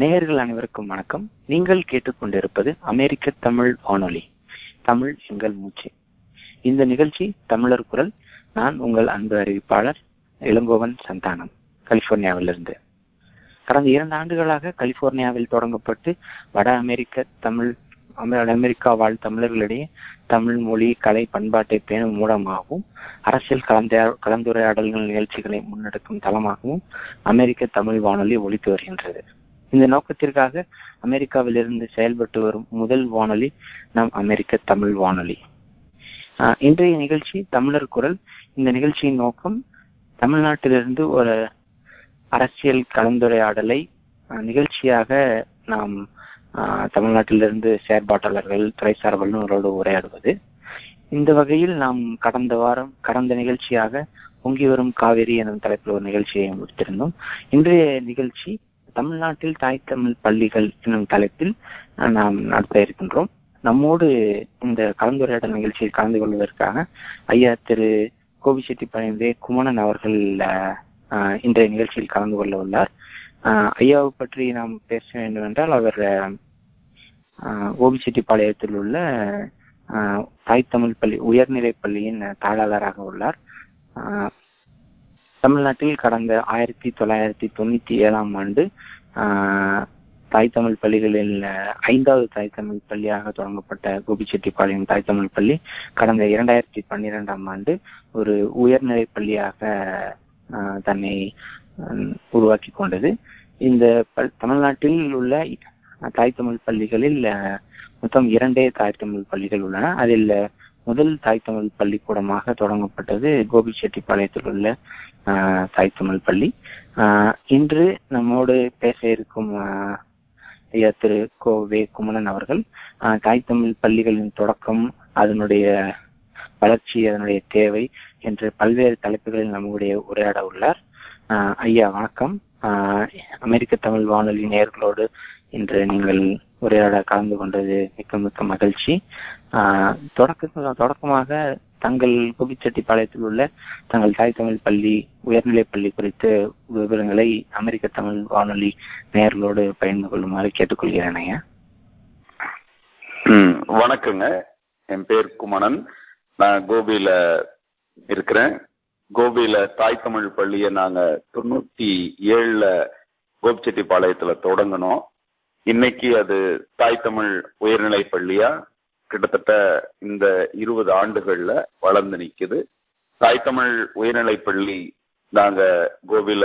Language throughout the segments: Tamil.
நேயர்கள் அனைவருக்கும் வணக்கம். நீங்கள் கேட்டுக்கொண்டிருப்பது அமெரிக்க தமிழ் வானொலி. தமிழ் எங்கள் மூச்சு. இந்த நிகழ்ச்சி தமிழர் குரல். நான் உங்கள் அன்பு அறிவிப்பாளர் இளங்கோவன் சந்தானம் கலிபோர்னியாவிலிருந்து. கடந்த இரண்டு ஆண்டுகளாக கலிபோர்னியாவில் தொடங்கப்பட்டு வட அமெரிக்க தமிழ் அமெரிக்கா வாழ் தமிழர்களிடையே தமிழ் மொழி கலை பண்பாட்டை பேணும் மூலமாகவும் அரசியல் கலந்துரையாடல்கள் நிகழ்ச்சிகளை முன்னெடுக்கும் தளமாகவும் அமெரிக்க தமிழ் வானொலி ஒழித்து வருகின்றது. இந்த நோக்கத்திற்காக அமெரிக்காவிலிருந்து செயல்பட்டு வரும் முதல் வானொலி நம் அமெரிக்க தமிழ் வானொலி. இன்றைய நிகழ்ச்சி தமிழர் குரல். இந்த நிகழ்ச்சியின் நோக்கம் தமிழ்நாட்டிலிருந்து ஒரு அரசியல் கலந்துரையாடலை நிகழ்ச்சியாக நாம் தமிழ்நாட்டிலிருந்து செயற்பாட்டாளர்கள் துறை வல்லுநரோடு உரையாடுவது. இந்த வகையில் நாம் கடந்த வாரம் கடந்த நிகழ்ச்சியாக பொங்கி வரும் காவேரி எனும் தலைப்பில் ஒரு நிகழ்ச்சியை முடித்திருந்தோம். இன்றைய நிகழ்ச்சி தமிழ்நாட்டில் தாய் தமிழ் பள்ளிகள் என்னும் தலைப்பில் நாம் நடத்த இருக்கின்றோம். நம்மோடு இந்த கலந்துரையாடல் நிகழ்ச்சியில் கலந்து கொள்வதற்காக ஐயா திரு கோபிச்செட்டிப்பாளையம் வே குமணன் அவர்கள் இன்றைய நிகழ்ச்சியில் கலந்து கொள்ள உள்ளார். ஐயாவை பற்றி நாம் பேச வேண்டும் என்றால் அவர் ஓபிச்செட்டிப்பாளையத்தில் உள்ள தாய் தமிழ் பள்ளி உயர்நிலை பள்ளியின் தாளாளராக உள்ளார். தமிழ்நாட்டில் கடந்த ஆயிரத்தி தொள்ளாயிரத்தி தொண்ணூத்தி ஏழாம் ஆண்டு தாய் தமிழ் பள்ளிகளில் ஐந்தாவது தாய் தமிழ் பள்ளியாக தொடங்கப்பட்ட கோபிச்செட்டிப்பாளையம் தாய் தமிழ் பள்ளி கடந்த இரண்டாயிரத்தி பன்னிரெண்டாம் ஆண்டு ஒரு உயர்நிலை பள்ளியாக தன்னை உருவாக்கி கொண்டது. இந்த தமிழ்நாட்டில் உள்ள தாய் தமிழ் பள்ளிகளில் மொத்தம் இரண்டே தாய் தமிழ் பள்ளிகள் உள்ளன. அதில் முதல் தாய் தமிழ் பள்ளிக்கூடமாக தொடங்கப்பட்டது கோபிச்செட்டிப்பாளையத்தில் உள்ள தாய் தமிழ் பள்ளி. இன்று நம்மோடு பேச இருக்கும் ஐயா திரு கோ வே குமணன் அவர்கள் தாய் தமிழ் பள்ளிகளின் தொடக்கம் அதனுடைய வளர்ச்சி அதனுடைய தேவை என்று பல்வேறு தலைப்புகளில் நம்முடைய உரையாட உள்ளார். ஐயா வணக்கம். அமெரிக்க தமிழ் வானொலி நேர்களோடு இன்று நீங்கள் உரையாட கலந்து கொண்டது மிக்க மிக்க மகிழ்ச்சி. தொடக்க தொடக்கமாக தங்கள் கோபிச்செட்டிப்பாளையத்தில் உள்ள தங்கள் தாய் தமிழ் பள்ளி உயர்நிலை பள்ளி குறித்த விவரங்களை அமெரிக்க தமிழ் வானொலி நேர்களோடு பகிர்ந்து கொள்ளுமாறு கேட்டுக்கொள்கிறேன் ஐயா. வணக்கங்க. என் பேர் குமணன். நான் கோபியில இருக்கிறேன். கோபியில தாய் தமிழ் பள்ளியை நாங்க தொண்ணூத்தி ஏழுல கோபிச்செட்டிப்பாளையத்துல தொடங்கினோம். இன்னைக்கு அது தாய் தமிழ் உயர்நிலை பள்ளியா? கிட்டத்தட்ட இந்த இருபது ஆண்டுகள்ல வளர்ந்து நிக்குது. தாய் தமிழ் உயர்நிலை பள்ளி நாங்க கோவில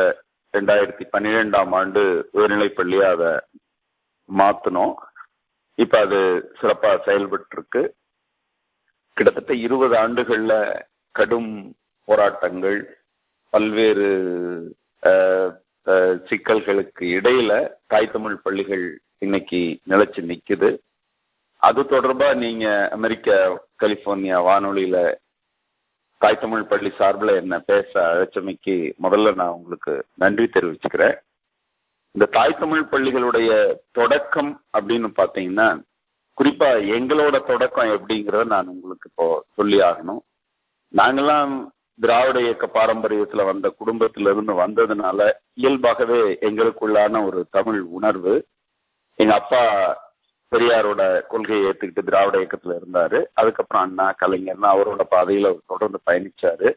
ரெண்டாயிரத்தி பன்னிரெண்டாம் ஆண்டு உயர்நிலை பள்ளியா அதை மாத்தினோம். இப்ப அது சிறப்பா செயல்பட்டு இருக்கு கிட்டத்தட்ட இருபது ஆண்டுகள்ல கடும் போராட்டங்கள் பல்வேறு சிக்கல்களுக்கு இடையில தாய் தமிழ் பள்ளிகள் இன்னைக்கு நிலைச்சு நிக்குது. அது தொடர்பா நீங்க அமெரிக்க கலிபோர்னியா வானொலியில தாய் தமிழ் பள்ளி சார்பில் என்ன பேச அழைச்சமைக்கு முதல்ல நான் உங்களுக்கு நன்றி தெரிவிச்சுக்கிறேன். இந்த தாய் தமிழ் பள்ளிகளுடைய தொடக்கம் அப்படின்னு பாத்தீங்கன்னா குறிப்பா எங்களோட தொடக்கம் எப்படிங்கிறத நான் உங்களுக்கு இப்போ சொல்லி ஆகணும். நாங்கெல்லாம் திராவிட இயக்க பாரம்பரியத்துல வந்த குடும்பத்திலிருந்து வந்ததுனால இயல்பாகவே எங்களுக்குள்ளான ஒரு தமிழ் உணர்வு எங்க அப்பா பெரியாரோட கொள்கையை ஏத்துக்கிட்டு திராவிட இயக்கத்துல இருந்தாரு. அதுக்கப்புறம் அண்ணா கலைஞர்னா அவரோட பாதையில தொடர்ந்து பயணிச்சாரு.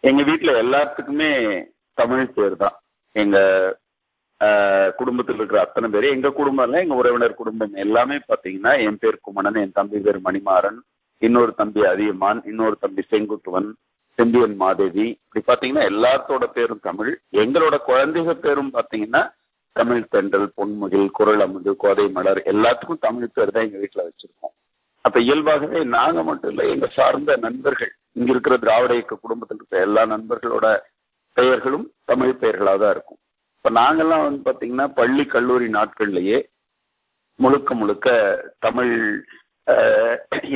எங்க வீட்டுல எல்லாத்துக்குமே தமிழ் பேர் தான். எங்க குடும்பத்தில் இருக்கிற அத்தனை பேர் எங்க குடும்பம் இல்ல எங்க உறவினர் குடும்பம் எல்லாமே பாத்தீங்கன்னா என் பேர் குமணன் என் தம்பி பேர் மணிமாறன் இன்னொரு தம்பி அதியமான் இன்னொரு தம்பி செங்குட்டுவன் செம்பியன் மாதேவி. இப்படி பாத்தீங்கன்னா எல்லாத்தோட பேரும் தமிழ். எங்களோட குழந்தைகள் பேரும் பாத்தீங்கன்னா தமிழ் தென்றல் பொன்முகில் குரல் அமுது கோதை மலர் எல்லாத்துக்கும் தமிழ் பேர் தான் எங்க வீட்டுல வச்சிருக்கோம். அப்ப இயல்பாகவே நாங்க மட்டும் இல்ல எங்க சார்ந்த நண்பர்கள் இங்க இருக்கிற திராவிட இயக்க குடும்பத்தில் இருக்கிற எல்லா நண்பர்களோட பெயர்களும் தமிழ் பெயர்களாக தான் இருக்கும். இப்ப நாங்கெல்லாம் வந்து பாத்தீங்கன்னா பள்ளி கல்லூரி நாட்கள்லயே முழுக்க முழுக்க தமிழ்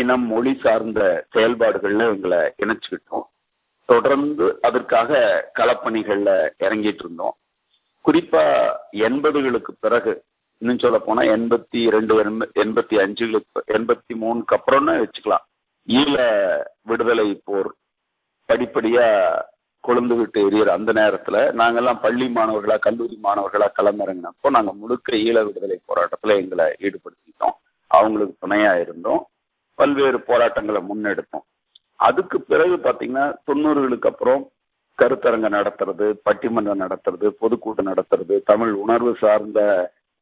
இனம் மொழி சார்ந்த செயல்பாடுகள்ல எங்களை இணைச்சுக்கிட்டோம். தொடர்ந்து அதற்காக களப்பணிகள்ல இறங்கிட்டு இருந்தோம். குறிப்பா எண்பதுகளுக்கு பிறகு இன்னும் சொல்ல போனா எண்பத்தி ரெண்டு எண்பத்தி அஞ்சுகளுக்கு எண்பத்தி மூணுக்கு அப்புறம்னு வச்சுக்கலாம். ஈழ விடுதலை போர் படிப்படியா கொழுந்து விட்டு எரியற அந்த நேரத்துல நாங்கெல்லாம் பள்ளி மாணவர்களா கல்லூரி மாணவர்களா களமிறங்கினப்போ நாங்க முழுக்க ஈழ விடுதலை போராட்டத்துல எங்களை ஈடுபடுத்திட்டோம் அவங்களுக்கு துணையா இருந்தோம். பல்வேறு போராட்டங்களை முன்னெடுத்தோம். அதுக்கு பிறகு பாத்தீங்கன்னா தொண்ணூறுகளுக்கு அப்புறம் கருத்தரங்க நடத்துறது பட்டிமன்றம் நடத்துறது பொதுக்கூட்டம் நடத்துறது தமிழ் உணர்வு சார்ந்த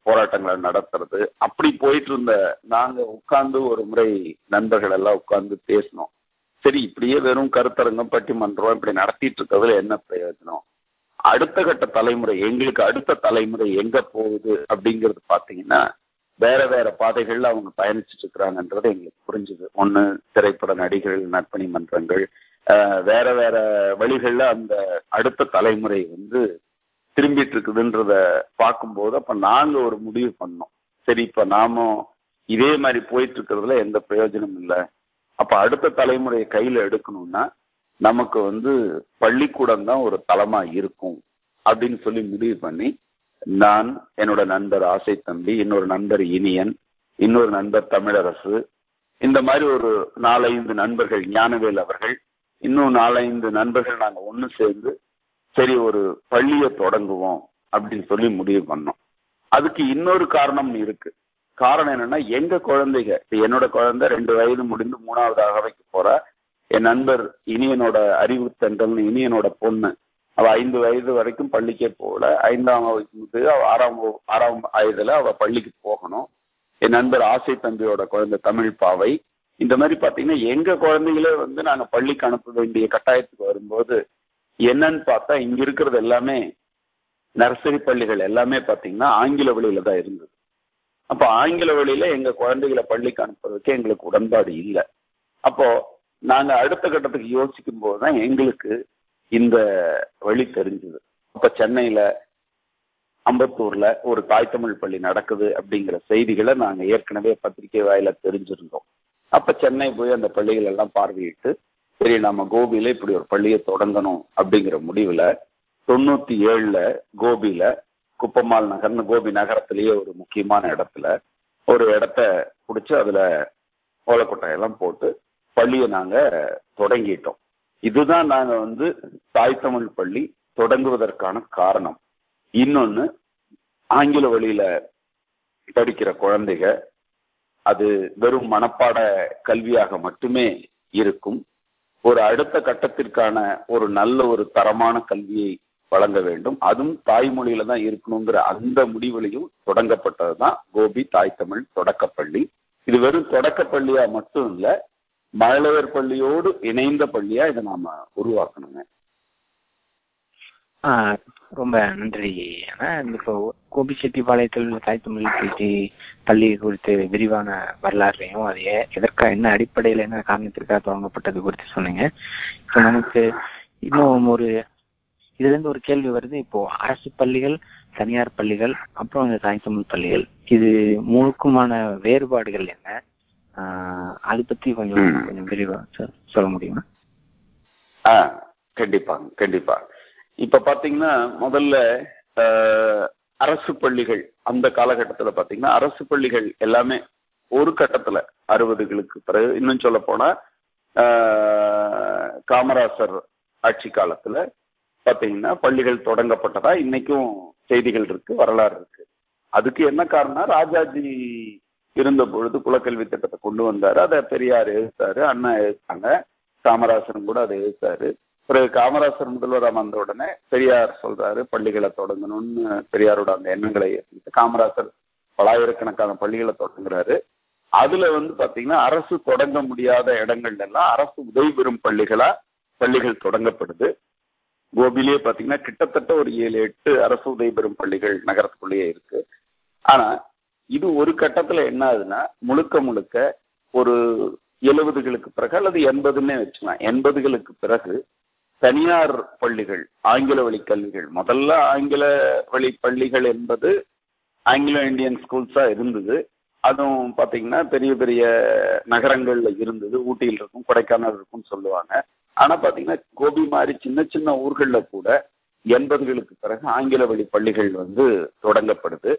போராட்டங்களை நடத்துறது. அப்படி போயிட்டு இருந்த நாங்க உட்கார்ந்து ஒரு முறை நண்பர்கள் எல்லாம் உட்கார்ந்து பேசினோம். சரி இப்படியே வெறும் கருத்தரங்கம் பட்டிமன்றம் இப்படி நடத்திட்டு இருக்கிறதுல என்ன பிரயோஜனம்? அடுத்த கட்ட தலைமுறை எங்களுக்கு அடுத்த தலைமுறை எங்க போகுது அப்படிங்கிறது பாத்தீங்கன்னா வேற வேற பாதைகள்ல அவங்க பயணிச்சுட்டு இருக்கிறாங்கன்றது எங்களுக்கு புரிஞ்சுது. ஒண்ணு திரைப்பட நடிகர்கள் நற்பணி மன்றங்கள் வேற வேற வழிகள்ல அந்த அடுத்த தலைமுறை வந்து திரும்பிட்டு இருக்குதுன்றத பார்க்கும்போது அப்ப நாங்க ஒரு முடிவு பண்ணோம். சரி இப்ப நாமும் இதே மாதிரி போயிட்டு இருக்கிறதுல எந்த பிரயோஜனம் இல்லை. அப்ப அடுத்த தலைமுறையை கையில எடுக்கணும்னா நமக்கு வந்து பள்ளிக்கூடம் தான் ஒரு தளமா இருக்கும் அப்படின்னு சொல்லி முடிவு பண்ணி நான் என்னோட நண்பர் ஆசை தம்பி இன்னொரு நண்பர் இனியன் இன்னொரு நண்பர் தமிழரசு இந்த மாதிரி ஒரு நாலைந்து நண்பர்கள் ஞானவேல் அவர்கள் இன்னும் நாலைந்து நண்பர்கள் நாங்க ஒண்ணு சேர்ந்து சரி ஒரு பள்ளியை தொடங்குவோம் அப்படின்னு சொல்லி முடிவு பண்ணோம். அதுக்கு இன்னொரு காரணம் இருக்கு. காரணம் என்னன்னா எங்க குழந்தைங்க என்னோட குழந்தை ரெண்டு வயது முடிந்து மூணாவது அகவைக்கு போற. என் நண்பர் இனியனோட அறிவு இனியனோட பொண்ணு. அவ ஐந்து வயது வரைக்கும் பள்ளிக்கே போகல. ஐந்தாம் வகுப்பு அவ ஆறாம் ஆறாம் வயதுல அவ பள்ளிக்கு போகணும். என் நண்பர் ஆசை தம்பியோட குழந்தை தமிழ் பாவை. இந்த மாதிரி பாத்தீங்கன்னா எங்க குழந்தைகளே வந்து நாங்க பள்ளிக்கு அனுப்ப வேண்டிய கட்டாயத்துக்கு வரும்போது என்னன்னு பார்த்தா இங்க இருக்கிறது எல்லாமே நர்சரி பள்ளிகள் எல்லாமே பாத்தீங்கன்னா ஆங்கில வழியில தான் இருந்தது. அப்ப ஆங்கில வழியில எங்க குழந்தைகளை பள்ளிக்கு அனுப்புறதுக்கு எங்களுக்கு உடன்பாடு இல்லை. அப்போ நாங்க அடுத்த கட்டத்துக்கு யோசிக்கும் போதுதான் எங்களுக்கு இந்த வழி தெரிஞ்சது. அப்ப சென்னையில அம்பத்தூர்ல ஒரு தாய் தமிழ் பள்ளி நடக்குது அப்படிங்கிற செய்திகளை நாங்க ஏற்கனவே பத்திரிகை வாயில தெரிஞ்சிருந்தோம். அப்ப சென்னை போய் அந்த பள்ளிகள் எல்லாம் பார்வையிட்டு சரி நம்ம கோபியில இப்படி ஒரு பள்ளியை தொடங்கணும் அப்படிங்கிற முடிவுல தொண்ணூத்தி ஏழுல கோபியில குப்பம்மாள் நகர்னு கோபி நகரத்திலேயே ஒரு முக்கியமான இடத்துல ஒரு இடத்த பிடிச்சி அதுல ஓலக்கொட்டையெல்லாம் போட்டு பள்ளியை நாங்க தொடங்கிட்டோம். இதுதான் நாங்க வந்து தாய் தமிழ் பள்ளி தொடங்குவதற்கான காரணம். இன்னொன்னு ஆங்கில வழியில படிக்கிற குழந்தைக அது வெறும் மனப்பாட கல்வியாக மட்டுமே இருக்கும். ஒரு அடுத்த கட்டத்திற்கான ஒரு நல்ல ஒரு தரமான கல்வியை வழங்க வேண்டும். அதுவும் தாய்மொழியில தான் இருக்கணுங்கிற அந்த முடிவுலையும் தொடங்கப்பட்டது தான் கோபி தாய் தமிழ் தொடக்கப்பள்ளி. இது வெறும் தொடக்கப்பள்ளியா மட்டும் இல்ல மழலையர் பள்ளியோடு இணைந்த பள்ளியா இதை நாம உருவாக்கணுங்க. ரொம்ப நன்றி. இப்போ கோபிச்செட்டிப்பாளையத்தில் தாய் தமிழ் கல்வி பள்ளி குறித்து விரிவான வரலாறுலையும் அது எதற்காக என்ன அடிப்படையில் என்ன காரணத்திற்காக தொடங்கப்பட்டது குறித்து சொன்னீங்க. இப்போ நமக்கு இன்னும் ஒரு இதுல இருந்து ஒரு கேள்வி வருது. இப்போ அரசு பள்ளிகள் தனியார் பள்ளிகள் அப்புறம் இந்த தாய் தமிழ் பள்ளிகள் இது மூணுக்குமான வேறுபாடுகள் என்ன? அது பத்தி கொஞ்சம் கொஞ்சம் விரிவா சொல்ல முடியுமா? ஆ கண்டிப்பாங்க கண்டிப்பா. இப்ப பாத்தீங்கன்னா முதல்ல அரசு பள்ளிகள் அந்த காலகட்டத்துல பாத்தீங்கன்னா அரசு பள்ளிகள் எல்லாமே ஒரு கட்டத்துல அறுபதுகளுக்கு பிறகு இன்னும் சொல்ல போனா காமராசர் ஆட்சி காலத்துல பாத்தீங்கன்னா பள்ளிகள் தொடங்கப்பட்டதா இன்னைக்கும் செய்திகள் இருக்கு வரலாறு இருக்கு. அதுக்கு என்ன காரணம் ராஜாஜி இருந்த பொழுது குலக்கல்வி திட்டத்தை கொண்டு வந்தாரு. அதை பெரியார் எழுத்தாரு அண்ணா எழுத்தாங்க காமராசரும் கூட அதை எழுத்தாரு. பிறகு காமராசர் முதல்வராக வந்த உடனே பெரியார் சொல்றாரு பள்ளிகளை தொடங்கணும்னு பெரியாரோட அந்த எண்ணங்களை ஏற்றிட்டு காமராசர் பலாயிரக்கணக்கான பள்ளிகளை தொடங்குறாரு. அதுல வந்து பாத்தீங்கன்னா அரசு தொடங்க முடியாத இடங்கள்ல எல்லாம் அரசு உதவி பெறும் பள்ளிகளா பள்ளிகள் தொடங்கப்படுது. கோபிலேயே பாத்தீங்கன்னா கிட்டத்தட்ட ஒரு ஏழு எட்டு அரசு உதவி பெறும் பள்ளிகள் நகரத்துக்குள்ளேயே இருக்கு. ஆனா இது ஒரு கட்டத்துல என்ன ஆகுதுன்னா முழுக்க முழுக்க ஒரு எழுபதுகளுக்கு பிறகு அல்லது எண்பதுன்னே வச்சுக்கலாம். எண்பதுகளுக்கு பிறகு தனியார் பள்ளிகள் ஆங்கில வழி கல்விகள். முதல்ல ஆங்கில வழி பள்ளிகள் என்பது ஆங்கிலோ இந்தியன் ஸ்கூல்ஸா இருந்தது. அதுவும் பாத்தீங்கன்னா பெரிய பெரிய நகரங்கள்ல இருந்தது. ஊட்டியில் இருக்கும் கொடைக்கானல் இருக்கும்னு சொல்லுவாங்க. ஆனா பாத்தீங்கன்னா கோபி மாதிரி சின்ன சின்ன ஊர்கள்ல கூட எண்பதுகளுக்கு பிறகு ஆங்கில வழி பள்ளிகள் வந்து தொடங்கப்படுது.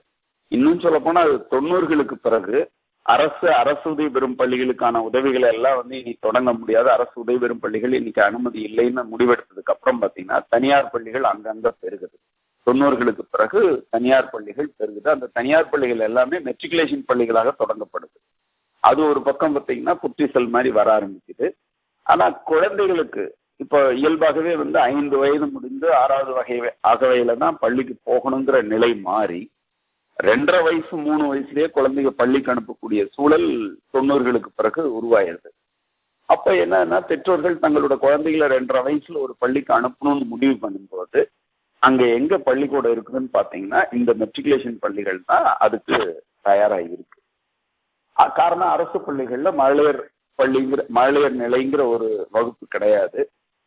இன்னும் சொல்ல போனா அது தொண்ணூறுகளுக்கு பிறகு அரசு அரசு உதவி பெறும் பள்ளிகளுக்கான உதவிகளை எல்லாம் வந்து இனி தொடங்க முடியாது. அரசு உதவி பெறும் பள்ளிகள் இன்னைக்கு அனுமதி இல்லைன்னு முடிவெடுத்ததுக்கு அப்புறம் பாத்தீங்கன்னா தனியார் பள்ளிகள் அங்கங்க பெருகுது. தொண்ணூறுகளுக்கு பிறகு தனியார் பள்ளிகள் பெருகுது. அந்த தனியார் பள்ளிகள் எல்லாமே மெட்ரிகுலேஷன் பள்ளிகளாக தொடங்கப்படுது. அது ஒரு பக்கம் பார்த்தீங்கன்னா புத்திசல் மாதிரி வர ஆரம்பிக்குது. ஆனா குழந்தைகளுக்கு இப்போ இயல்பாகவே வந்து ஐந்து வயது முடிந்து ஆறாவது வகை அகவையில தான் பள்ளிக்கு போகணுங்கிற நிலை மாறி ரெண்டரை வயசு மூணு வயசுலயே குழந்தைங்க பள்ளிக்கு அனுப்பக்கூடிய சூழல் தொண்ணூறுகளுக்கு பிறகு உருவாயிருது அப்ப என்னன்னா பெற்றோர்கள் தங்களோட குழந்தைகளை ரெண்டரை வயசுல ஒரு பள்ளிக்கு அனுப்பணும்னு முடிவு பண்ணும்போது அங்க எங்க பள்ளிக்கூடம் இருக்குதுன்னு பாத்தீங்கன்னா இந்த மெட்ரிகுலேஷன் பள்ளிகள் தான் அதுக்கு தயாராகி இருக்கு. காரணம் அரசு பள்ளிகள்ல மழையர் பள்ளிங்கிற மழையர் நிலைங்கிற ஒரு வகுப்பு கிடையாது.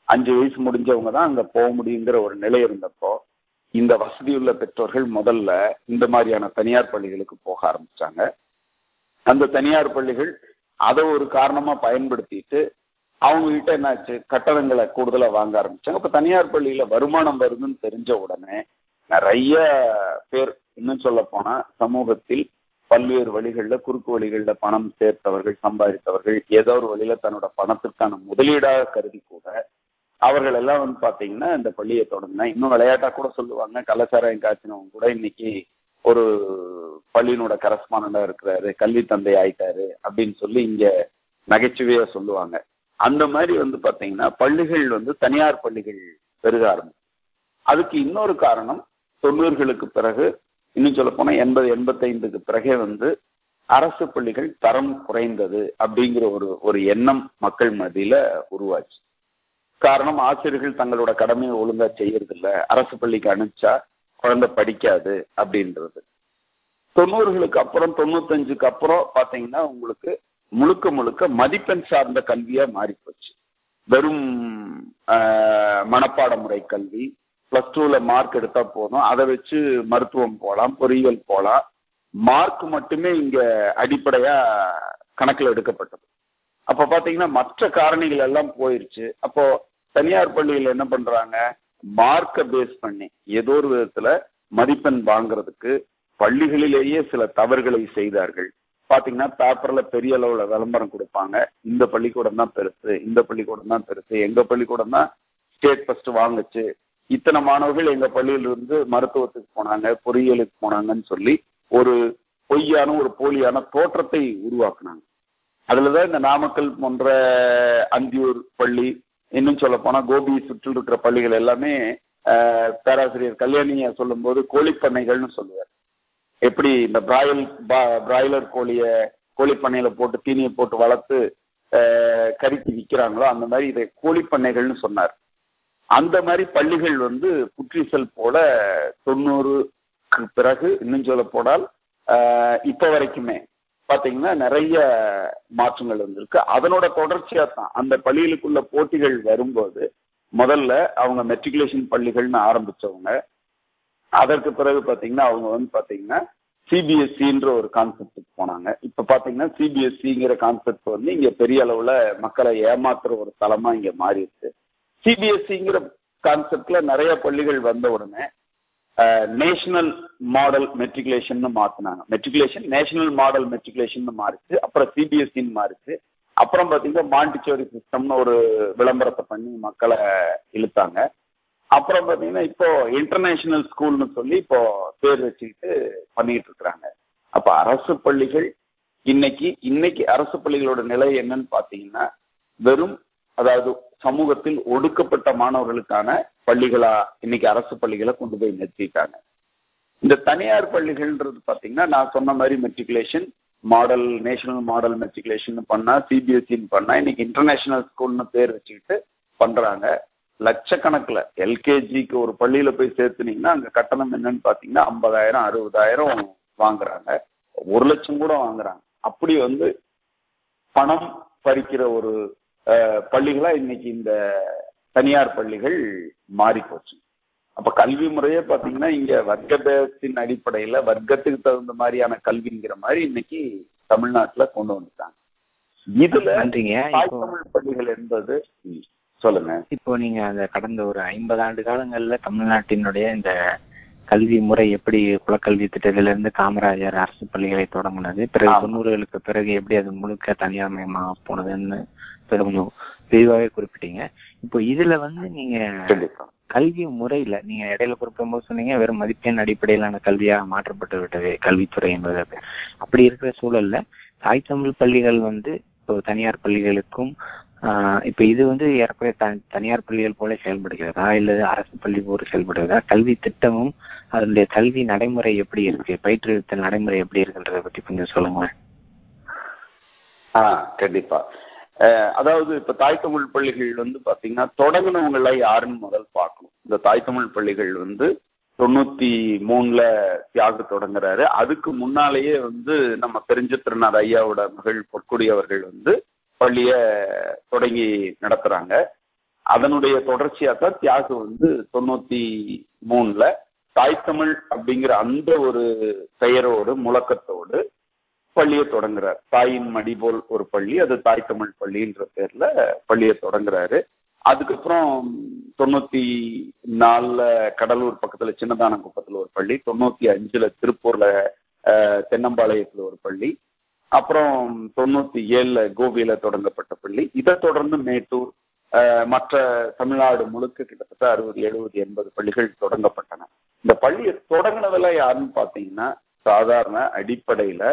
அஞ்சு வயசு முடிஞ்சவங்க தான் அங்க போக முடியுங்கிற ஒரு நிலை இருந்தப்போ இந்த வசதியுள்ள பெற்றோர்கள் முதல்ல இந்த மாதிரியான தனியார் பள்ளிகளுக்கு போக ஆரம்பிச்சாங்க. அந்த தனியார் பள்ளிகள் அதை ஒரு காரணமா பயன்படுத்திட்டு அவங்க கிட்ட என்னாச்சு? கட்டணங்களை கூடுதலா வாங்க ஆரம்பிச்சாங்க. இப்ப தனியார் பள்ளியில வருமானம் வருதுன்னு தெரிஞ்ச உடனே நிறைய பேர் இன்னும் சொல்ல போனா சமூகத்தில் பல்வேறு வழிகளில் குறுக்கு வழிகளில் பணம் சேர்த்தவர்கள் சம்பாதித்தவர்கள் ஏதோ ஒரு வழியில தன்னோட பணத்திற்கான முதலீடாக கருதி கூட அவர்கள் எல்லாம் வந்து பாத்தீங்கன்னா இந்த பள்ளியை தொடங்கினா இன்னும் விளையாட்டா கூட சொல்லுவாங்க. கலாச்சாரம் காய்ச்சினவங்க கூட இன்னைக்கு ஒரு பள்ளியினோட கரஸ்பாண்டா இருக்கிறாரு. கல்வி தந்தை ஆயிட்டாரு அப்படின்னு சொல்லி இங்க நகைச்சுவையா சொல்லுவாங்க. அந்த மாதிரி வந்து பாத்தீங்கன்னா பள்ளிகள் வந்து தனியார் பள்ளிகள் பெருக ஆரம்பிச்சு. அதுக்கு இன்னொரு காரணம் தொண்ணூறுகளுக்கு பிறகு இன்னும் சொல்ல போனா எண்பது எண்பத்தைந்துக்கு பிறகே வந்து அரசு பள்ளிகள் தரம் குறைந்தது அப்படிங்கிற ஒரு ஒரு எண்ணம் மக்கள் மத்தியில உருவாச்சு. காரணம் ஆசிரியர்கள் தங்களோட கடமையை ஒழுங்கா செய்யறதில்ல. அரசு பள்ளிக்கு அனுப்பிச்சா குழந்தை படிக்காது அப்படின்றது. தொண்ணூறுகளுக்கு அப்புறம் தொண்ணூத்தஞ்சுக்கு அப்புறம் பாத்தீங்கன்னா உங்களுக்கு முழுக்க முழுக்க மதிப்பெண் சார்ந்த கல்வியா மாறி போச்சு வெறும் மனப்பாட முறை கல்வி பிளஸ் டூல மார்க் எடுத்தா போதும். அதை வச்சு மருத்துவம் போகலாம் பொறியியல் போகலாம் மார்க் மட்டுமே இங்க அடிப்படையா கணக்கில் எடுக்கப்பட்டது. அப்ப பாத்தீங்கன்னா மற்ற காரணிகள் எல்லாம் போயிருச்சு. அப்போ தனியார் பள்ளியில் என்ன பண்றாங்க? மார்க்கை பேஸ் பண்ணி ஏதோ ஒரு விதத்துல மதிப்பெண் வாங்குறதுக்கு பள்ளிகளிலேயே சில தவறுகளை செய்தார்கள். பாத்தீங்கன்னா பேப்பர்ல பெரிய அளவுல விளம்பரம் கொடுப்பாங்க. இந்த பள்ளிக்கூடம் தான் பெருசு இந்த பள்ளிக்கூடம் தான் பெருசு எங்க பள்ளிக்கூடம் தான் ஸ்டேட் ஃபர்ஸ்ட் வாங்குச்சு. இத்தனை மாணவர்கள் எங்க பள்ளியிலிருந்து மருத்துவத்துக்கு போனாங்க பொறியியலுக்கு போனாங்கன்னு சொல்லி ஒரு பொய்யான ஒரு போலியான தோற்றத்தை உருவாக்குனாங்க. அதுலதான் இந்த நாமக்கல் போன்ற அந்தியூர் பள்ளி இன்னும் சொல்ல போனா கோபி சுற்றில் இருக்கிற பள்ளிகள் எல்லாமே பேராசிரியர் கல்யாணிய சொல்லும் போது கோழிப்பண்ணைகள்னு சொல்லுவார். எப்படி இந்த பிராயல் பிராய்லர் கோழிய கோழிப்பண்ணையில போட்டு தீனியை போட்டு வளர்த்து கறிக்கு விற்கிறாங்களோ அந்த மாதிரி இதை கோழிப்பண்ணைகள்னு சொன்னார். அந்த மாதிரி பள்ளிகள் வந்து புற்றிசல் போல தொண்ணூறுக்கு பிறகு இன்னும் சொல்ல போனால் இப்ப வரைக்குமே பாத்தீங்கன்னா நிறைய மாற்றங்கள் வந்திருக்கு. அதனோட தொடர்ச்சியா தான் அந்த பள்ளிகளுக்குள்ள போட்டிகள் வரும்போது முதல்ல அவங்க மெட்ரிகுலேஷன் பள்ளிகள்னு ஆரம்பிச்சவங்க. அதற்கு பிறகு பாத்தீங்கன்னா அவங்க வந்து பாத்தீங்கன்னா சிபிஎஸ்சின்ற ஒரு கான்செப்டுக்கு போனாங்க. இப்ப பாத்தீங்கன்னா சிபிஎஸ்சிங்கிற கான்செப்ட் வந்து இங்க பெரிய அளவுல மக்களை ஏமாத்துற ஒரு தளமா இங்க மாறிடுச்சு. சிபிஎஸ்சிங்கிற கான்செப்ட்ல நிறைய பள்ளிகள் வந்த உடனே நேஷனல் மாடல் மெட்ரிகுலேஷன் மாத்தினாங்க. மெட்ரிகுலேஷன் நேஷனல் மாடல் மெட்ரிகுலேஷன் மாறிச்சு. அப்புறம் சிபிஎஸ்சின்னு மாறிச்சு. அப்புறம் பாத்தீங்கன்னா மாண்டிச்சோரி சிஸ்டம்னு ஒரு விளம்பரத்தை பண்ணி மக்களை இழுத்தாங்க. அப்புறம் பாத்தீங்கன்னா இப்போ இன்டர்நேஷனல் ஸ்கூல்னு சொல்லி இப்போ பேர் வச்சுக்கிட்டு பண்ணிட்டு இருக்கிறாங்க. அப்ப அரசு பள்ளிகள் இன்னைக்கு இன்னைக்கு அரசு பள்ளிகளோட நிலை என்னன்னு பாத்தீங்கன்னா வெறும் அதாவது சமூகத்தில் ஒடுக்கப்பட்ட மாணவர்களுக்கான பள்ளிகளா இன்னைக்கு அரசு பள்ளிகளை கொண்டு போய் நிறுத்திட்டாங்க. இந்த தனியார் பள்ளிகள்ன்றது பாத்தீங்கன்னா நான் சொன்ன மாதிரி matriculation model national model matriculation பண்ணா சிபிஎஸ்சின்னு பண்ணா இன்னைக்கு இன்டர்நேஷனல் ஸ்கூல்னு பேர் வச்சுக்கிட்டு பண்றாங்க. லட்சக்கணக்கில் எல்கேஜிக்கு ஒரு பள்ளியில போய் சேர்த்துனீங்கன்னா அங்க கட்டணம் என்னன்னு பாத்தீங்கன்னா ஐம்பதாயிரம் அறுபதாயிரம் வாங்குறாங்க. ஒரு லட்சம் கூட வாங்குறாங்க. அப்படி வந்து பணம் பறிக்கிற ஒரு பள்ளிகளா இன்னைக்கு இந்த தனியார் பள்ளிகள் மாறி போச்சு. அப்ப கல்வி முறையே பாத்தீங்கன்னா இங்க வர்க்க பேதத்தின் அடிப்படையில வர்க்கத்துக்கு தகுந்த மாதிரியான கல்விங்கிற மாதிரி இன்னைக்கு தமிழ்நாட்டுல கொண்டு வந்துட்டாங்க. இதுல தமிழ் பள்ளிகள் என்பது சொல்லுங்க. இப்போ நீங்க அந்த கடந்த ஒரு ஐம்பது ஆண்டு காலங்கள்ல தமிழ்நாட்டினுடைய இந்த கல்வி முறை எப்படி குலக்கல்வி திட்டத்திலிருந்து காமராஜர் அரசு பள்ளிகளை தொடங்கினது பிறகு. தொண்ணூறுகளுக்கு பிறகு எப்படி அது முழுக்க தனியார் மயமாக போனதுன்னு கொஞ்சம் விரிவாகவே குறிப்பிட்டீங்க இப்போ இதுல வந்து நீங்க கல்வி முறையில நீங்க இடையில குறிப்பிடும்போது சொன்னீங்க வெறும் மதிப்பெண் அடிப்படையிலான கல்வியாக மாற்றப்பட்டு விட்டது கல்வித்துறை என்பது அப்படி. இருக்கிற சூழல்ல தாய் தமிழ் பள்ளிகள் வந்து இப்போ தனியார் பள்ளிகளுக்கும் இப்ப இது வந்து ஏற்கனவே தனியார் பள்ளிகள் போல செயல்படுகிறதா? இல்லது அரசு பள்ளி போல செயல்படுகிறதா? கல்வி திட்டமும் அதனுடைய கல்வி நடைமுறை எப்படி இருக்கு? பயிற்றுவித்தல் நடைமுறை எப்படி இருக்குன்றதை பத்தி கொஞ்சம் சொல்லுங்களேன். ஆ கண்டிப்பா. அதாவது இப்ப தாய் தமிழ் பள்ளிகள் வந்து பாத்தீங்கன்னா தொடங்கினவங்களை யாருன்னு முதல் பார்க்கணும். இந்த தாய் தமிழ் பள்ளிகள் வந்து தொண்ணூத்தி மூணுல தியாக தொடங்குறாரு. அதுக்கு முன்னாலேயே வந்து நம்ம தெரிஞ்ச திருநாள் ஐயாவோட மகள் பொற்குடி அவர்கள் வந்து பள்ளிய தொடங்கி நடத்துறாங்க. அதனுடைய தொடர்ச்சியா தான் தியாகு வந்து தொண்ணூத்தி மூணுல தாய்த்தமிழ் அப்படிங்கிற அந்த ஒரு பெயரோடு முழக்கத்தோடு பள்ளியை தொடங்குறார். தாயின் மடி போல் ஒரு பள்ளி அது தாய் தமிழ் பள்ளின்ற பேர்ல பள்ளியை தொடங்குறாரு. அதுக்கப்புறம் தொண்ணூத்தி நாலுல கடலூர் பக்கத்துல சின்னதானங்குப்பத்துல ஒரு பள்ளி தொண்ணூத்தி அஞ்சுல திருப்பூர்ல தென்னம்பாளையத்துல ஒரு பள்ளி அப்புறம் தொண்ணூத்தி ஏழுல கோபியில தொடங்கப்பட்ட பள்ளி. இதை தொடர்ந்து மேட்டூர் மற்ற தமிழ்நாடு முழுக்க கிட்டத்தட்ட அறுபது எழுபது எண்பது பள்ளிகள் தொடங்கப்பட்டன. இந்த பள்ளியை தொடங்கினதுல யாருன்னு பாத்தீங்கன்னா சாதாரண அடிப்படையில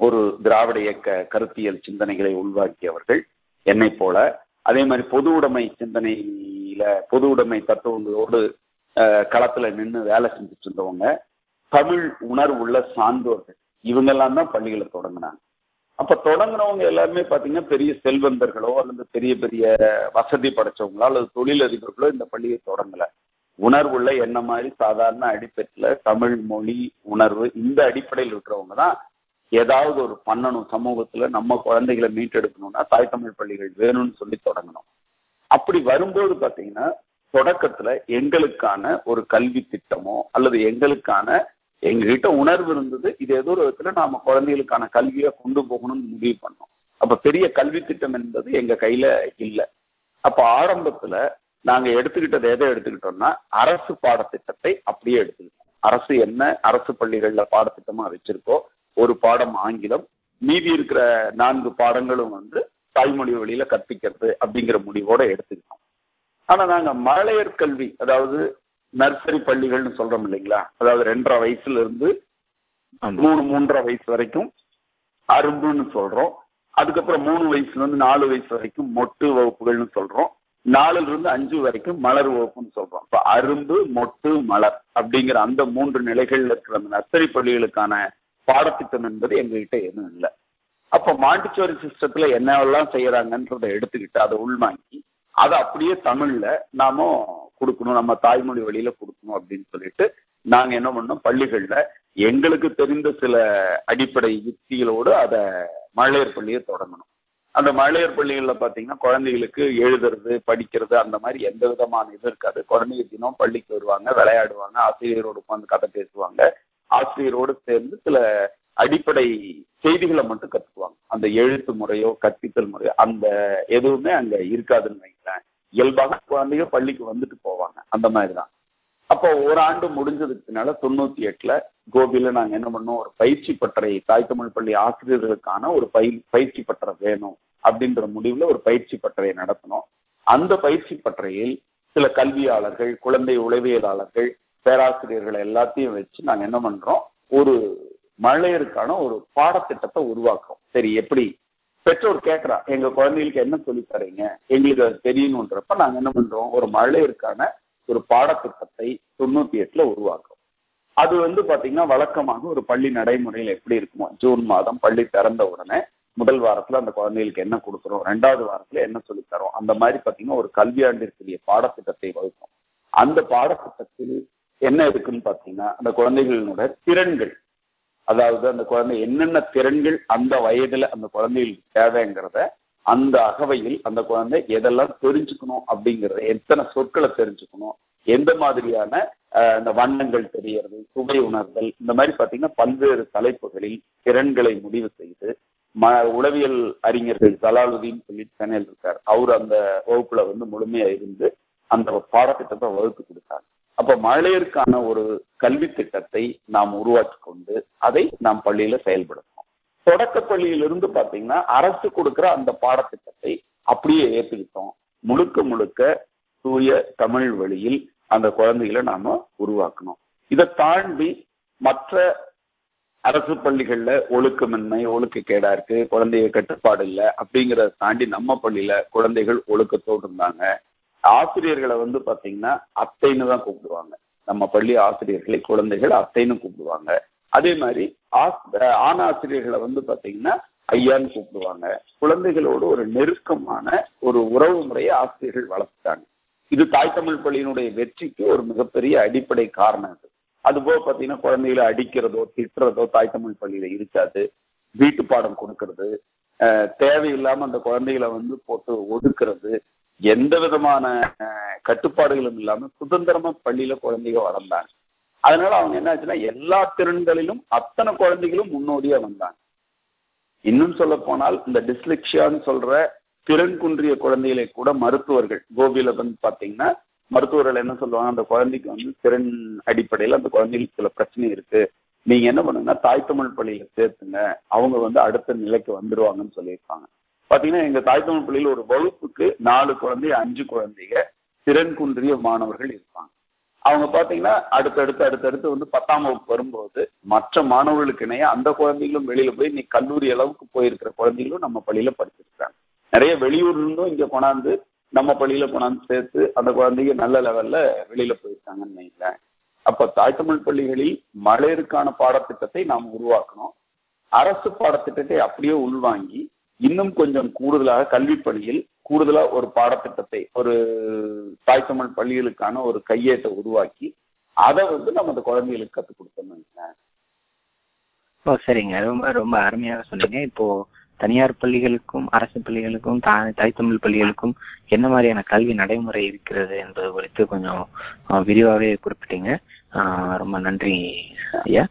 ஒரு திராவிட இயக்க கருத்தியல் சிந்தனைகளை உள்வாக்கியவர்கள் என்னை போல அதே மாதிரி பொது உடைமை சிந்தனையில பொது உடைமை தத்துவங்களோடு களத்துல நின்று வேலை செஞ்சுட்டு இருந்தவங்க தமிழ் உணர்வுள்ள சான்றோர்கள். இவங்கெல்லாம் தான் பள்ளிகளை தொடங்கினாங்க. அப்ப தொடங்குனவங்க எல்லாருமே பாத்தீங்கன்னா பெரிய செல்வந்தர்களோ அல்லது பெரிய பெரிய வசதி படைச்சவங்களோ அல்லது தொழிலதிபர்களோ இந்த பள்ளியை தொடங்கல. உணர்வுள்ள என்ன மாதிரி சாதாரண அடிப்படையில தமிழ் மொழி உணர்வு இந்த அடிப்படையில் இருக்கிறவங்க தான் ஏதாவது ஒரு பண்ணணும். சமூகத்துல நம்ம குழந்தைகளை மீட்டெடுக்கணும்னா தாய் தமிழ் பள்ளிகள் வேணும்னு சொல்லி தொடங்கணும். அப்படி வரும்போது பாத்தீங்கன்னா தொடக்கத்துல எங்களுக்கான ஒரு கல்வி திட்டமோ அல்லது எங்களுக்கான எங்ககிட்ட உணர்வு இருந்தது. இது ஏதோ ஒரு விதத்துல நாம குழந்தைகளுக்கான கல்வியை கொண்டு போகணும்னு முடிவு பண்ணோம். அப்ப பெரிய கல்வி திட்டம் என்பது எங்க கையில இல்லை. அப்ப ஆரம்பத்துல நாங்க எடுத்துக்கிட்டது எதை எடுத்துக்கிட்டோம்னா அரசு பாடத்திட்டத்தை அப்படியே எடுத்துக்கிட்டோம். அரசு என்ன அரசு பள்ளிகள்ல பாடத்திட்டமா வச்சிருக்கோ ஒரு பாடம் ஆங்கிலம் மீதி இருக்கிற நான்கு பாடங்களும் வந்து தாய்மொழி வழியில கற்பிக்கிறது அப்படிங்கிற முடிவோட எடுத்துக்கிட்டோம். ஆனா நாங்க மழையர் கல்வி அதாவது நர்சரி பள்ளிகள்னு சொல்றோம் இல்லைங்களா? அதாவது ரெண்டரை வயசுல இருந்து. மூணு மூன்றரை வயசு வரைக்கும் அரும்புன்னு சொல்றோம். அதுக்கப்புறம் மூணு வயசுல இருந்து நாலு வயசு வரைக்கும் மொட்டு வகுப்புகள்னு சொல்றோம். நாலுல இருந்து அஞ்சு வரைக்கும் மலர் வகுப்புன்னு சொல்றோம். இப்ப அரும்பு மொட்டு மலர் அப்படிங்கிற அந்த மூன்று நிலைகள்ல இருக்கிற அந்த நர்சரி பள்ளிகளுக்கான பாடத்திட்டம் என்பது எங்ககிட்ட எதுவும் இல்லை. அப்ப மாண்டிச்சோரி சிஸ்டத்துல என்னவெல்லாம் செய்யறாங்கன்றதை எடுத்துக்கிட்டு அதை உள்வாங்கி அதை அப்படியே தமிழ்ல நாம கொடுக்கணும் நம்ம தாய்மொழி வழியில கொடுக்கணும் அப்படின்னு சொல்லிட்டு நாங்க என்ன பண்ணோம்? பள்ளிகள்ல எங்களுக்கு தெரிந்த சில அடிப்படை யுக்திகளோடு அதை மழையர் பள்ளியை தொடங்கணும். அந்த மழையர் பள்ளிகளில் பார்த்தீங்கன்னா குழந்தைகளுக்கு எழுதுறது படிக்கிறது அந்த மாதிரி எந்த விதமான இது இருக்காது. குழந்தைங்க தினம் பள்ளிக்கு வருவாங்க விளையாடுவாங்க ஆசிரியரோடு உட்காந்து கதை பேசுவாங்க. ஆசிரியரோடு சேர்ந்து சில அடிப்படை செய்திகளை மட்டும் கற்றுக்குவாங்க அந்த எழுத்து முறையோ கற்பித்தல் முறையோ அந்த எதுவுமே அங்க இருக்காதுன்னு இயல்பாக குழந்தைங்க பள்ளிக்கு வந்துட்டு போவாங்க. அந்த மாதிரி தான் அப்போ ஒரு ஆண்டு முடிஞ்சதுக்கு தொண்ணூத்தி எட்டுல கோபியில நாங்க என்ன பண்ணோம்? ஒரு பயிற்சி பட்டறை தாய் தமிழ் பள்ளி ஆசிரியர்களுக்கான ஒரு பய பயிற்சி பட்டறை வேணும் அப்படின்ற முடிவுல ஒரு பயிற்சி பட்டறையை நடத்தினோம். அந்த பயிற்சி பட்டறையில் சில கல்வியாளர்கள் குழந்தை உளவியலாளர்கள் பேராசிரியர்கள் எல்லாத்தையும் வச்சு நாங்க என்ன பண்றோம்? ஒரு மழையருக்கான ஒரு பாடத்திட்டத்தை உருவாக்குறோம். சரி எப்படி பெற்றோர் கேட்கறா எங்க குழந்தைகளுக்கு என்ன சொல்லி தரீங்க? எங்களுக்கு அது தெரியணுன்றப்ப நாங்க என்ன பண்றோம்? ஒரு மழலையருக்கான ஒரு பாடத்திட்டத்தை தொண்ணூத்தி எட்டுல உருவாக்குறோம். அது வந்து பாத்தீங்கன்னா வழக்கமாக ஒரு பள்ளி நடைமுறையில் எப்படி இருக்குமோ ஜூன் மாதம் பள்ளி திறந்த உடனே முதல் வாரத்துல அந்த குழந்தைகளுக்கு என்ன கொடுக்குறோம் ரெண்டாவது வாரத்துல என்ன சொல்லி தரோம் அந்த மாதிரி பாத்தீங்கன்னா ஒரு கல்வியாண்டிற்குரிய பாடத்திட்டத்தை வகுப்போம் அந்த பாடத்திட்டத்தில் என்ன இருக்குன்னு பாத்தீங்கன்னா அந்த குழந்தைகளோட திறன்கள் அதாவது அந்த குழந்தை என்னென்ன திறன்கள் அந்த வயதுல அந்த குழந்தைகளுக்கு தேவைங்கிறத அந்த அகவையில் அந்த குழந்தை எதெல்லாம் தெரிஞ்சுக்கணும் அப்படிங்கறத எத்தனை சொற்களை தெரிஞ்சுக்கணும் எந்த மாதிரியான இந்த வண்ணங்கள் தெரியறது சுவை உணர்தல் இந்த மாதிரி பாத்தீங்கன்னா பல்வேறு தலைப்புகளில் திறன்களை முடிவு செய்து ம உளவியல் அறிஞர்கள் ஜலாலுதீன் சொல்லி சென்னையில் இருக்கார். அவர் அந்த வகுப்புல வந்து முழுமையா இருந்து அந்த பாடத்திட்டத்தை வகுத்து கொடுத்தாங்க அப்ப மகளிருக்கான ஒரு கல்வி திட்டத்தை நாம் உருவாக்கி கொண்டு அதை நாம் பள்ளியில செயல்படுத்தணும் தொடக்க பள்ளியிலிருந்து பாத்தீங்கன்னா அரசு கொடுக்கிற அந்த பாடத்திட்டத்தை அப்படியே ஏற்றுக்கிட்டோம் முழுக்க முழுக்க தூய தமிழ் வழியில் அந்த குழந்தைகளை நாம உருவாக்கணும். இதை தாண்டி மற்ற அரசு பள்ளிகள்ல ஒழுக்கமின்மை ஒழுக்கக்கேடா இருக்கு குழந்தைய கட்டுப்பாடு இல்லை அப்படிங்கறத தாண்டி நம்ம பள்ளியில குழந்தைகள் ஒழுக்கத்தோடு இருந்தாங்க. ஆசிரியர்களை வந்து பாத்தீங்கன்னா அத்தைன்னு தான் கூப்பிடுவாங்க. நம்ம பள்ளி ஆசிரியர்களை குழந்தைகள் அத்தைன்னு கூப்பிடுவாங்க. அதே மாதிரி ஆண் ஆசிரியர்களை வந்து பாத்தீங்கன்னா ஐயான்னு கூப்பிடுவாங்க. குழந்தைகளோடு ஒரு நெருக்கமான ஒரு உறவு முறையை ஆசிரியர்கள் வளர்த்துட்டாங்க. இது தாய் தமிழ் பள்ளியினுடைய வெற்றிக்கு ஒரு மிகப்பெரிய அடிப்படை காரணம் அது. அதுபோக பாத்தீங்கன்னா குழந்தைகளை அடிக்கிறதோ திட்டுறதோ தாய் தமிழ் பள்ளியில இருக்காது. வீட்டு பாடம் கொடுக்கறது தேவையில்லாம அந்த குழந்தைகளை வந்து போட்டு ஒதுக்குறது எந்த விதமான கட்டுப்பாடுகளும் இல்லாம சுதந்திரமா பள்ளியில குழந்தைங்க வளர்ந்தாங்க. அதனால அவங்க என்ன ஆச்சுன்னா எல்லா திறன்களிலும் அத்தனை குழந்தைகளும் முன்னோடியா வந்தாங்க. இன்னும் சொல்ல போனால் இந்த டிஸ்லிக்ஷியான்னு சொல்ற திறன் குன்றிய குழந்தைகளை கூட மருத்துவர்கள் கோபியில வந்து பாத்தீங்கன்னா மருத்துவர்கள் என்ன சொல்லுவாங்க அந்த குழந்தைக்கு வந்து திறன் அடிப்படையில் அந்த குழந்தைகளுக்கு சில பிரச்சனை இருக்கு. நீங்க என்ன பண்ணுங்கன்னா தாய் தமிழ் பள்ளியில சேர்த்துங்க. அவங்க வந்து அடுத்த நிலைக்கு வந்துருவாங்கன்னு சொல்லியிருப்பாங்க பாத்தீங்கன்னா எங்க தாய் தமிழ் பள்ளியில் ஒரு வகுப்புக்கு நாலு குழந்தை அஞ்சு குழந்தைங்க திறன் குன்றிய மாணவர்கள் இருப்பாங்க. அவங்க பாத்தீங்கன்னா அடுத்தடுத்து அடுத்தடுத்து வந்து பத்தாம் வகுப்பு வரும்போது மற்ற மாணவர்களுக்கு இணைய அந்த குழந்தைகளும் வெளியில போய் நீ கல்லூரி அளவுக்கு போயிருக்கிற குழந்தைகளும் நம்ம பள்ளியில படிச்சிருக்காங்க நிறைய வெளியூர்ல இருந்தும் இங்க கொண்டாந்து நம்ம பள்ளியில கொண்டாந்து சேர்த்து அந்த குழந்தைங்க நல்ல லெவல்ல வெளியில போயிருக்காங்கன்னு நினைக்கிறேன் அப்ப தாய் தமிழ் பள்ளிகளில் மழையருக்கான பாடத்திட்டத்தை நாம் உருவாக்கணும். அரசு பாடத்திட்டத்தை அப்படியே உள்வாங்கி இன்னும் கொஞ்சம் கூடுதலாக கல்வி பணியில் கூடுதலா ஒரு பாடத்திட்டத்தை ஒரு தாய் தமிழ் பள்ளிகளுக்கான ஒரு கையேட்டை உருவாக்கி அதை வந்து நம்ம அந்த குழந்தைகளுக்கு கற்றுக் கொடுத்தோம்னு ஓ சரிங்க. ரொம்ப ரொம்ப அருமையாக சொன்னீங்க. இப்போ தனியார் பள்ளிகளுக்கும் அரசு பள்ளிகளுக்கும் தாய் தமிழ் பள்ளிகளுக்கும் என்ன மாதிரியான கல்வி நடைமுறை இருக்கிறது என்பது குறித்து கொஞ்சம் விரிவாகவே குறிப்பிட்டீங்க. ரொம்ப நன்றி ஐயா.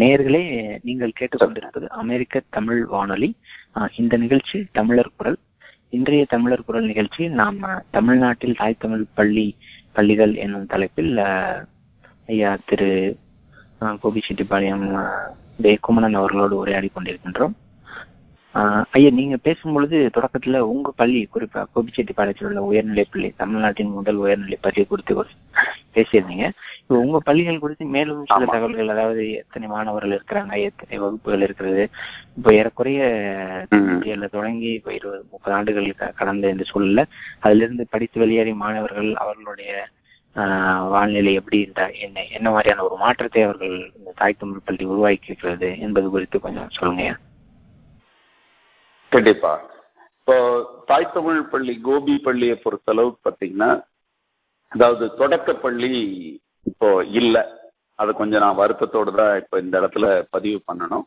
நேர்களே நீங்கள் கேட்டுக்கொண்டிருப்பது அமெரிக்க தமிழ் வானொலி. இந்த நிகழ்ச்சி தமிழர் குரல். இன்றைய தமிழர் குரல் நிகழ்ச்சி நாம் தமிழ்நாட்டில் தாய் தமிழ் பள்ளி பள்ளிகள் என்னும் தலைப்பில் ஐயா திரு கோபிச்செட்டிப்பாளையம் தே குமணன் அவர்களோடு உரையாடி கொண்டிருக்கின்றோம் ஐயா நீங்க பேசும்பொழுது தொடக்கத்துல உங்க பள்ளி குறிப்பா கோபிச்செட்டிப்பாளையத்தில் உள்ள உயர்நிலை பள்ளி தமிழ்நாட்டின் முதல் உயர்நிலை பள்ளி குறித்து பேசியிருந்தீங்க. இப்போ உங்க பள்ளிகள் குறித்து மேலும் சில தகவல்கள் அதாவது எத்தனை மாணவர்கள் இருக்கிறாங்க எத்தனை வகுப்புகள் இருக்கிறது இப்போ ஏறக்குறைய தொடங்கி இப்போ இருபது முப்பது ஆண்டுகள் கடந்த இந்த சூழல்ல அதுல இருந்து படித்து வெளியேறிய மாணவர்கள் அவர்களுடைய வாழ்நிலை எப்படி என்ன என்ன மாதிரியான ஒரு மாற்றத்தை அவர்கள் இந்த தாய் தமிழ் பள்ளி உருவாக்கி இருக்கிறது என்பது குறித்து கொஞ்சம் சொல்லுங்க கண்டிப்பா. இப்போ தாய் தமிழ் பள்ளி கோபி பள்ளியை பொறுத்தளவு பார்த்தீங்கன்னா அதாவது தொடக்க பள்ளி இப்போ இல்லை. அதை கொஞ்சம் நான் வருத்தத்தோடு தான் இப்போ இந்த இடத்துல பதிவு பண்ணணும்.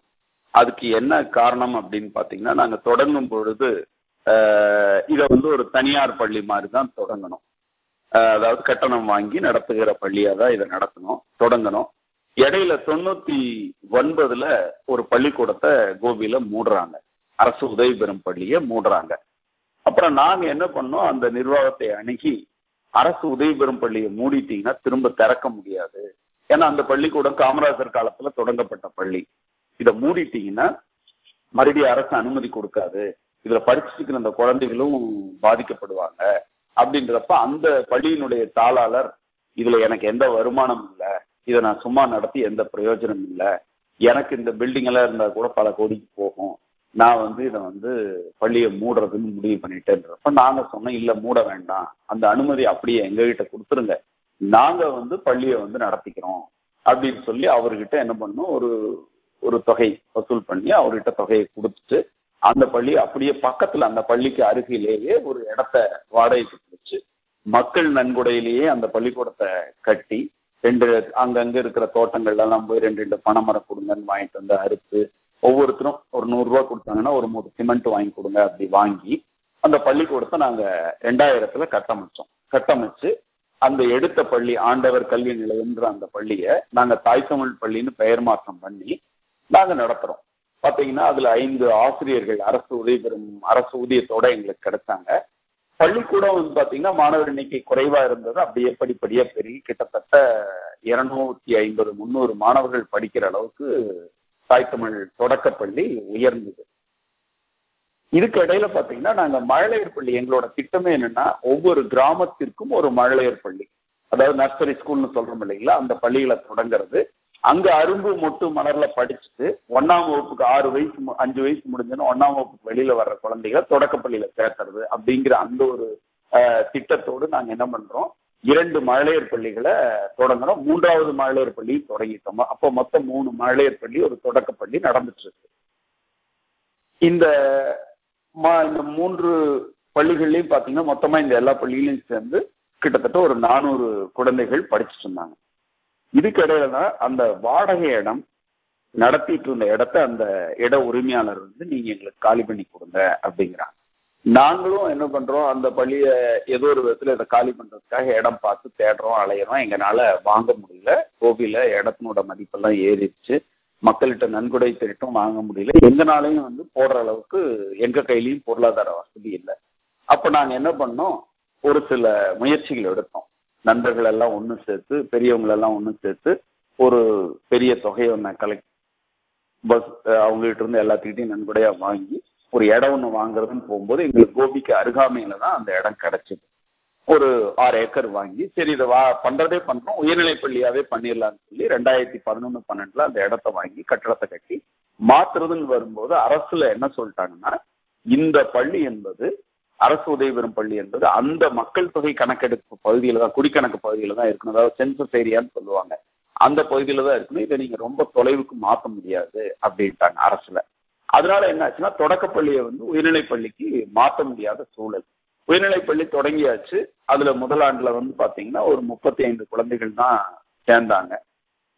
அதுக்கு என்ன காரணம் அப்படின்னு பார்த்தீங்கன்னா நாங்கள் தொடங்கும் பொழுது இதை வந்து ஒரு தனியார் பள்ளி மாதிரி தான் தொடங்கணும். அதாவது கட்டணம் வாங்கி நடத்துகிற பள்ளியாக தான் இதை நடத்தணும் தொடங்கணும். இடையில தொண்ணூத்தி ஒன்பதுல ஒரு பள்ளிக்கூடத்தை கோபியில மூடுறாங்க. அரசு உதவி பெறும்படியே பள்ளியை மூடுறாங்க. அப்புறம் நாங்க என்ன பண்ணோம்? அந்த நிர்வாகத்தை அணுகி அரசு உதவி பெறும் பள்ளியை மூடிட்டீங்கன்னா திரும்ப திறக்க முடியாது. ஏன்னா அந்த பள்ளிக்கூடம் காமராஜர் காலத்துல தொடங்கப்பட்ட பள்ளி. இதை மூடிட்டீங்கன்னா மறுபடியும் அரசு அனுமதி கொடுக்காது. இதுல படிச்சுக்கிற அந்த குழந்தைகளும் பாதிக்கப்படுவாங்க. அப்படின்றப்ப அந்த பள்ளியினுடைய தாளாளர் இதுல எனக்கு எந்த வருமானம் இல்லை. இதை நான் சும்மா நடத்தி எந்த பிரயோஜனம் இல்லை. எனக்கு இந்த பில்டிங் எல்லாம் இருந்தா கூட பல கோடிக்கு போகும். நான் வந்து இதை வந்து பள்ளியை மூடுறதுன்னு முடிவு பண்ணிட்டேன்றப்ப நாங்க சொன்னோம் இல்ல மூட வேண்டாம். அந்த அனுமதி அப்படியே எங்ககிட்ட கொடுத்துருங்க. நாங்க வந்து பள்ளியை வந்து நடத்திக்கிறோம். அப்படின்னு சொல்லி அவர்கிட்ட என்ன பண்ணோம் ஒரு ஒரு தொகை வசூல் பண்ணி அவர்கிட்ட தொகையை கொடுத்துட்டு அந்த பள்ளி அப்படியே பக்கத்துல அந்த பள்ளிக்கு அருகிலேயே ஒரு இடத்த வாடகைக்கு பிடிச்சு மக்கள் நன்கொடையிலேயே அந்த பள்ளிக்கூடத்தை கட்டி ரெண்டு அங்கங்க இருக்கிற தோட்டங்கள்ல எல்லாம் போய் ரெண்டு ரெண்டு பனைமரம் கொடுங்கன்னு வாங்கிட்டு வந்து அறுத்து ஒவ்வொருத்தரும் ஒரு நூறுரூவா கொடுத்தாங்கன்னா ஒரு மூணு சிமெண்ட் வாங்கி கொடுங்க அப்படி வாங்கி அந்த பள்ளிக்கூடத்தை நாங்கள் ரெண்டாயிரத்துல கட்டமைச்சோம். கட்டமைச்சு அந்த எடுத்த பள்ளி ஆண்டவர் கல்வி நிலையம்ன்ற அந்த பள்ளியை நாங்கள் தாய் தமிழ் பள்ளின்னு பெயர் மாற்றம் பண்ணி நாங்கள் நடத்துகிறோம் பார்த்தீங்கன்னா அதில் ஐந்து ஆசிரியர்கள் அரசு உதவி பெறும் அரசு ஊதியத்தோட எங்களுக்கு கிடைச்சாங்க. பள்ளிக்கூடம் வந்து பார்த்தீங்கன்னா மாணவர் எண்ணிக்கை குறைவாக இருந்தது. அப்படியே படிப்படியாக பெருகி கிட்டத்தட்ட இருநூத்தி ஐம்பது முந்நூறு மாணவர்கள் படிக்கிற அளவுக்கு தாய் தமிழ் தொடக்கப்பள்ளி உயர்ந்தது. இதுக்கு இடையில பாத்தீங்கன்னா நாங்க மழலையர் பள்ளி எங்களோட திட்டமே என்னன்னா ஒவ்வொரு கிராமத்திற்கும் ஒரு மழலையர் பள்ளி. அதாவது நர்சரி ஸ்கூல்னு சொல்றோம் இல்லைங்களா அந்த பள்ளிகளை தொடங்குறது. அங்க அரும்பு மொட்டு மலர்ல படிச்சுட்டு ஒன்னாம் வகுப்புக்கு ஆறு வயசு அஞ்சு வயசு முடிஞ்சோன்னு ஒன்னாம் வகுப்புக்கு வெளியில வர்ற குழந்தைகளை தொடக்கப்பள்ளியில சேர்க்கறது அப்படிங்கிற அந்த ஒரு திட்டத்தோடு நாங்க என்ன பண்றோம் இரண்டு மழலையர் பள்ளிகளை தொடங்கணும். மூன்றாவது மழலையர் பள்ளி தொடங்கிட்டோம். அப்போ மொத்தம் மூணு மழலையர் பள்ளி ஒரு தொடக்கப்பள்ளி நடந்துட்டு இருக்கு இந்த இந்த மூன்று பள்ளிகள்லயும் பாத்தீங்கன்னா மொத்தமா இந்த எல்லா பள்ளிகளையும் சேர்ந்து கிட்டத்தட்ட ஒரு நானூறு குழந்தைகள் படிச்சுட்டு இருந்தாங்க. இதுக்கிடையில தான் அந்த வாடகை இடம் நடத்திட்டு இருந்த இடத்த அந்த இட உரிமையாளர் வந்து நீங்க எங்களுக்கு காலி பண்ணி கொடுங்க அப்படிங்கிறாங்க. நாங்களும் என்ன பண்றோம் அந்த பள்ளிய ஏதோ ஒரு விதத்துல இதை காலி பண்றதுக்காக இடம் பார்த்து தேடுறோம் அலையிறோம். எங்களால வாங்க முடியல. கோவில இடத்தினோட மதிப்பெல்லாம் ஏறிடுச்சு. மக்கள்கிட்ட நன்கொடை திரட்டும் வாங்க முடியல. எங்கனாலையும் வந்து போடுற அளவுக்கு எங்க கையிலையும் பொருளாதார வசதி இல்லை. அப்ப நாங்க என்ன பண்ணோம்? ஒரு சில முயற்சிகள் எடுத்தோம். நண்பர்கள் எல்லாம் ஒண்ணு சேர்த்து பெரியவங்களெல்லாம் ஒன்று சேர்த்து ஒரு பெரிய தொகையை நான் கலெக்ட் பஸ் அவங்ககிட்ட இருந்து எல்லாத்துக்கிட்டையும் நன்கொடையா வாங்கி ஒரு இடம் ஒன்று வாங்குறதுன்னு போகும்போது எங்களுக்கு கோபிக்கு அருகாமையில தான் அந்த இடம் கிடைச்சது. ஒரு ஆறு ஏக்கர் வாங்கி சரி இதை வா பண்றதே பண்றோம் உயர்நிலை பள்ளியாவே பண்ணிடலாம்னு சொல்லி ரெண்டாயிரத்தி பதினொன்று பன்னெண்டுல அந்த இடத்த வாங்கி கட்டடத்தை கட்டி மாத்துறதுன்னு வரும்போது அரசுல என்ன சொல்லிட்டாங்கன்னா இந்த பள்ளி என்பது அரசு உதவி பெறும் பள்ளி என்பது அந்த மக்கள் தொகை கணக்கெடுப்பு பகுதியில தான் குடிக்கணக்கு பகுதியில தான் இருக்கணும். அதாவது சென்சஸ் ஏரியான்னு சொல்லுவாங்க. அந்த பகுதியில தான் இருக்கணும். இதை நீங்க ரொம்ப தொலைவுக்கு மாற்ற முடியாது அப்படின்ட்டாங்க அரசுல. அதனால என்ன ஆச்சுன்னா தொடக்கப்பள்ளியை வந்து உயர்நிலைப் பள்ளிக்கு மாற்ற முடியாத சூழல். உயர்நிலை பள்ளி தொடங்கியாச்சு. அதுல முதலாண்டுல வந்து பாத்தீங்கன்னா ஒரு முப்பத்தி ஐந்து குழந்தைகள் தான் சேர்ந்தாங்க.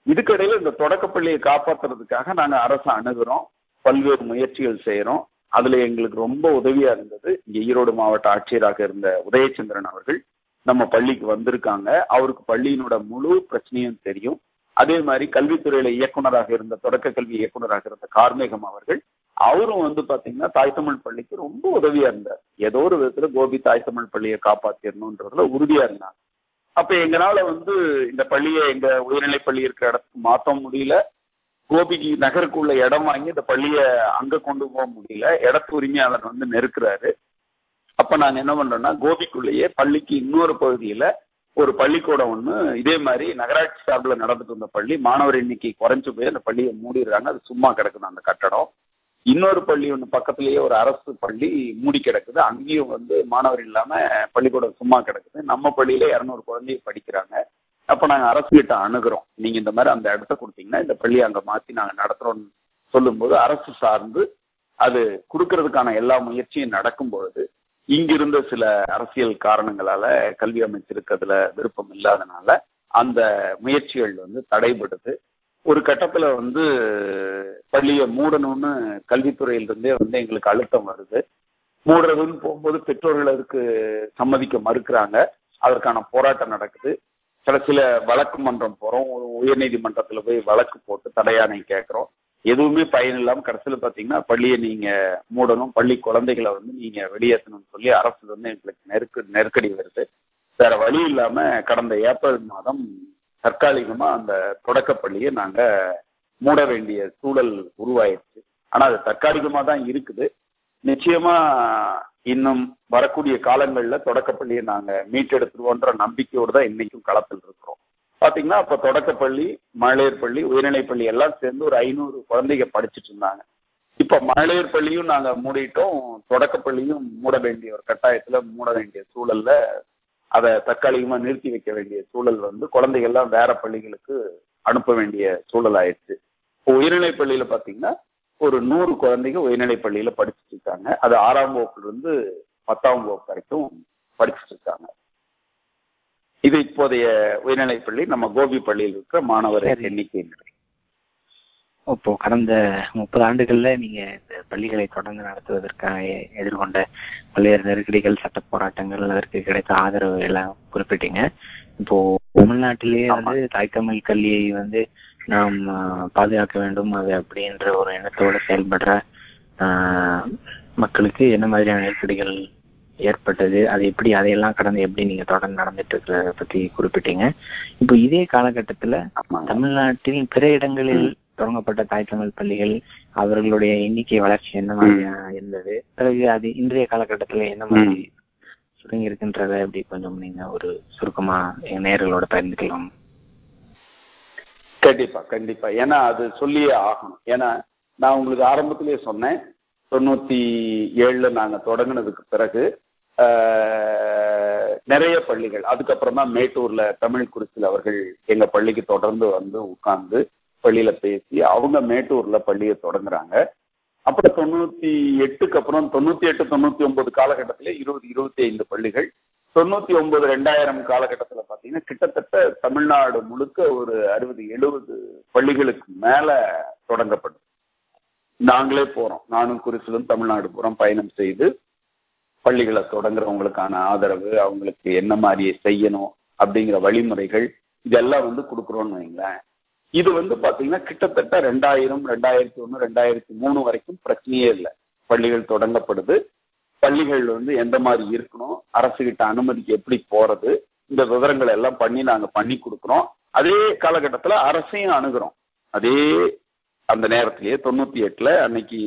இதுக்கிடையில இந்த தொடக்கப்பள்ளியை காப்பாற்றுறதுக்காக நாங்க அரசு அணுகிறோம். பல்வேறு முயற்சிகள் செய்யறோம் அதுல எங்களுக்கு ரொம்ப உதவியா இருந்தது. இங்க ஈரோடு மாவட்ட ஆட்சியராக இருந்த உதயச்சந்திரன் அவர்கள் நம்ம பள்ளிக்கு வந்திருக்காங்க. அவருக்கு பள்ளியினோட முழு பிரச்சனையும் தெரியும். அதே மாதிரி கல்வித்துறையில இயக்குனராக இருந்த தொடக்க கல்வி இயக்குனராக இருந்த கார்மேகம் அவர்கள் அவரும் வந்து பாத்தீங்கன்னா தாய் தமிழ் பள்ளிக்கு ரொம்ப உதவியா இருந்தார். ஏதோ ஒரு விதத்துல கோபி தாய் தமிழ் பள்ளியை காப்பாத்திடணும்ன்றதுல உறுதியா இருந்தாங்க அப்ப எங்களால வந்து இந்த பள்ளியை எங்க உயர்நிலை பள்ளி இருக்கிற இடத்துக்கு மாத்த முடியல. கோபிக்கு நகருக்குள்ள இடம் வாங்கி இந்த பள்ளிய அங்க கொண்டு போக முடியல. இடத்து உரிமையாளர் வந்து நெருக்கிறாரு. அப்ப நாங்க என்ன பண்றோம்னா கோபிக்குள்ளேயே பள்ளிக்கு இன்னொரு பகுதியில ஒரு பள்ளிக்கூடம் ஒண்ணு இதே மாதிரி நகராட்சி சார்பில் நடந்துட்டு இருந்த பள்ளி மாணவர் எண்ணிக்கை குறைஞ்சு போய் அந்த பள்ளியை மூடிடுறாங்க. அது சும்மா கிடக்குது அந்த கட்டடம். இன்னொரு பள்ளி ஒன்று பக்கத்துலேயே ஒரு அரசு பள்ளி மூடி கிடக்குது. அங்கேயும் வந்து மாணவர் இல்லாமல் பள்ளிக்கூடம் சும்மா கிடக்குது. நம்ம பள்ளியில் இரநூறு குழந்தைய படிக்கிறாங்க. அப்போ நாங்கள் அரசு கிட்ட அணுகிறோம். நீங்கள் இந்த மாதிரி அந்த இடத்த கொடுத்தீங்கன்னா இந்த பள்ளியை அங்கே மாற்றி நாங்கள் நடத்துகிறோம்னு சொல்லும்போது அரசு சார்ந்து அது கொடுக்கறதுக்கான எல்லா முயற்சியும் நடக்கும் பொழுது இங்கிருந்த சில அரசியல் காரணங்களால கல்வி அமைச்சருக்கு அதுல விருப்பம் இல்லாதனால அந்த முயற்சிகள் வந்து தடைபடுது. ஒரு கட்டத்துல வந்து பள்ளியை மூடணும்னு கல்வித்துறையிலிருந்தே வந்து எங்களுக்கு அழுத்தம் வருது. மூடுறதுன்னு போகும்போது பெற்றோர்கள் அதுக்கு சம்மதிக்க மறுக்கிறாங்க. அதற்கான போராட்டம் நடக்குது. கடைசியில வழக்கு மன்றம் போறோம். உயர்நீதிமன்றத்துல போய் வழக்கு போட்டு தடையானை கேட்கிறோம். எதுவுமே பயன் இல்லாம கடைசியில பாத்தீங்கன்னா பள்ளியை நீங்க மூடணும். பள்ளி குழந்தைகளை வந்து நீங்க வெளியேற்றணும்னு சொல்லி அரசு வந்து எங்களுக்கு நெருக்க நெருக்கடி வருது. வேற வழி இல்லாம கடந்த ஏப்ரல் மாதம் தற்காலிகமா அந்த தொடக்கப்பள்ளியை நாங்க மூட வேண்டிய சூழல் உருவாயிருச்சு ஆனா அது தற்காலிகமா தான் இருக்குது. நிச்சயமா இன்னும் வரக்கூடிய காலங்கள்ல தொடக்கப்பள்ளியை நாங்க மீட்டெடுத்துருவோன்ற நம்பிக்கையோடு தான் இன்னைக்கும் களத்தில் இருக்கிறோம். பாத்தீங்கன்னா அப்ப தொடக்கப்பள்ளி மழையர் பள்ளி உயர்நிலைப் பள்ளி எல்லாம் சேர்ந்து ஒரு ஐநூறு குழந்தைங்க படிச்சுட்டு இருந்தாங்க. இப்ப மழையர் பள்ளியும் நாங்க மூடிட்டோம். தொடக்கப்பள்ளியும் மூட வேண்டிய ஒரு கட்டாயத்துல மூட வேண்டிய சூழல்ல அதை தற்காலிகமா நிறுத்தி வைக்க வேண்டிய சூழல் வந்து குழந்தைகள்லாம் வேற பள்ளிகளுக்கு அனுப்ப வேண்டிய சூழல் ஆயிடுச்சு இப்போ உயர்நிலைப் பள்ளியில பாத்தீங்கன்னா ஒரு நூறு குழந்தைங்க உயர்நிலைப் பள்ளியில படிச்சுட்டு இருக்காங்க. அது ஆறாம் வகுப்புல இருந்து பத்தாம் வகுப்பு வரைக்கும் படிச்சுட்டு இருக்காங்க. இது இப்போதைய உயர்நிலைப் பள்ளி. நம்ம கோபி பள்ளியில் இருக்கிற மாணவர். எண்ணிக்கை இப்போ கடந்த முப்பது ஆண்டுகள்ல நீங்க இந்த பள்ளிகளை தொடர்ந்து நடத்துவதற்காக எதிர்கொண்ட பல்வேறு நெருக்கடிகள் சட்ட போராட்டங்கள் அதற்கு கிடைத்த ஆதரவு எல்லாம் குறிப்பிட்டீங்க. இப்போ தமிழ்நாட்டிலேயே. வந்து தாய் தமிழ் கல்வியை வந்து நாம் பாதுகாக்க வேண்டும். அது அப்படின்ற ஒரு எண்ணத்தோட செயல்படுற மக்களுக்கு என்ன மாதிரியான நெருக்கடிகள் ஏற்பட்டது அது எப்படி அதையெல்லாம் கடந்து எப்படி நீங்க தொடர்ந்து நடந்துட்டு இருக்கிறத பத்தி குறிப்பிட்டீங்க. இப்போ இதே காலகட்டத்துல தமிழ்நாட்டில் பிற இடங்களில் தொடங்கப்பட்ட தாய் தமிழ் பள்ளிகள் அவர்களுடைய எண்ணிக்கை வளர்ச்சி என்ன மாதிரியா இருந்தது? பிறகு அது இன்றைய காலகட்டத்துல என்ன மாதிரி சுருங்கி இருக்குன்றத எப்படி கொஞ்சம் நீங்க ஒரு சுருக்கமா எங்க நேயர்களோட பகிர்ந்துக்கலாம் கண்டிப்பா கண்டிப்பா. ஏன்னா அது சொல்லியே ஆகணும். ஏன்னா நான் உங்களுக்கு ஆரம்பத்திலேயே சொன்னேன். தொண்ணூத்தி ஏழுல நாங்க தொடங்கினதுக்கு பிறகு ஆஹ், நிறைய பள்ளிகள் அதுக்கப்புறம் மேட்டூர்ல தமிழ் குறிச்சில் அவர்கள் எங்க பள்ளிக்கு தொடர்ந்து வந்து உட்கார்ந்து பள்ளியில பேசி அவங்க மேட்டூர்ல பள்ளியை தொடங்குறாங்க. அப்புறம் தொண்ணூத்தி எட்டுக்கு அப்புறம் தொண்ணூத்தி எட்டு தொண்ணூத்தி ஒன்பது காலகட்டத்தில் இருபது இருபத்தி ஐந்து பள்ளிகள். தொண்ணூத்தி ஒன்பது ரெண்டாயிரம் காலகட்டத்தில் பார்த்தீங்கன்னா கிட்டத்தட்ட தமிழ்நாடு முழுக்க ஒரு அறுபது எழுபது பள்ளிகளுக்கு மேல தொடங்கப்படும் நாங்களே போறோம். நானும் குறிச்சிலும் தமிழ்நாடு போறோம் பயணம் செய்து பள்ளிகளை தொடங்குறவங்களுக்கான ஆதரவு அவங்களுக்கு என்ன மாதிரி செய்யணும் அப்படிங்கிற வழிமுறைகள் இதெல்லாம் வந்து கொடுக்குறோன்னு வைங்களேன். இது வந்து பாத்தீங்கன்னா கிட்டத்தட்ட ரெண்டாயிரம் ரெண்டாயிரத்தி ஒண்ணு ரெண்டாயிரத்தி மூணு வரைக்கும் பிரச்சனையே இல்லை. பள்ளிகள் தொடங்கப்படுது. பள்ளிகள் வந்து எந்த மாதிரி இருக்கணும் அரசுகிட்ட அனுமதிக்கு எப்படி போறது இந்த விவரங்கள் எல்லாம் பண்ணி நாங்க பண்ணி கொடுக்குறோம். அதே காலகட்டத்துல அரசையும் அணுகிறோம். அதே அந்த நேரத்திலேயே தொண்ணூத்தி எட்டுல அன்னைக்கு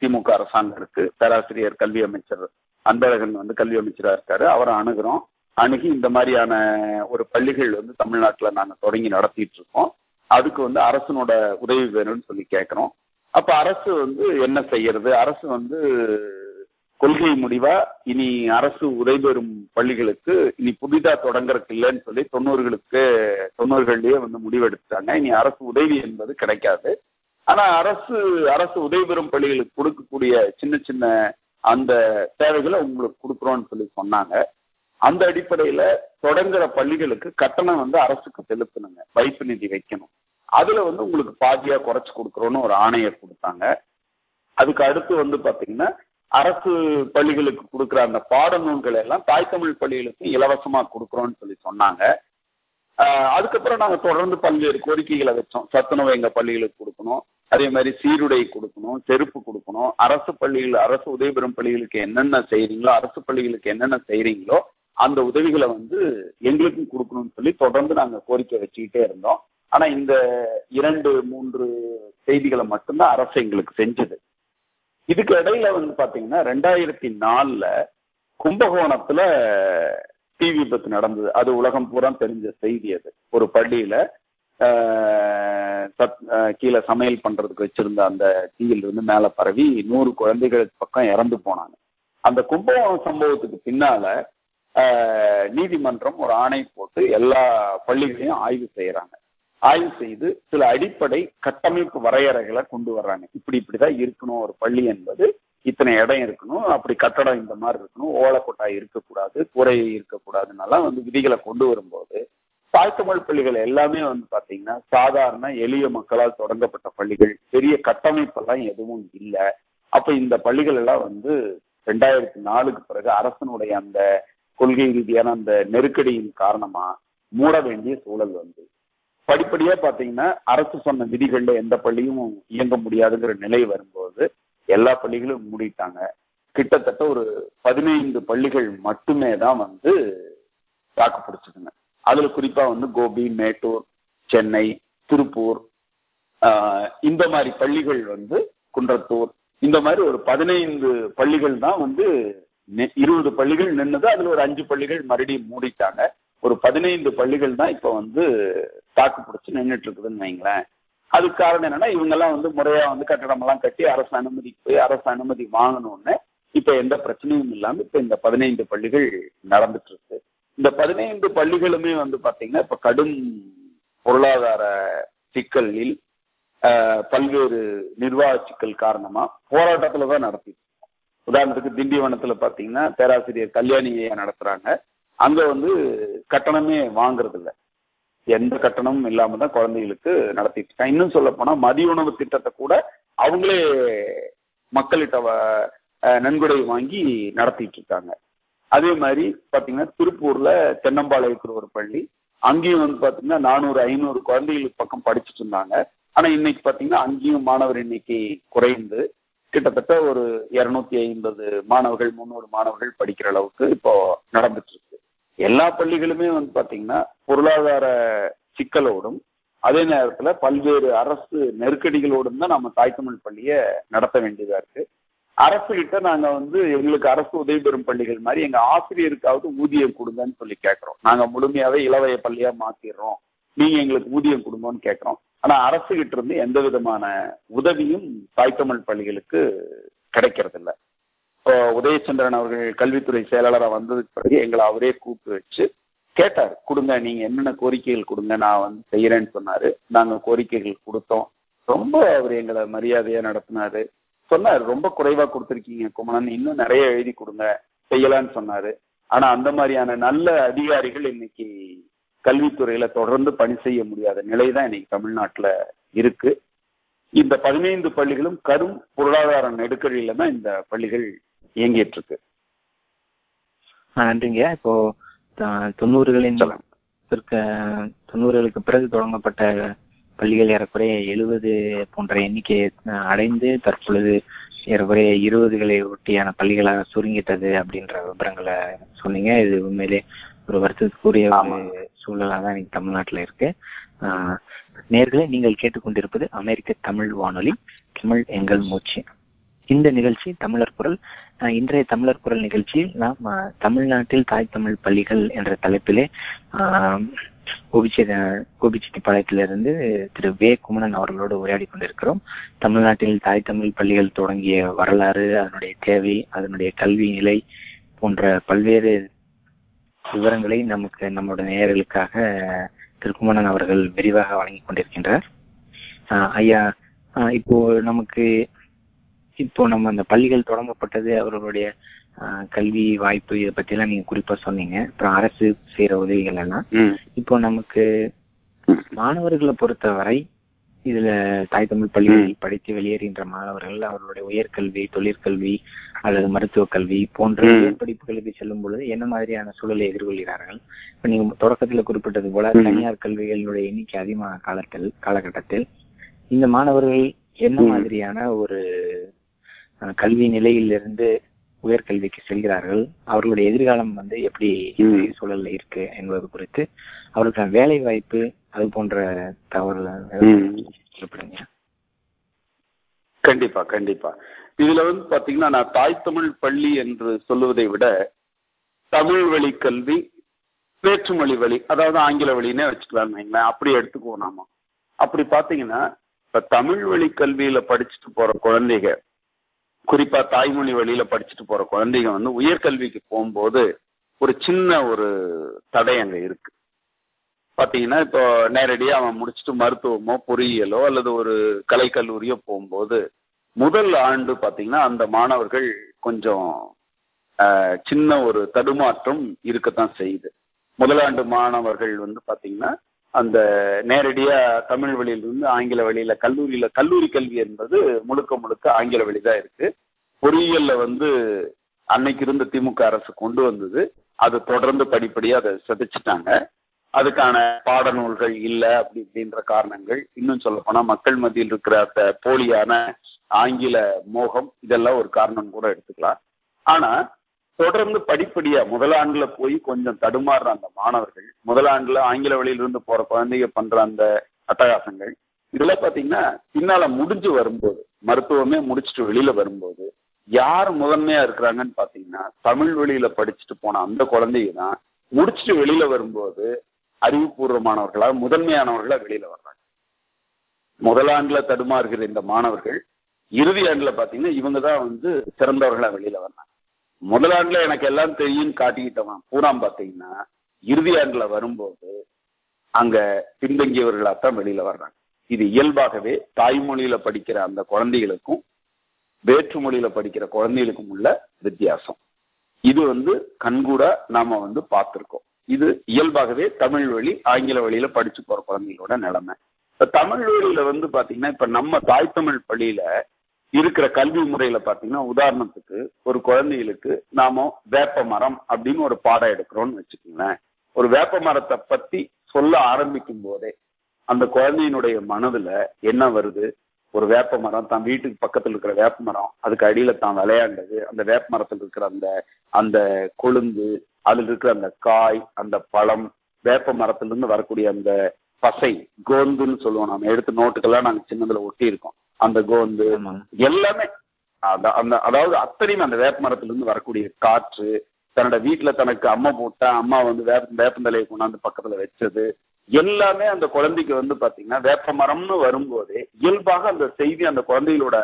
திமுக அரசாங்கம் இருக்கு பேராசிரியர் கல்வி அமைச்சர் அன்பழகன் வந்து கல்வி அமைச்சரா இருக்காரு. அவரை அணுகிறோம். அணுகி இந்த மாதிரியான ஒரு பள்ளிகள் வந்து தமிழ்நாட்டுல நாங்க தொடங்கி நடத்திட்டு இருக்கோம். அதுக்கு வந்து அரசனோட உதவி வேணும்னு சொல்லி கேட்கிறோம். அப்ப அரசு வந்து என்ன செய்யறது? அரசு வந்து கொள்கை முடிவா இனி அரசு உதவி பெறும் பள்ளிகளுக்கு இனி புதிதா தொடங்கறதுக்கு இல்லைன்னு சொல்லி தொண்ணூறுகளுக்கு தொண்ணூறுகள்லயே வந்து முடிவெடுத்தாங்க இனி அரசு உதவி என்பது கிடைக்காது. ஆனா அரசு அரசு உதவி பெறும் பள்ளிகளுக்கு கொடுக்கக்கூடிய சின்ன சின்ன அந்த தேவைகளை உங்களுக்கு கொடுக்குறோம்னு சொல்லி சொன்னாங்க. அந்த அடிப்படையில தொடங்குற பள்ளிகளுக்கு கட்டணம் வந்து அரசுக்கு செலுத்தணுங்க. வைப்பு நிதி வைக்கணும். அதுல வந்து உங்களுக்கு பாதியா குறைச்சு கொடுக்குறோன்னு ஒரு ஆணையை கொடுத்தாங்க. அதுக்கு அடுத்து வந்து பாத்தீங்கன்னா அரசு பள்ளிகளுக்கு கொடுக்குற அந்த பாடநூல்கள் எல்லாம் தாய் தமிழ் பள்ளிகளுக்கு இலவசமா கொடுக்குறோம்னு சொல்லி சொன்னாங்க. அதுக்கப்புறம் நாங்க தொடர்ந்து பல்வேறு கோரிக்கைகளை வச்சோம். சத்துணவு எங்க பள்ளிகளுக்கு கொடுக்கணும். அதே மாதிரி சீருடை கொடுக்கணும் செருப்பு கொடுக்கணும். அரசு பள்ளிகள் அரசு உதவி பெறும் பள்ளிகளுக்கு என்னென்ன செய்யறீங்களோ அரசு பள்ளிகளுக்கு என்னென்ன செய்யறீங்களோ அந்த உதவிகளை வந்து எங்களுக்கும் கொடுக்கணும்னு சொல்லி தொடர்ந்து நாங்க கோரிக்கை வச்சுக்கிட்டே இருந்தோம். ஆனா இந்த இரண்டு மூன்று செய்திகளை மட்டும்தான் அரசு எங்களுக்கு செஞ்சது. இதுக்கு இடையில வந்து பாத்தீங்கன்னா ரெண்டாயிரத்தி நாலுல கும்பகோணத்துல தீ விபத்து நடந்தது. அது உலகம் பூரா தெரிஞ்ச செய்தி அது. ஒரு பள்ளியில சத் கீழே சமையல் பண்றதுக்கு வச்சிருந்த அந்த தீயிலிருந்து மேல பரவி நூறு குழந்தைகளுக்கு பக்கம் இறந்து போனாங்க. அந்த கும்பகோணம் சம்பவத்துக்கு பின்னால நீதிமன்றம் ஒரு ஆணை போட்டு எல்லா பள்ளிகளையும் ஆய்வு செய்யறாங்க. ஆய்வு செய்து சில அடிப்படை கட்டமைப்பு வரையறைகளை கொண்டு வர்றாங்க. இப்படி இப்படிதான் இருக்கணும். ஒரு பள்ளி என்பது இத்தனை இடம் இருக்கணும். அப்படி கட்டடம் இந்த மாதிரி இருக்கணும். ஓலக்கொட்டாய் இருக்கக்கூடாது. கூரை இருக்கக்கூடாதுன்னெல்லாம் வந்து விதிகளை கொண்டு வரும்போது தாய்த்தமிழ் பள்ளிகள் எல்லாமே வந்து பாத்தீங்கன்னா சாதாரண எளிய மக்களால் தொடங்கப்பட்ட பள்ளிகள். பெரிய கட்டமைப்பெல்லாம் எதுவும் இல்லை. அப்ப இந்த பள்ளிகள் எல்லாம் வந்து ரெண்டாயிரத்தி நாலுக்கு பிறகு அரசனுடைய அந்த கொள்கை ரீதியான அந்த நெருக்கடியின் காரணமா மூட வேண்டிய சூழல் வந்து. படிப்படியா பாத்தீங்கன்னா அரசு சொன்ன விதிகள்ல எந்த பள்ளியும் இயங்க முடியாதுங்கிற நிலை வரும்போது எல்லா பள்ளிகளும் மூடிட்டாங்க. கிட்டத்தட்ட ஒரு பதினைந்து பள்ளிகள் மட்டுமே தான் வந்து தாக்கு பிடிச்சதுங்க. அதுல குறிப்பா வந்து கோபி மேட்டூர் சென்னை திருப்பூர் இந்த மாதிரி பள்ளிகள் வந்து குன்றத்தூர் இந்த மாதிரி ஒரு பதினைந்து பள்ளிகள் தான் வந்து இருபது பள்ளிகள் நின்னது அதுல ஒரு அஞ்சு பள்ளிகள் மறுபடியும் மூடிட்டாங்க. ஒரு பதினைந்து பள்ளிகள் தான் இப்ப வந்து தாக்கு பிடிச்சு நின்றுட்டு இருக்குதுன்னு வைங்களேன். அதுக்கு காரணம் என்னன்னா இவங்க எல்லாம் வந்து முறையா வந்து கட்டடம் எல்லாம் கட்டி அரசு அனுமதிக்கு போய் அரசு அனுமதி வாங்கணும்னு இப்ப எந்த பிரச்சனையும் இல்லாம இப்ப இந்த பதினைந்து பள்ளிகள் நடந்துட்டு இருக்கு இந்த பதினைந்து பள்ளிகளுமே வந்து பாத்தீங்கன்னா இப்ப கடும் பொருளாதார சிக்கலில் பல்வேறு நிர்வாக சிக்கல் காரணமா போராட்டத்துல தான் நடத்திட்டு உதாரணத்துக்கு திண்டிவனத்துல பாத்தீங்கன்னா பேராசிரியர் கல்யாணியை நடத்துறாங்க. அங்க வந்து கட்டணமே வாங்குறது இல்லை எந்த கட்டணமும் இல்லாம தான் குழந்தைகளுக்கு நடத்திட்டு இருக்காங்க. இன்னும் சொல்ல போனா மதிய உணவு திட்டத்தை கூட அவங்களே மக்கள்கிட்ட நன்கொடை வாங்கி நடத்திட்டு இருக்காங்க. அதே மாதிரி பாத்தீங்கன்னா திருப்பூர்ல தென்னம்பாளையத்தில் ஒரு பள்ளி அங்கேயும் வந்து பாத்தீங்கன்னா நானூறு ஐநூறு குழந்தைகளுக்கு பக்கம் படிச்சுட்டு இருந்தாங்க. ஆனா இன்னைக்கு பாத்தீங்கன்னா அங்கேயும் மாணவர் எண்ணிக்கை குறைந்து கிட்டத்தட்ட ஒரு இருநூத்தி ஐம்பது மாணவர்கள் முன்னூறு மாணவர்கள் படிக்கிற அளவுக்கு இப்போ நடந்துட்டு இருக்கு எல்லா பள்ளிகளுமே வந்து பாத்தீங்கன்னா பொருளாதார சிக்கலோடும் அதே நேரத்துல பல்வேறு அரசு நெருக்கடிகளோடும் தான் நம்ம தாய்த்தமிழ் பள்ளியை நடத்த வேண்டியதா இருக்கு. அரசு கிட்ட நாங்க வந்து எங்களுக்கு அரசு உதவி பெறும் பள்ளிகள் மாதிரி எங்க ஆசிரியருக்காவது ஊதியம் கொடுங்கன்னு சொல்லி கேட்கிறோம் நாங்க முழுமையாவே இளவய பள்ளியா மாத்திடுறோம். நீங்க எங்களுக்கு ஊதியம் கொடுங்கன்னு கேட்கிறோம் ஆனா அரசு கிட்ட இருந்து எந்த விதமான உதவியும் தாய்த்தமிழ் பள்ளிகளுக்கு கிடைக்கிறது இல்லை இப்போ உதயச்சந்திரன் அவர்கள் கல்வித்துறை செயலாளராக வந்ததுக்கு பிறகு எங்களை அவரே கூப்பிட்டு வச்சு கேட்டார். கொடுங்க நீங்க என்னென்ன கோரிக்கைகள் கொடுங்க நான் வந்து செய்யறேன்னு சொன்னாரு. நாங்க கோரிக்கைகள் கொடுத்தோம். ரொம்ப அவர் எங்களை மரியாதையா நடத்தினாரு. சொன்னார் ரொம்ப குறைவா கொடுத்துருக்கீங்க குமணன் இன்னும் நிறைய எழுதி கொடுங்க. செய்யலான்னு சொன்னாரு. ஆனா அந்த மாதிரியான நல்ல அதிகாரிகள் இன்னைக்கு கல்வித்துறையில தொடர்ந்து பணி செய்ய முடியாத நிலை தான் இன்னைக்கு தமிழ்நாட்டுல இருக்கு. இந்த பதினைந்து பள்ளிகளும் கரும் பொருளாதார நெருக்கடியில தான் இந்த பள்ளிகள் இயங்கிட்டு இருக்கு. நன்றிங்க. இப்போ தொண்ணூறுகளின் தொண்ணூறுகளுக்கு பிறகு தொடங்கப்பட்ட பள்ளிகள் ஏறக்குறைய எழுபது போன்ற எண்ணிக்கையை அடைந்து தற்பொழுது ஏறக்குறைய இருபதுகளை ஒட்டியான பள்ளிகளாக சுருங்கிட்டது அப்படின்ற விவரங்களை சொன்னீங்க. இது உண்மையிலே ஒரு வருத்தத்துக்குரிய ஒரு சூழலாக தான் இன்னைக்கு தமிழ்நாட்டில் இருக்கு. நேர்களை நீங்கள் கேட்டுக்கொண்டிருப்பது அமெரிக்க தமிழ் வானொலி தமிழ் எங்கள் மூச்சு. இந்த நிகழ்ச்சி தமிழர் குரல் இன்றைய தமிழர் குரல் நிகழ்ச்சியில் நாம் தமிழ்நாட்டில் தாய் தமிழ் பள்ளிகள் என்ற தலைப்பிலே கோபிச்செட்டி கோபிச்செட்டிப்பாளையத்திலிருந்து திரு வே. குமணன் அவர்களோடு உரையாடி கொண்டிருக்கிறோம். தமிழ்நாட்டில் தாய் தமிழ் பள்ளிகள் தொடங்கிய வரலாறு அதனுடைய தேவை அதனுடைய கல்வி நிலை போன்ற பல்வேறு விவரங்களை நமக்கு நம்முடைய நேயர்களுக்காக திரு குமணன் அவர்கள் விரிவாக வழங்கி கொண்டிருக்கின்றார். ஐயா இப்போ நமக்கு இப்போ நம்ம அந்த பள்ளிகள் தொடங்கப்பட்டது அவர்களுடைய கல்வி வாய்ப்பு இதை பத்தி எல்லாம் நீங்க குறிப்பா சொன்னீங்க. அப்புறம் அரசு செய்யற உதவிகள் எல்லாம். இப்போ நமக்கு மாணவர்களை பொறுத்தவரை இதுல தாய் தமிழ் பள்ளிகளில் படித்து வெளியேறுகின்ற மாணவர்கள் அவர்களுடைய உயர்கல்வி தொழிற்கல்வி அல்லது மருத்துவ கல்வி போன்ற படிப்புகளுக்கு செல்லும் பொழுது என்ன மாதிரியான சூழலை எதிர்கொள்கிறார்கள்? இப்ப நீங்க தொடக்கத்துல குறிப்பிட்டது போல தனியார் கல்விகளுடைய எண்ணிக்கை அதிகமான காலத்தில் காலகட்டத்தில் இந்த மாணவர்கள் என்ன மாதிரியான ஒரு கல்வி நிலையிலிருந்து உயர்கல்விக்கு செல்கிறார்கள்? அவர்களுடைய எதிர்காலம் வந்து எப்படி சூழல்ல இருக்கு என்பது குறித்து அவர்களுக்கான வேலை வாய்ப்பு அது போன்ற தகவல்கள் கண்டிப்பா கண்டிப்பா. இதுல வந்து பாத்தீங்கன்னா நான் தாய் தமிழ் பள்ளி என்று சொல்லுவதை விட தமிழ் வழி கல்வி வேற்றுமொழி வழி அதாவது ஆங்கில வழின்னே வச்சுக்கலாம் அப்படி எடுத்துக்குவோம் நாம. அப்படி பாத்தீங்கன்னா இப்ப தமிழ் வழி கல்வியில படிச்சுட்டு போற குழந்தைங்க குறிப்பா தாய்மொழி வழியில படிச்சுட்டு போற குழந்தைங்க வந்து உயர்கல்விக்கு போகும்போது ஒரு சின்ன ஒரு தடை அங்க இருக்கு. பார்த்தீங்கன்னா இப்போ நேரடியாக அவன் முடிச்சுட்டு மருத்துவமோ பொறியியலோ அல்லது ஒரு கலைக்கல்லூரியோ போகும்போது முதல் ஆண்டு பார்த்தீங்கன்னா அந்த மாணவர்கள் கொஞ்சம் சின்ன ஒரு தடுமாற்றம் இருக்கத்தான் செய்யுது. முதலாண்டு மாணவர்கள் வந்து பார்த்தீங்கன்னா அந்த நேரடியாக தமிழ் வழியிலிருந்து ஆங்கில வழியில் கல்லூரியில் கல்லூரி கல்வி என்பது முழுக்க முழுக்க ஆங்கில வழி தான் இருக்கு. பொறியியலில் வந்து அன்னைக்கு இருந்த திமுக அரசு கொண்டு வந்தது. அது தொடர்ந்து படிப்படியாக அதை சதிச்சிட்டாங்க. அதுக்கான பாடநூல்கள் இல்லை அப்படி இப்படின்ற காரணங்கள். இன்னும் சொல்ல போனா மக்கள் மத்தியில் இருக்கிற அந்த போலியான ஆங்கில மோகம் இதெல்லாம் ஒரு காரணம் கூட எடுத்துக்கலாம். ஆனா தொடர்ந்து படிப்படியா முதலாண்டுல போய் கொஞ்சம் தடுமாறுற அந்த மாணவர்கள் முதலாண்டுல ஆங்கில வழியிலிருந்து போற குழந்தைங்க பண்ற அந்த அட்டகாசங்கள் இதெல்லாம் பாத்தீங்கன்னா பின்னால முடிஞ்சு வரும்போது மருத்துவமே முடிச்சுட்டு வெளியில வரும்போது யார் முதன்மையா இருக்கிறாங்கன்னு பாத்தீங்கன்னா தமிழ் வழியில படிச்சுட்டு போன அந்த குழந்தைங்க தான் முடிச்சுட்டு வெளியில வரும்போது அறிவுபூர்வமானவர்களா முதன்மையானவர்களா வெளியில வர்றாங்க. முதலாண்டுல தடுமாறுகிற இந்த மாணவர்கள் இறுதி ஆண்டுல பாத்தீங்கன்னா இவங்க தான் வந்து சிறந்தவர்களா வெளியில வர்றாங்க. முதலாண்டுல எனக்கு எல்லாம் தெரியும் காட்டிக்கிட்டவன் பூராம் பாத்தீங்கன்னா இறுதி ஆண்டுல வரும்போது அங்க பின்தங்கியவர்களாத்தான் வெளியில வர்றாங்க. இது இயல்பாகவே தாய்மொழியில படிக்கிற அந்த குழந்தைகளுக்கும் வேற்று மொழியில படிக்கிற குழந்தைகளுக்கும் உள்ள வித்தியாசம். இது வந்து கண்கூட நாம வந்து பார்த்திருக்கோம். இது இயல்பாகவே தமிழ் வழி ஆங்கில வழியில படிச்சு போற குழந்தைகளோட நிலைமை. இப்ப தமிழ் வழியில வந்து பாத்தீங்கன்னா இப்ப நம்ம தாய் தமிழ் பள்ளியில இருக்கிற கல்வி முறையில பாத்தீங்கன்னா உதாரணத்துக்கு ஒரு குழந்தைகளுக்கு நாம வேப்ப மரம் அப்படின்னு ஒரு பாடம் எடுக்கிறோம்னு வச்சுக்கோங்களேன். ஒரு வேப்ப மரத்தை பத்தி சொல்ல ஆரம்பிக்கும் போதே அந்த குழந்தையினுடைய மனதுல என்ன வருது? ஒரு வேப்ப மரம் தான் வீட்டுக்கு பக்கத்துல இருக்கிற வேப்ப மரம் அதுக்கு அடியில தான் விளையாண்டது அந்த வேப்ப மரத்துல இருக்கிற அந்த அந்த கொழுந்து அதுல இருக்கிற அந்த காய் அந்த பழம் வேப்ப மரத்துல இருந்து வரக்கூடிய அந்த பசை கோந்துன்னு சொல்லுவோம் நம்ம. எடுத்து நோட்டுக்கெல்லாம் நாங்க சின்னதுல ஒட்டி இருக்கோம் அந்த கோந்து எல்லாமே அந்த அதாவது அத்தனையும் அந்த வேப்ப மரத்துல இருந்து வரக்கூடிய காற்று தன்னோட வீட்டுல தனக்கு அம்மா போட்டா அம்மா வந்து வேப்ப வேப்பந்தலையை கொண்டாந்து பக்கத்துல வச்சது எல்லாமே அந்த குழந்தைக்கு வந்து பாத்தீங்கன்னா வேப்ப மரம்னு வரும்போதே இயல்பாக அந்த செய்தி அந்த குழந்தைகளோட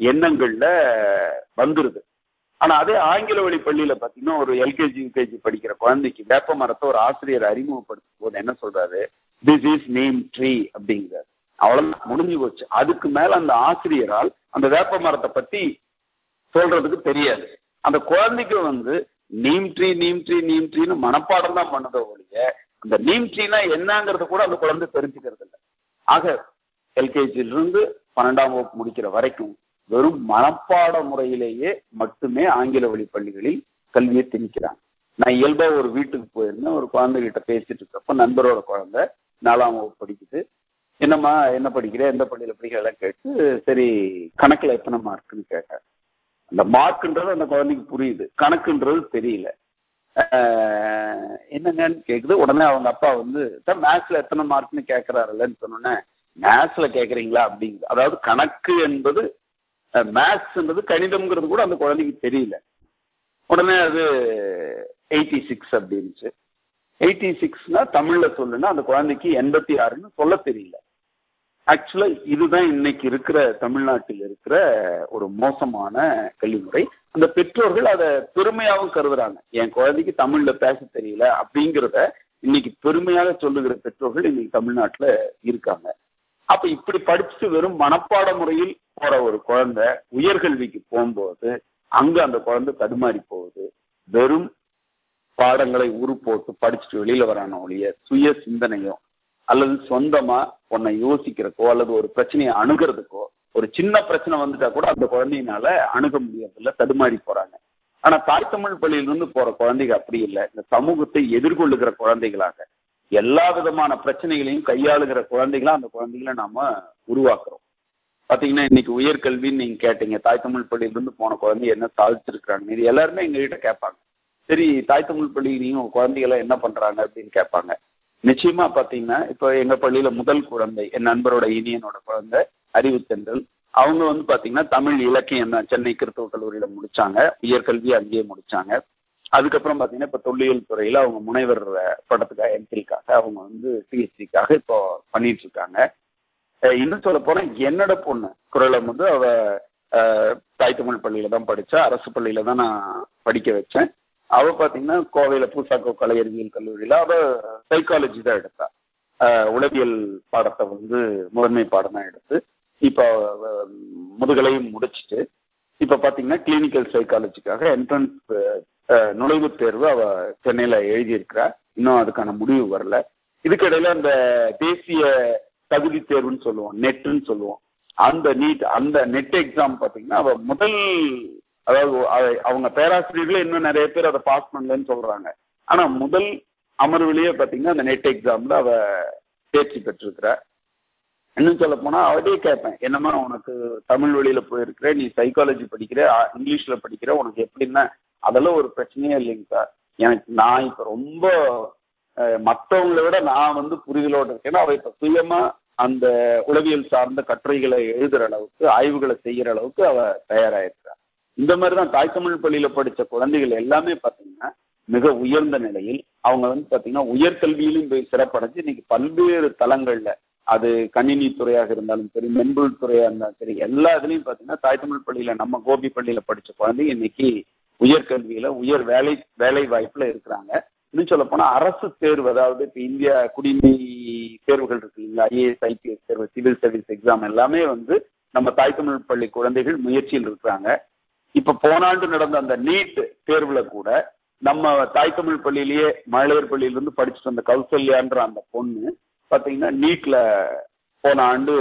எண்ணங்கள்ல வந்துருது. ஆனா அதே ஆங்கில வழி பள்ளியில பாத்தீங்கன்னா ஒரு எல்கேஜி யூகேஜி படிக்கிற குழந்தைக்கு வேப்ப மரத்தை ஒரு ஆசிரியர் அறிமுகப்படுத்தும் போது என்ன சொல்றாரு? திஸ் இஸ் நேம் ட்ரீ அப்படிங்கிறார். அவ்வளவு முடிஞ்சு போச்சு. அதுக்கு மேல அந்த ஆசிரியரால் அந்த வேப்ப மரத்தை பத்தி சொல்றதுக்கு தெரியாது. அந்த குழந்தைக்கு வந்து neem tree neem tree neem ட்ரீன்னு மனப்பாடம் தான் பண்ணதோ ஒழிய அந்த நீம் ட்ரீனா என்னங்கிறத கூட அந்த குழந்தை தெரிஞ்சுக்கிறது இல்லை ஆக எல்கேஜியிலிருந்து பன்னெண்டாம் வகுப்பு முடிக்கிற வரைக்கும் வெறும் மனப்பாட முறையிலேயே மட்டுமே ஆங்கில வழி பள்ளிகளில் கல்வியை திணிக்கிறாங்க நான் இயல்பா ஒரு வீட்டுக்கு போயிருந்தேன். ஒரு குழந்தைகிட்ட பேசிட்டு இருக்கப்ப நண்பரோட குழந்தை நாலாம் வகுப்பு படிக்குது. என்னம்மா என்ன படிக்கிற? எந்த பள்ளியில படிக்கிறதெல்லாம் கேட்டு சரி கணக்குல எத்தனை மார்க்குன்னு கேட்டேன் அந்த மார்க்குன்றது அந்த குழந்தைக்கு புரியுது. கணக்குன்றது தெரியல. என்னங்கன்னு கேக்குது. உடனே அவங்க அப்பா வந்து சார் மேத்ஸ்ல எத்தனை மார்க்னு கேட்கிறாருல்லன்னு சொன்னோன்னே மேத்ஸ்ல கேக்குறீங்களா? அப்படிங்குது அதாவது கணக்கு என்பது மேத்ஸ்ன்றது கணிதம்ங்கிறது கூட அந்த குழந்தைக்கு தெரியல. உடனே அது எயிட்டி சிக்ஸ் அப்படின்ச்சு எயிட்டி சிக்ஸ்னா தமிழ்ல சொல்லுன்னா அந்த குழந்தைக்கு எண்பத்தி ஆறுன்னு சொல்ல தெரியல. ஆக்சுவலா இதுதான் இன்னைக்கு இருக்கிற தமிழ்நாட்டில் இருக்கிற ஒரு மோசமான கல்விமுறை. அந்த பெற்றோர்கள் அதை பெருமையாகவும் கருதுறாங்க. என் குழந்தைக்கு தமிழ்ல பேச தெரியல அப்படிங்கிறத இன்னைக்கு பெருமையாக சொல்லுகிற பெற்றோர்கள் இன்னைக்கு தமிழ்நாட்டுல இருக்காங்க. அப்ப இப்படி படிச்சு வெறும் மனப்பாட முறையில் போற ஒரு குழந்தை உயர்கல்விக்கு போகும்போது அங்க அந்த குழந்தை தடுமாறி போகுது. வெறும் பாடங்களை உரு போட்டு படிச்சுட்டு வெளியில வரான ஒழிய சுய சிந்தனையோ அல்லது சொந்தமா உன்னை யோசிக்கிறக்கோ அல்லது ஒரு பிரச்சனையை அணுகிறதுக்கோ ஒரு சின்ன பிரச்சனை வந்துட்டா கூட அந்த குழந்தையினால அணுக முடியறதில்ல தடுமாறி போறாங்க. ஆனா தாய் தமிழ் பள்ளியிலிருந்து போற குழந்தைங்க அப்படி இல்லை. இந்த சமூகத்தை எதிர்கொள்ளுகிற குழந்தைகளாக எல்லா விதமான பிரச்சனைகளையும் கையாளுகிற குழந்தைகளா அந்த குழந்தைகளை நாம உருவாக்குறோம். பாத்தீங்கன்னா இன்னைக்கு உயர்கல்வின்னு நீங்க கேட்டீங்க. தாய் தமிழ் பள்ளியிலிருந்து போன குழந்தை என்ன சாதிச்சிருக்கிறாங்க இது எல்லாருமே எங்ககிட்ட கேட்பாங்க. சரி தாய் தமிழ் பள்ளியிலையும் குழந்தைகளை என்ன பண்றாங்க அப்படின்னு கேட்பாங்க. நிச்சயமா பாத்தீங்கன்னா இப்போ எங்க பள்ளியில முதல் குழந்தை என் நண்பரோட இனியனோட குழந்தை அறிவுத்தென்றல் அவங்க வந்து பாத்தீங்கன்னா தமிழ் இலக்கியம் தான் சென்னை கிறிஸ்தவ கல்லூரியில முடிச்சாங்க. உயர்கல்வி அங்கேயே முடிச்சாங்க. அதுக்கப்புறம் பாத்தீங்கன்னா இப்ப தொல்லியல் துறையில அவங்க முனைவர் படத்துக்காக என்ட்ரிக்காக அவங்க வந்து பிஹெச்டிக்காக இப்போ பண்ணிட்டு இருக்காங்க இன்னும் சொல்ல போனா என்னோட பொண்ணு குரலம் வந்து அவ தாய் தமிழ் பள்ளியில தான் படிச்சா அரசு பள்ளியில தான் நான் படிக்க வச்சேன். அவ பாத்தீங்கன்னா கோவையில பூசாக்கோ கலை அறிவியல் கல்லூரியில அவ சைக்காலஜி தான் எடுத்தா. உளவியல் பாடத்தை வந்து முதன்மை பாடம் தான் எடுத்து இப்போ முதுகலையும் முடிச்சுட்டு இப்ப பாத்தீங்கன்னா கிளினிக்கல் சைக்காலஜிக்காக என்ட்ரன்ஸ் நுழைவுத் தேர்வு அவ சென்னையில எழுதியிருக்கிறா. இன்னும் அதுக்கான முடிவு வரல. இதுக்கிடையில அந்த தேசிய தகுதி தேர்வுன்னு சொல்லுவோம் நெட்டுன்னு சொல்லுவோம். அந்த நீட் அந்த நெட் எக்ஸாம் பாத்தீங்கன்னா அவ முதல் அதாவது அவங்க பேராசிரியர்களே இன்னும் நிறைய பேர் அதை பாஸ் பண்ணலன்னு சொல்றாங்க. ஆனா முதல் அமர்விலேயே பாத்தீங்கன்னா அந்த நெட் எக்ஸாம்ல அவ தேர்ச்சி பெற்றிருக்கிற. இன்னும் சொல்ல போனா அவட்டே கேட்பேன் என்னமா உனக்கு தமிழ் வழியில போயிருக்கிற நீ சைக்காலஜி படிக்கிற இங்கிலீஷ்ல படிக்கிற உனக்கு எப்படின்னா அதெல்லாம் ஒரு பிரச்சனையே இல்லைங்க சார். எனக்கு நான் இப்ப ரொம்ப மற்றவங்களை விட நான் வந்து புரிதலோடு இருக்கேன்னா அவ இப்ப சுயமா அந்த உளவியல் சார்ந்த கட்டுரைகளை எழுதுற அளவுக்கு ஆய்வுகளை செய்யற அளவுக்கு அவ தயாராயிருக்கிறார் இந்த மாதிரிதான் தாய் தமிழ் பள்ளியில படிச்ச குழந்தைகள் எல்லாமே பாத்தீங்கன்னா மிக உயர்ந்த நிலையில் அவங்க வந்து பாத்தீங்கன்னா உயர்கல்வியிலும் போய் சிறப்படைஞ்சு இன்னைக்கு பல்வேறு தளங்கள்ல அது கணினி துறையாக இருந்தாலும் சரி மென்பொருள் துறையா இருந்தாலும் சரி எல்லா இதுலயும் பாத்தீங்கன்னா தாய் தமிழ் பள்ளியில நம்ம கோபி பள்ளியில படிச்ச குழந்தைங்க இன்னைக்கு உயர்கல்வியில உயர் வேலை வேலை வாய்ப்புல இருக்கிறாங்க. இன்னும் சொல்ல போனா அரசு தேர்வு அதாவது இப்ப இந்தியா குடிமை தேர்வுகள் இருக்கு இல்லைங்களா? ஐஏஎஸ் ஐபிஎஸ் தேர்வு சிவில் சர்வீஸ் எக்ஸாம் எல்லாமே வந்து நம்ம தாய் தமிழ் பள்ளி குழந்தைகள் முயற்சியில் இருக்கிறாங்க. இப்ப போனாண்டு நடந்த அந்த நீட் தேர்வுல கூட நம்ம தாய் தமிழ் பள்ளியிலேயே மகளிர் பள்ளியிலிருந்து படிச்சுட்டு வந்த கௌசல்யான்ற அந்த பொண்ணு பாத்தீங்கன்னா நீட்ல போன ஆண்டு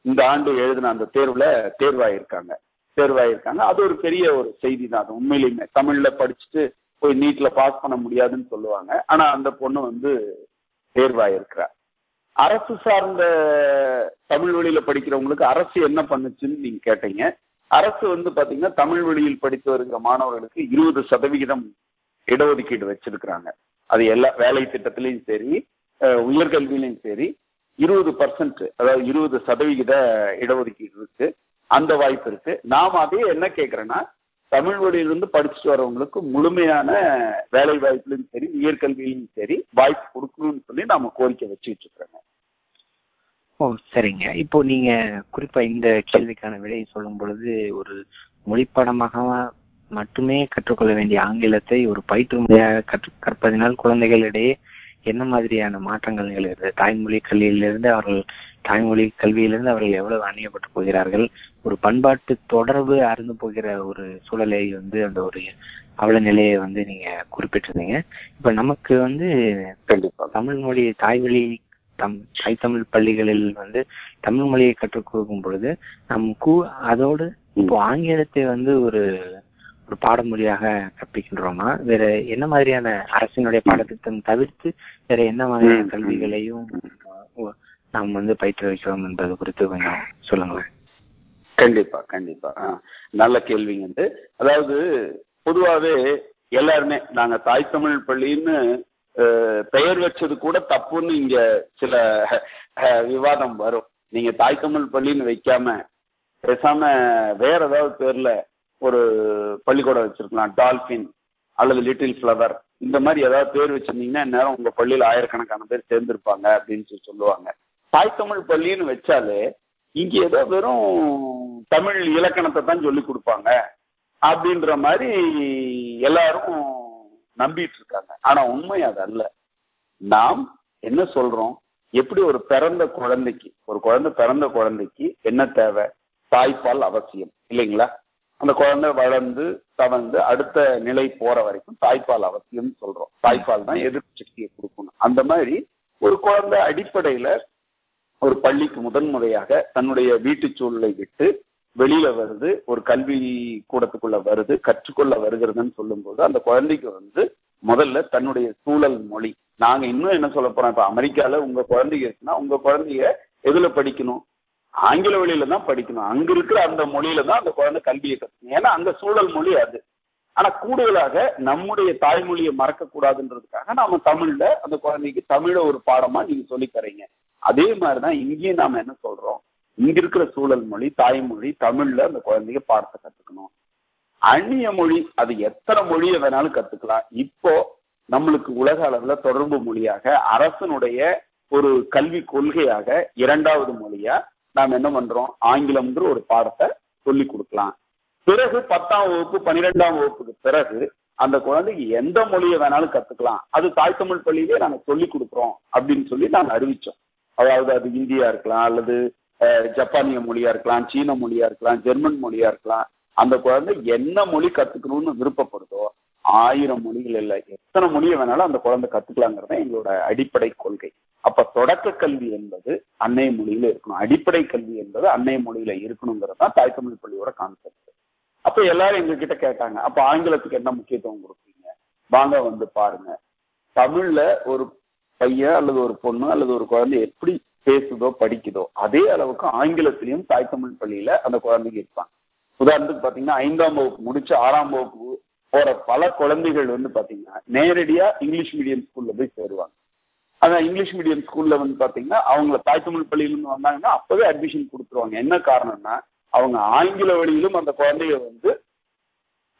இந்த ஆண்டு எழுதின அந்த தேர்வுல தேர்வாயிருக்காங்க. தேர்வாயிருக்காங்க. அது ஒரு பெரிய ஒரு செய்தி தான் அது உண்மையிலுமே தமிழ்ல படிச்சுட்டு போய் நீட்ல பாஸ் பண்ண முடியாதுன்னு சொல்லுவாங்க. ஆனா அந்த பொண்ணு வந்து தேர்வாயிருக்கிறார் அரசு சார்ந்த தமிழ் வழியில படிக்கிறவங்களுக்கு அரசு என்ன பண்ணுச்சுன்னு நீங்க கேட்டீங்க. அரசு வந்து பாத்தீங்கன்னா தமிழ் வழியில் படித்து வருகிற மாணவர்களுக்கு இருபது சதவிகிதம் இடஒதுக்கீடு வச்சிருக்கிறாங்க. அது எல்லா வேலை திட்டத்திலையும் சரி உயர்கல்வியிலையும் சரி இருபது பர்சன்ட் அதாவது இருபது சதவிகித இடஒதுக்கீடு இருக்கு. அந்த வாய்ப்பு இருக்கு. நாம அதே என்ன கேட்கிறேன்னா தமிழ் மொழியிலிருந்து படிச்சுட்டு வரவங்களுக்கு முழுமையான வேலை வாய்ப்புலையும் சரி உயர்கல்வியிலும் சரி வாய்ப்பு கொடுக்கணும்னு சொல்லி நாம கோரிக்கை வச்சுட்டு இருக்கிறோங்க. ஓ சரிங்க. இப்போ நீங்க குறிப்பா இந்த கேள்விக்கான விடையை சொல்லும் பொழுது ஒரு மொழிப்பாடமாக மட்டுமே கற்றுக்கொள்ள வேண்டிய ஆங்கிலத்தை ஒரு பயிற்று முறையாக கற்று கற்பதினால் குழந்தைகளிடையே என்ன மாதிரியான மாற்றங்கள் நிகழ்கிறது தாய்மொழி கல்வியிலிருந்து அவர்கள் தாய்மொழி கல்வியிலிருந்து அவர்கள் எவ்வளவு அந்நியப்பட்டு போகிறார்கள்? ஒரு பண்பாட்டு தொடர்பு அருந்து போகிற ஒரு சூழலை வந்து அந்த ஒரு அவல நிலையை வந்து நீங்க குறிப்பிட்டிருந்தீங்க. இப்ப நமக்கு வந்து தமிழ் மொழி தாய்மொழி தம் கைத்தமிழ் பள்ளிகளில் வந்து தமிழ் மொழியை கற்றுக் கொடுக்கும் பொழுது நம் கூ அதோடு இப்போ ஆங்கிலத்தை வந்து ஒரு ஒரு பாடமொழியாக கற்பிக்கின்றோமா? வேற என்ன மாதிரியான அரசினுடைய பாடத்திட்டம் தவிர்த்து வேற என்ன மாதிரியான கல்விகளையும் நாம் வந்து பயிற்றுவிக்கிறோம் என்பது குறித்து கொஞ்சம் சொல்லுங்களேன். கண்டிப்பா கண்டிப்பா. நல்ல கேள்விங்க வந்து அதாவது பொதுவாவே எல்லாருமே நாங்க தாய் தமிழ் பள்ளின்னு பெயர் வச்சது கூட தப்புன்னு இங்க சில விவாதம் வரும். நீங்க தாய் தமிழ் பள்ளின்னு வைக்காம பேசாம வேற ஏதாவது பேர்ல ஒரு பள்ளிக்கூடம் வச்சிருக்கலாம் டால்பின் அல்லது லிட்டில் ஃப்ளவர் இந்த மாதிரி ஏதாவது பேர் வச்சிருந்தீங்கன்னா நேரம் உங்க பள்ளியில ஆயிரக்கணக்கான பேர் சேர்ந்திருப்பாங்க அப்படின்னு சொல்லி சொல்லுவாங்க. தாய் தமிழ் பள்ளின்னு வச்சாலே இங்க ஏதோ வெறும் தமிழ் இலக்கணத்தை தான் சொல்லி கொடுப்பாங்க அப்படின்ற மாதிரி எல்லாரும் நம்பிட்டு இருக்காங்க. ஆனா உண்மை அது அல்ல. நாம் என்ன சொல்றோம்? எப்படி ஒரு பிறந்த குழந்தைக்கு ஒரு குழந்தை பிறந்த குழந்தைக்கு என்ன தேவை? தாய்ப்பால் அவசியம். இல்லைங்களா? அந்த குழந்தை வளர்ந்து தவழ்ந்து அடுத்த நிலை போற வரைக்கும் தாய்ப்பால் அவசியம் சொல்றோம். தாய்ப்பால் தான் எதிர்ப்பு சக்தியை கொடுக்கணும் அந்த மாதிரி ஒரு குழந்தை அடிப்படையில ஒரு பள்ளிக்கு முதன்முறையாக தன்னுடைய வீட்டு சூழலை விட்டு வெளியில வருது ஒரு கல்வி கூடத்துக்குள்ள வருது கற்றுக்கொள்ள வருகிறதுன்னு சொல்லும்போது அந்த குழந்தைக்கு வந்து முதல்ல தன்னுடைய சூழல் மொழி. நாங்க இன்னும் என்ன சொல்ல போறோம்? இப்ப அமெரிக்கால உங்க குழந்தைங்க இருக்குன்னா உங்க குழந்தைய எதுல படிக்கணும்? ஆங்கில வழியில தான் படிக்கணும். அங்க இருக்கிற அந்த மொழியில தான் அந்த குழந்தை கல்வியை கற்றுக்கணும் ஏன்னா அங்க சூழல் மொழி அது. ஆனா கூடுதலாக நம்முடைய தாய்மொழியை மறக்க கூடாதுன்றதுக்காக நாம தமிழ்ல அந்த குழந்தைக்கு தமிழ ஒரு பாடமா நீங்க சொல்லி தரீங்க. அதே மாதிரிதான் இங்கேயும் நாம என்ன சொல்றோம்? இங்க இருக்கிற சூழல் மொழி தாய்மொழி தமிழ்ல அந்த குழந்தைங்க பாடத்தை கத்துக்கணும். அந்நிய மொழி அது எத்தனை மொழியை வேணாலும் கத்துக்கலாம். இப்போ நம்மளுக்கு உலக அளவுல தொடர்பு மொழியாக அரசனுடைய ஒரு கல்வி கொள்கையாக இரண்டாவது மொழியா நாம் என்ன பண்றோம்? ஆங்கிலம்ன்ற ஒரு பாடத்தை சொல்லி கொடுக்கலாம். பிறகு பத்தாம் வகுப்பு பன்னிரெண்டாம் வகுப்புக்கு பிறகு அந்த குழந்தைக்கு எந்த மொழியை வேணாலும் கத்துக்கலாம். அது தாய் தமிழ் பள்ளியிலே நாங்க சொல்லி கொடுக்குறோம் அப்படின்னு சொல்லி நாங்க அறிவிச்சோம். அதாவது அது இந்தியா இருக்கலாம் அல்லது ஜப்பானிய மொழியா இருக்கலாம் சீன மொழியா இருக்கலாம் ஜெர்மன் மொழியா இருக்கலாம். அந்த குழந்தை என்ன மொழி கத்துக்கணும்னு விருப்பப்படுதோ ஆயிரம் மொழிகள் இல்லை எத்தனை மொழியை வேணாலும் அந்த குழந்தை கத்துக்கலாங்கிறத எங்களோட அடிப்படை கொள்கை. அப்ப தொடக்க கல்வி என்பது அன்னை மொழியில இருக்கணும். அடிப்படை கல்வி என்பது அன்னை மொழியில இருக்கணுங்கிறது தான் தாய் தமிழ் பள்ளியோட கான்செப்ட் அப்ப எல்லாரும் எங்க கிட்ட கேட்டாங்க அப்ப ஆங்கிலத்துக்கு என்ன முக்கியத்துவம் கொடுப்பீங்க? வாங்க வந்து பாருங்க. தமிழ்ல ஒரு பையன் அல்லது ஒரு பொண்ணு அல்லது ஒரு குழந்தை எப்படி பேசுதோ படிக்குதோ அதே அளவுக்கு ஆங்கிலத்திலையும் தாய் தமிழ் பள்ளியில அந்த குழந்தைங்க இருப்பாங்க. உதாரணத்துக்கு பாத்தீங்கன்னா ஐந்தாம் வகுப்பு முடிச்சு ஆறாம் வகுப்பு போற பல குழந்தைகள் வந்து பாத்தீங்கன்னா நேரடியா இங்கிலீஷ் மீடியம் ஸ்கூல்ல போய் சேருவாங்க. அதான் இங்கிலீஷ் மீடியம் ஸ்கூல்ல வந்து பாத்தீங்கன்னா அவங்கள தாய் தமிழ் பள்ளியிலிருந்து வந்தாங்கன்னா அப்பவே அட்மிஷன் கொடுத்துருவாங்க. என்ன காரணம்னா அவங்க ஆங்கில வழியிலும் அந்த குழந்தைய வந்து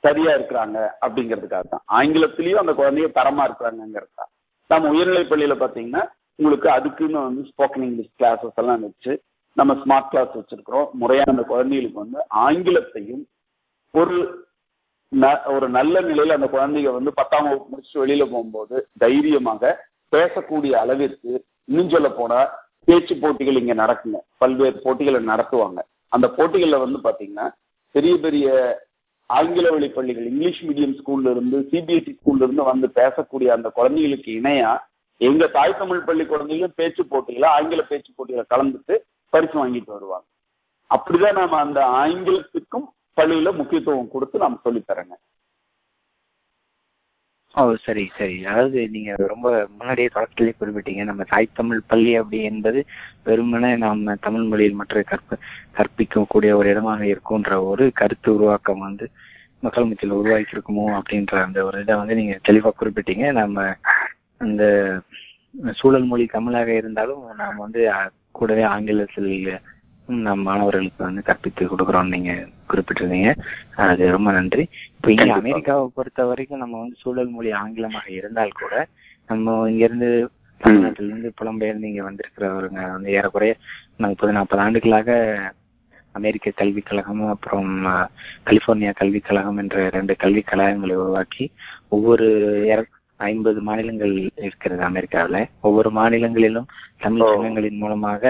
சரியா இருக்கிறாங்க அப்படிங்கிறதுக்காக தான். ஆங்கிலத்திலயும் அந்த குழந்தைய தரமா இருக்கிறாங்கிறதுக்காக நம்ம உயர்நிலை பள்ளியில பாத்தீங்கன்னா உங்களுக்கு அதுக்குன்னு வந்து ஸ்போக்கன் இங்கிலீஷ் கிளாஸஸ் எல்லாம் வச்சு நம்ம ஸ்மார்ட் கிளாஸ் வச்சிருக்கிறோம். முறையான அந்த குழந்தைகளுக்கு வந்து ஆங்கிலத்தையும் ஒரு ஒரு நல்ல நிலையில அந்த குழந்தைங்க வந்து பத்தாம் வகுப்பு முடிச்சு வெளியில போகும்போது தைரியமாக பேசக்கூடிய அளவிற்கு இன்னும் சொல்ல போனா பேச்சு போட்டிகள் இங்க நடக்குங்க. பல்வேறு போட்டிகளை நடத்துவாங்க. அந்த போட்டிகள்ல வந்து பாத்தீங்கன்னா பெரிய பெரிய ஆங்கில வழி பள்ளிகள் இங்கிலீஷ் மீடியம் ஸ்கூல்ல இருந்து சிபிஎஸ்சி ஸ்கூல்ல இருந்து வந்து பேசக்கூடிய அந்த குழந்தைகளுக்கு இணையா எங்க தாய் தமிழ் பள்ளி குழந்தைகளும் பேச்சு போட்டியில ஆங்கில பேச்சு போட்டியில கலந்துட்டு பரிசு வாங்கிட்டு வருவாங்க. அப்படிதான் நாம அந்த ஆங்கிலத்துக்கும் பள்ளியில முக்கியத்துவம் கொடுத்து நாம சொல்லித்தரங்க ஓ சரி சரி. அதாவது நீங்க ரொம்ப முன்னாடியே தொடக்கத்திலே குறிப்பிட்டீங்க. நம்ம தாய் தமிழ் பள்ளி அப்படி என்பது வெறுமனே நம்ம தமிழ் மொழியில் மற்ற கற்ப கற்பிக்கக்கூடிய ஒரு இடமாக இருக்கும்ன்ற ஒரு கருத்து உருவாக்கம் வந்து மக்கள் மத்தியில் உருவாக்கி இருக்குமோ அப்படின்ற அந்த ஒரு இதை வந்து நீங்க தெளிவா குறிப்பிட்டீங்க. நம்ம அந்த சூழல் மொழி தமிழாக இருந்தாலும் நாம் வந்து கூடவே ஆங்கிலத்தில் நம் மாணவர்களுக்கு வந்து கற்பித்து கொடுக்குறோம்னு நீங்க குறிப்பிட்டிருந்தீங்க அது ரொம்ப நன்றி இப்போ இங்க. அமெரிக்காவை பொறுத்த வரைக்கும் நம்ம வந்து சூழல் மொழி ஆங்கிலமாக இருந்தால் கூட நம்ம இங்க இருந்து தமிழ்நாட்டில இருந்து புலம்பெயர்ந்து இங்க வந்திருக்கிறவருங்க வந்து ஏறக்குறைய முப்பது நாற்பது ஆண்டுகளாக அமெரிக்க கல்விக் கழகம் அப்புறம் கலிபோர்னியா கல்விக் கழகம் என்ற ரெண்டு கல்விக் கழகங்களை உருவாக்கி ஒவ்வொரு ஐம்பது மாநிலங்கள் இருக்கிறது அமெரிக்காவுல ஒவ்வொரு மாநிலங்களிலும் தமிழ். சங்கங்களின் மூலமாக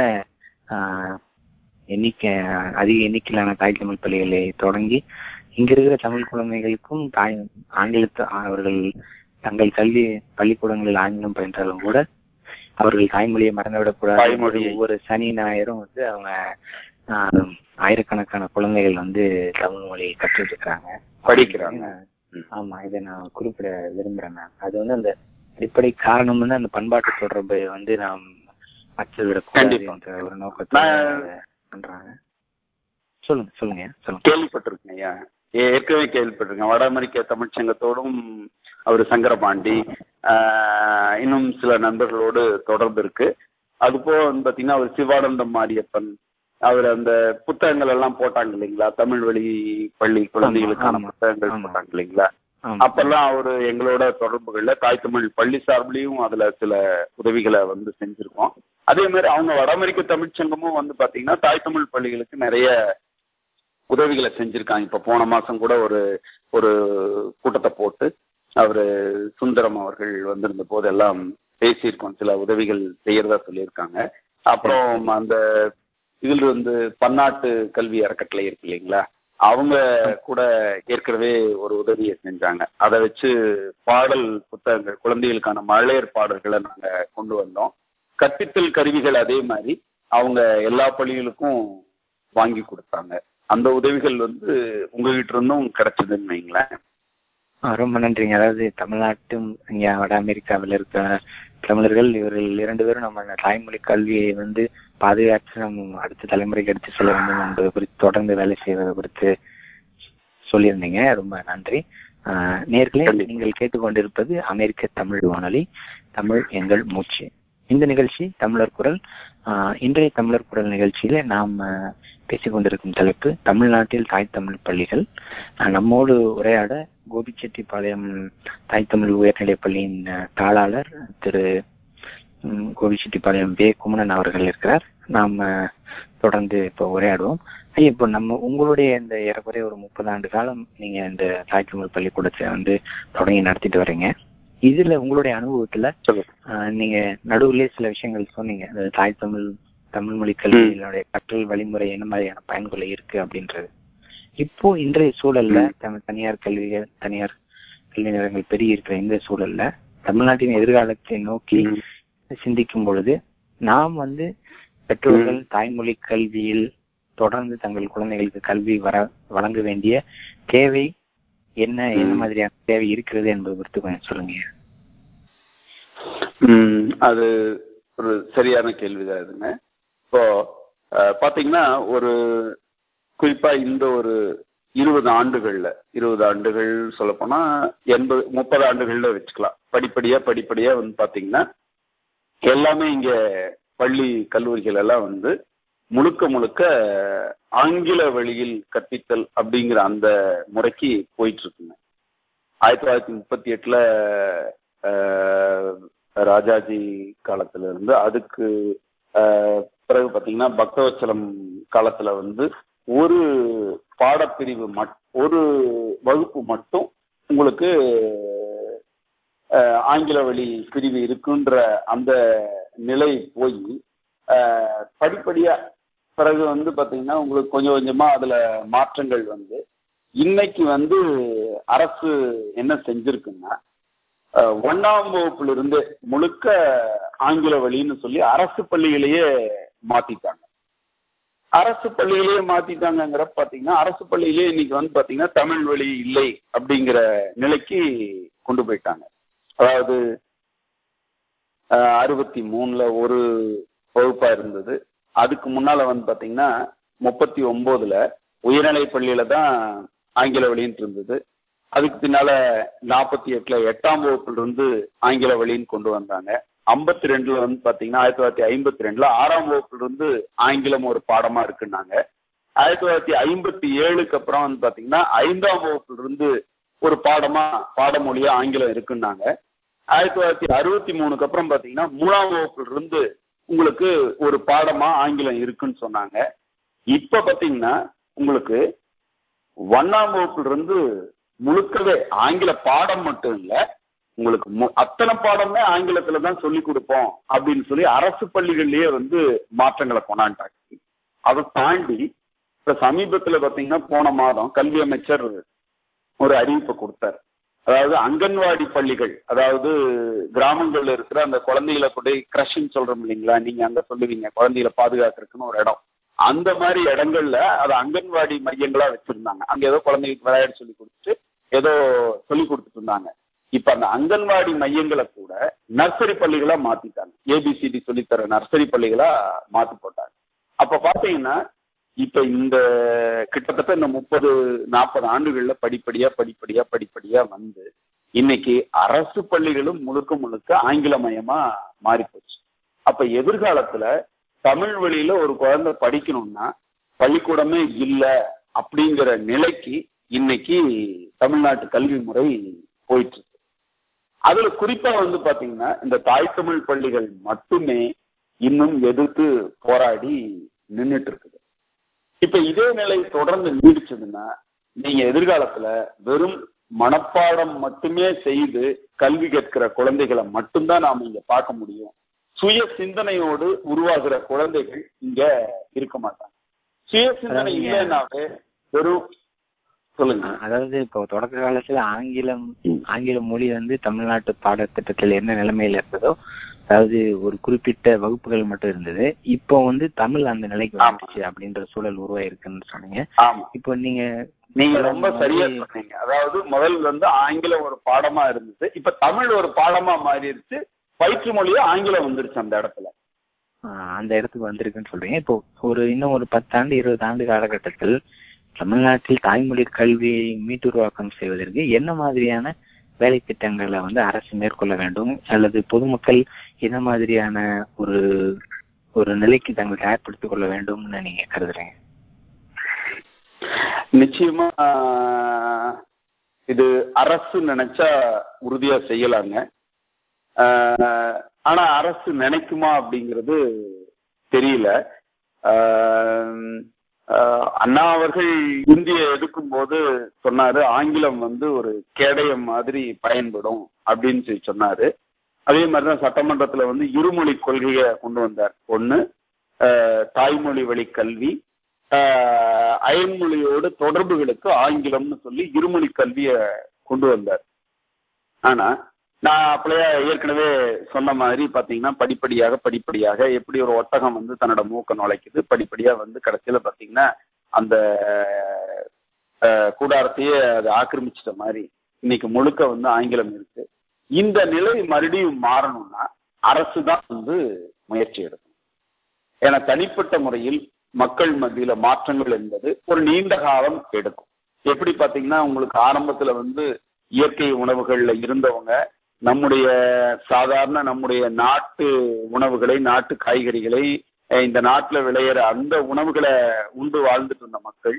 எண்ணிக்கை அதிக எண்ணிக்கையிலான தாய் தமிழ் பள்ளிகளை தொடங்கி இங்க இருக்கிற தமிழ் குழந்தைகளுக்கும் தாய் ஆங்கிலத்தை அவர்கள் தங்கள் கல்வி பள்ளிக்கூடங்களில் ஆங்கிலம் பயின்றாலும் கூட அவர்கள் தாய்மொழியை மறந்துவிடக்கூடாது. ஒவ்வொரு சனி ஞாயிறும் வந்து அவங்க ஆயிரக்கணக்கான குழந்தைகள் வந்து தமிழ் மொழியை கற்றுட்டு இருக்காங்க படிக்கிறாங்க. ஆமா இதை நான் குறிப்பிட விரும்புறேன் நான் அது வந்து அந்த அடிப்படை காரணம் வந்து அந்த பண்பாட்டு தொடர்பை வந்து நாம் அச்சுவிடக்கூடாது. என்ற ஒரு நோக்கத்தை பண்றாங்க. சொல்லுங்க சொல்லுங்க சொல்லுங்க. கேள்விப்பட்டிருக்கேன் ஐயா. ஏற்கனவே கேள்விப்பட்டிருக்கேன். வட அமெரிக்க தமிழ்ச் சங்கத்தோடும் அவர் சங்கரபாண்டி ஆஹ், இன்னும் சில நண்பர்களோடு தொடர்பு இருக்கு. அது போக வந்து பாத்தீங்கன்னா அவர் சிவானந்தம் மாரியப்பன் அவர் அந்த புத்தகங்கள் எல்லாம் போட்டாங்க இல்லைங்களா? தமிழ் வழி பள்ளி குழந்தைகளுக்கான. புத்தகங்கள். போட்டாங்க இல்லைங்களா. அப்பெல்லாம் அவரு எங்களோட தொடர்புகள்ல தாய் தமிழ் பள்ளி சார்பிலையும் அதுல சில உதவிகளை வந்து செஞ்சிருக்கோம். அதே மாதிரி அவங்க வட அமெரிக்க தமிழ்ச்சங்கமும் வந்து பாத்தீங்கன்னா தாய் தமிழ் பள்ளிகளுக்கு நிறைய உதவிகளை செஞ்சிருக்காங்க. இப்ப போன மாசம் கூட ஒரு ஒரு கூட்டத்தை போட்டு அவரு சுந்தரம் அவர்கள் வந்திருந்த போதெல்லாம் பேசியிருக்கோம். சில உதவிகள் செய்யறதா சொல்லியிருக்காங்க. அப்புறம் அந்த இதுல இருந்து பன்னாட்டு கல்வி அறக்கட்டளை இருக்கு இல்லைங்களா? அவங்க கூட ஏற்கனவே ஒரு உதவியை செஞ்சாங்க. அதை வச்சு பாடல் புத்தகங்கள் குழந்தைகளுக்கான மழையர் பாடல்களை நாங்க கொண்டு வந்தோம். கற்பித்தல் கருவிகள் அதே மாதிரி அவங்க எல்லா பள்ளிகளுக்கும் வாங்கி கொடுத்தாங்க. அந்த உதவிகள் வந்து உங்ககிட்ட இருந்தும் கிடைச்சதுன்னு வைங்களேன். ரொம்ப நன்றிங்க. அதாவது தமிழ்நாட்டும் இங்க வட அமெரிக்காவில் இருக்க தமிழர்கள் இவர்கள் இரண்டு பேரும் நம்ம தாய்மொழி கல்வியை வந்து பாதுகாத்து நம்ம அடுத்த தலைமுறைக்கு எடுத்து செல்ல வேண்டும் என்பது குறித்து தொடர்ந்து வேலை செய்வது குறித்து சொல்லியிருந்தீங்க. ரொம்ப நன்றி. நேர்களே. நீங்கள் கேட்டுக்கொண்டிருப்பது அமெரிக்க தமிழ் வானொலி. தமிழ் எங்கள் மூச்சு. இந்த நிகழ்ச்சி தமிழர் குரல் இன்றைய தமிழர் குரல் நிகழ்ச்சியில நாம் பேசிக்கொண்டிருக்கும் தலைப்பு தமிழ்நாட்டில் தாய் தமிழ் பள்ளிகள். நம்மோடு உரையாட கோபிச்செட்டிப்பாளையம் தாய் தமிழ் உயர்நிலைப் பள்ளியின் தாளாளர் திரு கோபிச்செட்டிப்பாளையம் வே. குமணன் அவர்கள் இருக்கிறார். நாம் தொடர்ந்து இப்போ உரையாடுவோம். இப்போ நம்ம உங்களுடைய இந்த ஏறக்குறைய ஒரு முப்பது ஆண்டு காலம் நீங்க இந்த தாய் தமிழ் பள்ளிக்கூடத்தை வந்து தொடங்கி நடத்திட்டு வரீங்க. இதுல உங்களுடைய அனுபவத்துல நீங்க நடுவுலயே சில விஷயங்கள் சொன்னீங்க. அதாவது தாய் தமிழ் தமிழ் மொழி கல்வியினுடைய கற்றல் வழிமுறை என்ன மாதிரியான பயன்கள் இருக்கு அப்படின்றது. இப்போ இன்றைய சூழல்ல. தமிழ் தனியார் கல்விகள் தனியார் கல்வி நிலையங்கள் பெருகி இருக்கிற இந்த சூழல்ல தமிழ்நாட்டின் எதிர்காலத்தை நோக்கி. சிந்திக்கும் பொழுது நாம் வந்து பெற்றோர்கள் தாய்மொழி கல்வியில் தொடர்ந்து தங்கள் குழந்தைகளுக்கு கல்வி வர வழங்க வேண்டிய தேவை என்ன என்ன. மாதிரியான தேவை இருக்கிறது என்பது குறித்து கொஞ்சம் சொல்லுங்க. அது ஒரு சரியான கேள்விதான் இதுங்க. இப்போ பாத்தீங்கன்னா ஒரு குறிப்பா இந்த ஒரு இருபது ஆண்டுகள்ல இருபது ஆண்டுகள் சொல்லப்போனா எண்பது முப்பது ஆண்டுகள்ல வச்சுக்கலாம். படிப்படியா படிப்படியா வந்து பாத்தீங்கன்னா எல்லாமே இங்க பள்ளி கல்லூரிகள் எல்லாம் வந்து முழுக்க முழுக்க ஆங்கில வழியில் கற்பித்தல் அப்படிங்கிற அந்த முறைக்கு போயிட்டு இருக்குங்க ஆயிரத்தி தொள்ளாயிரத்தி முப்பத்தி எட்டுல ராஜாஜி காலத்துல இருந்து அதுக்கு பிறகு பாத்தீங்கன்னா பக்தவச்சலம் காலத்துல வந்து ஒரு பாடப்பிரிவு மட் ஒரு வகுப்பு மட்டும் உங்களுக்கு ஆங்கில வழி பிரிவு இருக்குன்ற அந்த நிலை போய் படிப்படியாக படிப்படியா பிறகு வந்து பாத்தீங்கன்னா உங்களுக்கு கொஞ்சம் கொஞ்சமா அதுல மாற்றங்கள் வந்து. இன்னைக்கு வந்து அரசு என்ன செஞ்சிருக்குன்னா ஒன்றாம் வகுப்புலேருந்து வகுப்புல இருந்து முழுக்க ஆங்கில வழின்னு சொல்லி அரசு பள்ளிகளையே மாத்திட்டாங்க. அரசு பள்ளியிலேயே மாத்திட்டாங்கிற பாத்தீங்கன்னா அரசு பள்ளியிலேயே இன்னைக்கு வந்து பாத்தீங்கன்னா தமிழ் வழி இல்லை அப்படிங்கிற நிலைக்கு கொண்டு போயிட்டாங்க. அதாவது அறுபத்தி மூணுல ஒரு வகுப்பா இருந்தது. அதுக்கு முன்னால வந்து பாத்தீங்கன்னா முப்பத்தி ஒன்பதுல உயர்நிலை பள்ளியில தான் ஆங்கில வழின்னு இருந்தது. அதுக்கு பின்னால நாற்பத்தி எட்டுல எட்டாம் வகுப்புல இருந்து ஆங்கில வழின்னு கொண்டு வந்தாங்க. ஐம்பத்தி ரெண்டுல வந்து பாத்தீங்கன்னா ஆயிரத்தி தொள்ளாயிரத்தி ஐம்பத்தி ரெண்டுல ஆறாம் வகுப்புல இருந்து ஆங்கிலம் ஒரு பாடமா இருக்குன்னாங்க. ஆயிரத்தி தொள்ளாயிரத்தி ஐம்பத்தி ஏழுக்கு அப்புறம் வந்து பாத்தீங்கன்னா ஐந்தாம் வகுப்புல இருந்து ஒரு பாடமா பாடமொழியா ஆங்கிலம் இருக்குன்னாங்க. ஆயிரத்தி தொள்ளாயிரத்தி அறுபத்தி மூணுக்கு அப்புறம் பாத்தீங்கன்னா மூணாம் வகுப்புல இருந்து உங்களுக்கு ஒரு பாடமா ஆங்கிலம் இருக்குன்னு சொன்னாங்க. இப்ப பாத்தீங்கன்னா உங்களுக்கு ஒன்னாம் வகுப்புல இருந்து முழுக்கவே ஆங்கில பாடம் மட்டும் இல்ல உங்களுக்கு அத்தனை பாடமே ஆங்கிலத்துல தான் சொல்லி கொடுப்போம் அப்படின்னு சொல்லி அரசு பள்ளிகள்லயே வந்து மாற்றங்களை கொண்டாண்டாங்க. அதை தாண்டி இப்ப சமீபத்துல பாத்தீங்கன்னா போன மாதம் கல்வி அமைச்சர் ஒரு அறிவிப்பை கொடுத்தாரு. அதாவது அங்கன்வாடி பள்ளிகள் அதாவது கிராமங்கள்ல இருக்கிற அந்த குழந்தைகளை கொண்டு கிரஷ்ன்னு சொல்றோம் இல்லைங்களா? நீங்க அங்க சொல்லுவீங்க குழந்தைகளை பாதுகாக்கிறதுக்குன்னு ஒரு இடம். அந்த மாதிரி இடங்கள்ல அது அங்கன்வாடி மையங்களா வச்சிருந்தாங்க. அங்க ஏதோ குழந்தைகளுக்கு விளையாட சொல்லி கொடுத்துட்டு ஏதோ சொல்லி கொடுத்துட்டு இருந்தாங்க. இப்ப அந்த அங்கன்வாடி மையங்களை கூட நர்சரி பள்ளிகளா மாத்திட்டாங்க. ஏபிசிடி சொல்லித்தர நர்சரி பள்ளிகளா மாத்தி போட்டாங்க. அப்ப பாத்தீங்கன்னா இப்ப இந்த கிட்டத்தட்ட இந்த முப்பது நாற்பது ஆண்டுகள்ல படிப்படியா படிப்படியா படிப்படியா வந்து இன்னைக்கு அரசு பள்ளிகளும் முழுக்க முழுக்க ஆங்கிலமயமா மாறி போச்சு அப்ப எதிர்காலத்துல தமிழ் வழியில ஒரு குழந்தை படிக்கணும்னா பள்ளிக்கூடமே இல்லை அப்படிங்கிற நிலைக்கு இன்னைக்கு தமிழ்நாட்டு கல்வி முறை போயிட்டு இருக்கு. அதுல குறிப்பா வந்து பாத்தீங்கன்னா இந்த தாய் தமிழ் பள்ளிகள் மட்டுமே இன்னும் எதிர்த்து போராடி நின்றுட்டு இருக்குது. இப்ப இதே நிலை தொடர்ந்து நீடிச்சதுன்னா நீங்க எதிர்காலத்துல வெறும் மனப்பாடம் மட்டுமே செய்து கல்வி கற்கிற குழந்தைகளை மட்டும்தான் நாம இங்க பார்க்க முடியும். சுய சிந்தனையோடு உருவாகிற குழந்தைகள் இங்க இருக்க மாட்டாங்க. சுய சிந்தனை இல்லைன்னாவே வெறும் சொல்லுங்க. அதாவது இப்போ தொடக்க காலத்துல ஆங்கிலம் ஆங்கில மொழி வந்து தமிழ்நாட்டு பாடத்திட்டத்தில் என்ன நிலைமையில இருந்ததோ அதாவது ஒரு குறிப்பிட்ட வகுப்புகள் மட்டும் இருந்தது. இப்போ வந்து தமிழ் அந்த நிலைக்கு வந்துச்சு அப்படின்ற சூழல் உருவாயிருக்குன்னு சொன்னீங்க. இப்போ நீங்க நீங்க ரொம்ப சரியா சொன்னீங்க. அதாவது முதல் வந்து ஆங்கிலம் ஒரு பாடமா இருந்தது இப்ப தமிழ் ஒரு பாடமா மாறிடுச்சு பயிற்று மொழியா ஆங்கிலம் வந்துருச்சு அந்த இடத்துல. அந்த இடத்துக்கு வந்திருக்குன்னு சொல்றீங்க. இப்போ ஒரு இன்னும் ஒரு பத்தாண்டு இருபது ஆண்டு காலகட்டத்தில் தமிழ்நாட்டில் தாய்மொழி கல்வியை மீட்டுருவாக்கம் செய்வதற்கு என்ன மாதிரியான வேலை திட்டங்களை வந்து அரசு மேற்கொள்ள வேண்டும்? அல்லது பொதுமக்கள் என்ன மாதிரியான ஒரு ஒரு நிலைக்கு தங்களை தயார்படுத்திக் கொள்ள வேண்டும்னு நீங்க கருதுறீங்க? நிச்சயமா இது அரசு நினைச்சா உறுதியா செய்யலாங்க. ஆனா அரசு நினைக்குமா அப்படிங்கிறது தெரியல. அண்ணா அவர்கள் இந்திய எடுக்கும் போது சொன்னாரு ஆங்கிலம் வந்து ஒரு கேடயம் மாதிரி பயன்படும் அப்படின்னு சொல்லி சொன்னாரு. அதே மாதிரிதான் சட்டமன்றத்துல வந்து இருமொழி கொள்கையை கொண்டு வந்தார். ஒண்ணு தாய்மொழி வழி கல்வி அயன்மொழியோடு தொடர்புகளுக்கு ஆங்கிலம்னு சொல்லி இருமொழி கல்வியை கொண்டு வந்தார். ஆனா நான் அப்படியே ஏற்கனவே சொன்ன மாதிரி பாத்தீங்கன்னா படிப்படியாக படிப்படியாக எப்படி ஒரு ஒட்டகம் வந்து தன்னோட மூக்க நுழைக்குது படிப்படியா வந்து கடைசியில பாத்தீங்கன்னா அந்த கூடாரத்தையே அது ஆக்கிரமிச்சிட்ட மாதிரி இன்னைக்கு முழுக்க வந்து ஆங்கிலம் இருக்கு. இந்த நிலை மறுபடியும் மாறணும்னா அரசு தான் வந்து முயற்சி எடுக்கணும். ஏன்னா தனிப்பட்ட முறையில் மக்கள் மத்தியில மாற்றங்கள் என்பது ஒரு நீண்ட காலம் எடுக்கும். எப்படி பாத்தீங்கன்னா உங்களுக்கு ஆரம்பத்துல வந்து இயற்கை உணவுகள்ல இருந்தவங்க நம்முடைய சாதாரண நம்முடைய நாட்டு உணவுகளை நாட்டு காய்கறிகளை இந்த நாட்டுல விளையிற அந்த உணவுகளை உண்டு வாழ்ந்துட்டு இருந்த மக்கள்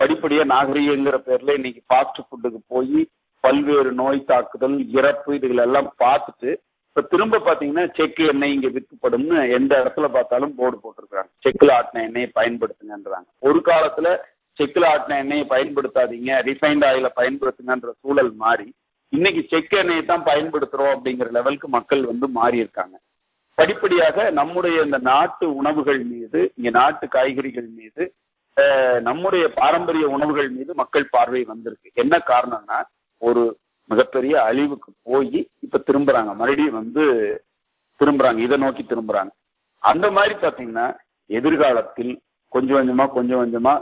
படிப்படியா நாகரீகங்கிற பேர்ல இன்னைக்கு ஃபாஸ்ட் ஃபுட்டுக்கு போய் பல்வேறு நோய் தாக்குதல் இறப்பு இதுகள் எல்லாம் பார்த்துட்டு இப்ப திரும்ப பாத்தீங்கன்னா செக்கு எண்ணெய் இங்க விற்கப்படும்னு எந்த இடத்துல பார்த்தாலும் போர்டு போட்டிருக்காங்க செக்குல ஆட்டின எண்ணெயை பயன்படுத்துங்கன்றாங்க. ஒரு காலத்துல செக்குல ஆட்டின எண்ணெயை பயன்படுத்தாதீங்க ரிஃபைண்ட் ஆயில பயன்படுத்துங்கன்ற சூழல் மாறி இன்னைக்கு செக் எண்ணெயை தான் பயன்படுத்துறோம் அப்படிங்கிற லெவலுக்கு மக்கள் வந்து மாறி இருக்காங்க படிப்படியாக நம்முடைய இந்த நாட்டு உணவுகள் மீது இங்க நாட்டு காய்கறிகள் மீது நம்முடைய பாரம்பரிய உணவுகள் மீது மக்கள் பார்வை வந்திருக்கு. என்ன காரணம்னா ஒரு மிகப்பெரிய அழிவுக்கு போய் இப்ப திரும்புறாங்க. மறுபடியும் வந்து திரும்புறாங்க. இதை நோக்கி திரும்புறாங்க. அந்த மாதிரி பாத்தீங்கன்னா எதிர்காலத்தில் கொஞ்சம் கொஞ்சமா கொஞ்சம் கொஞ்சமா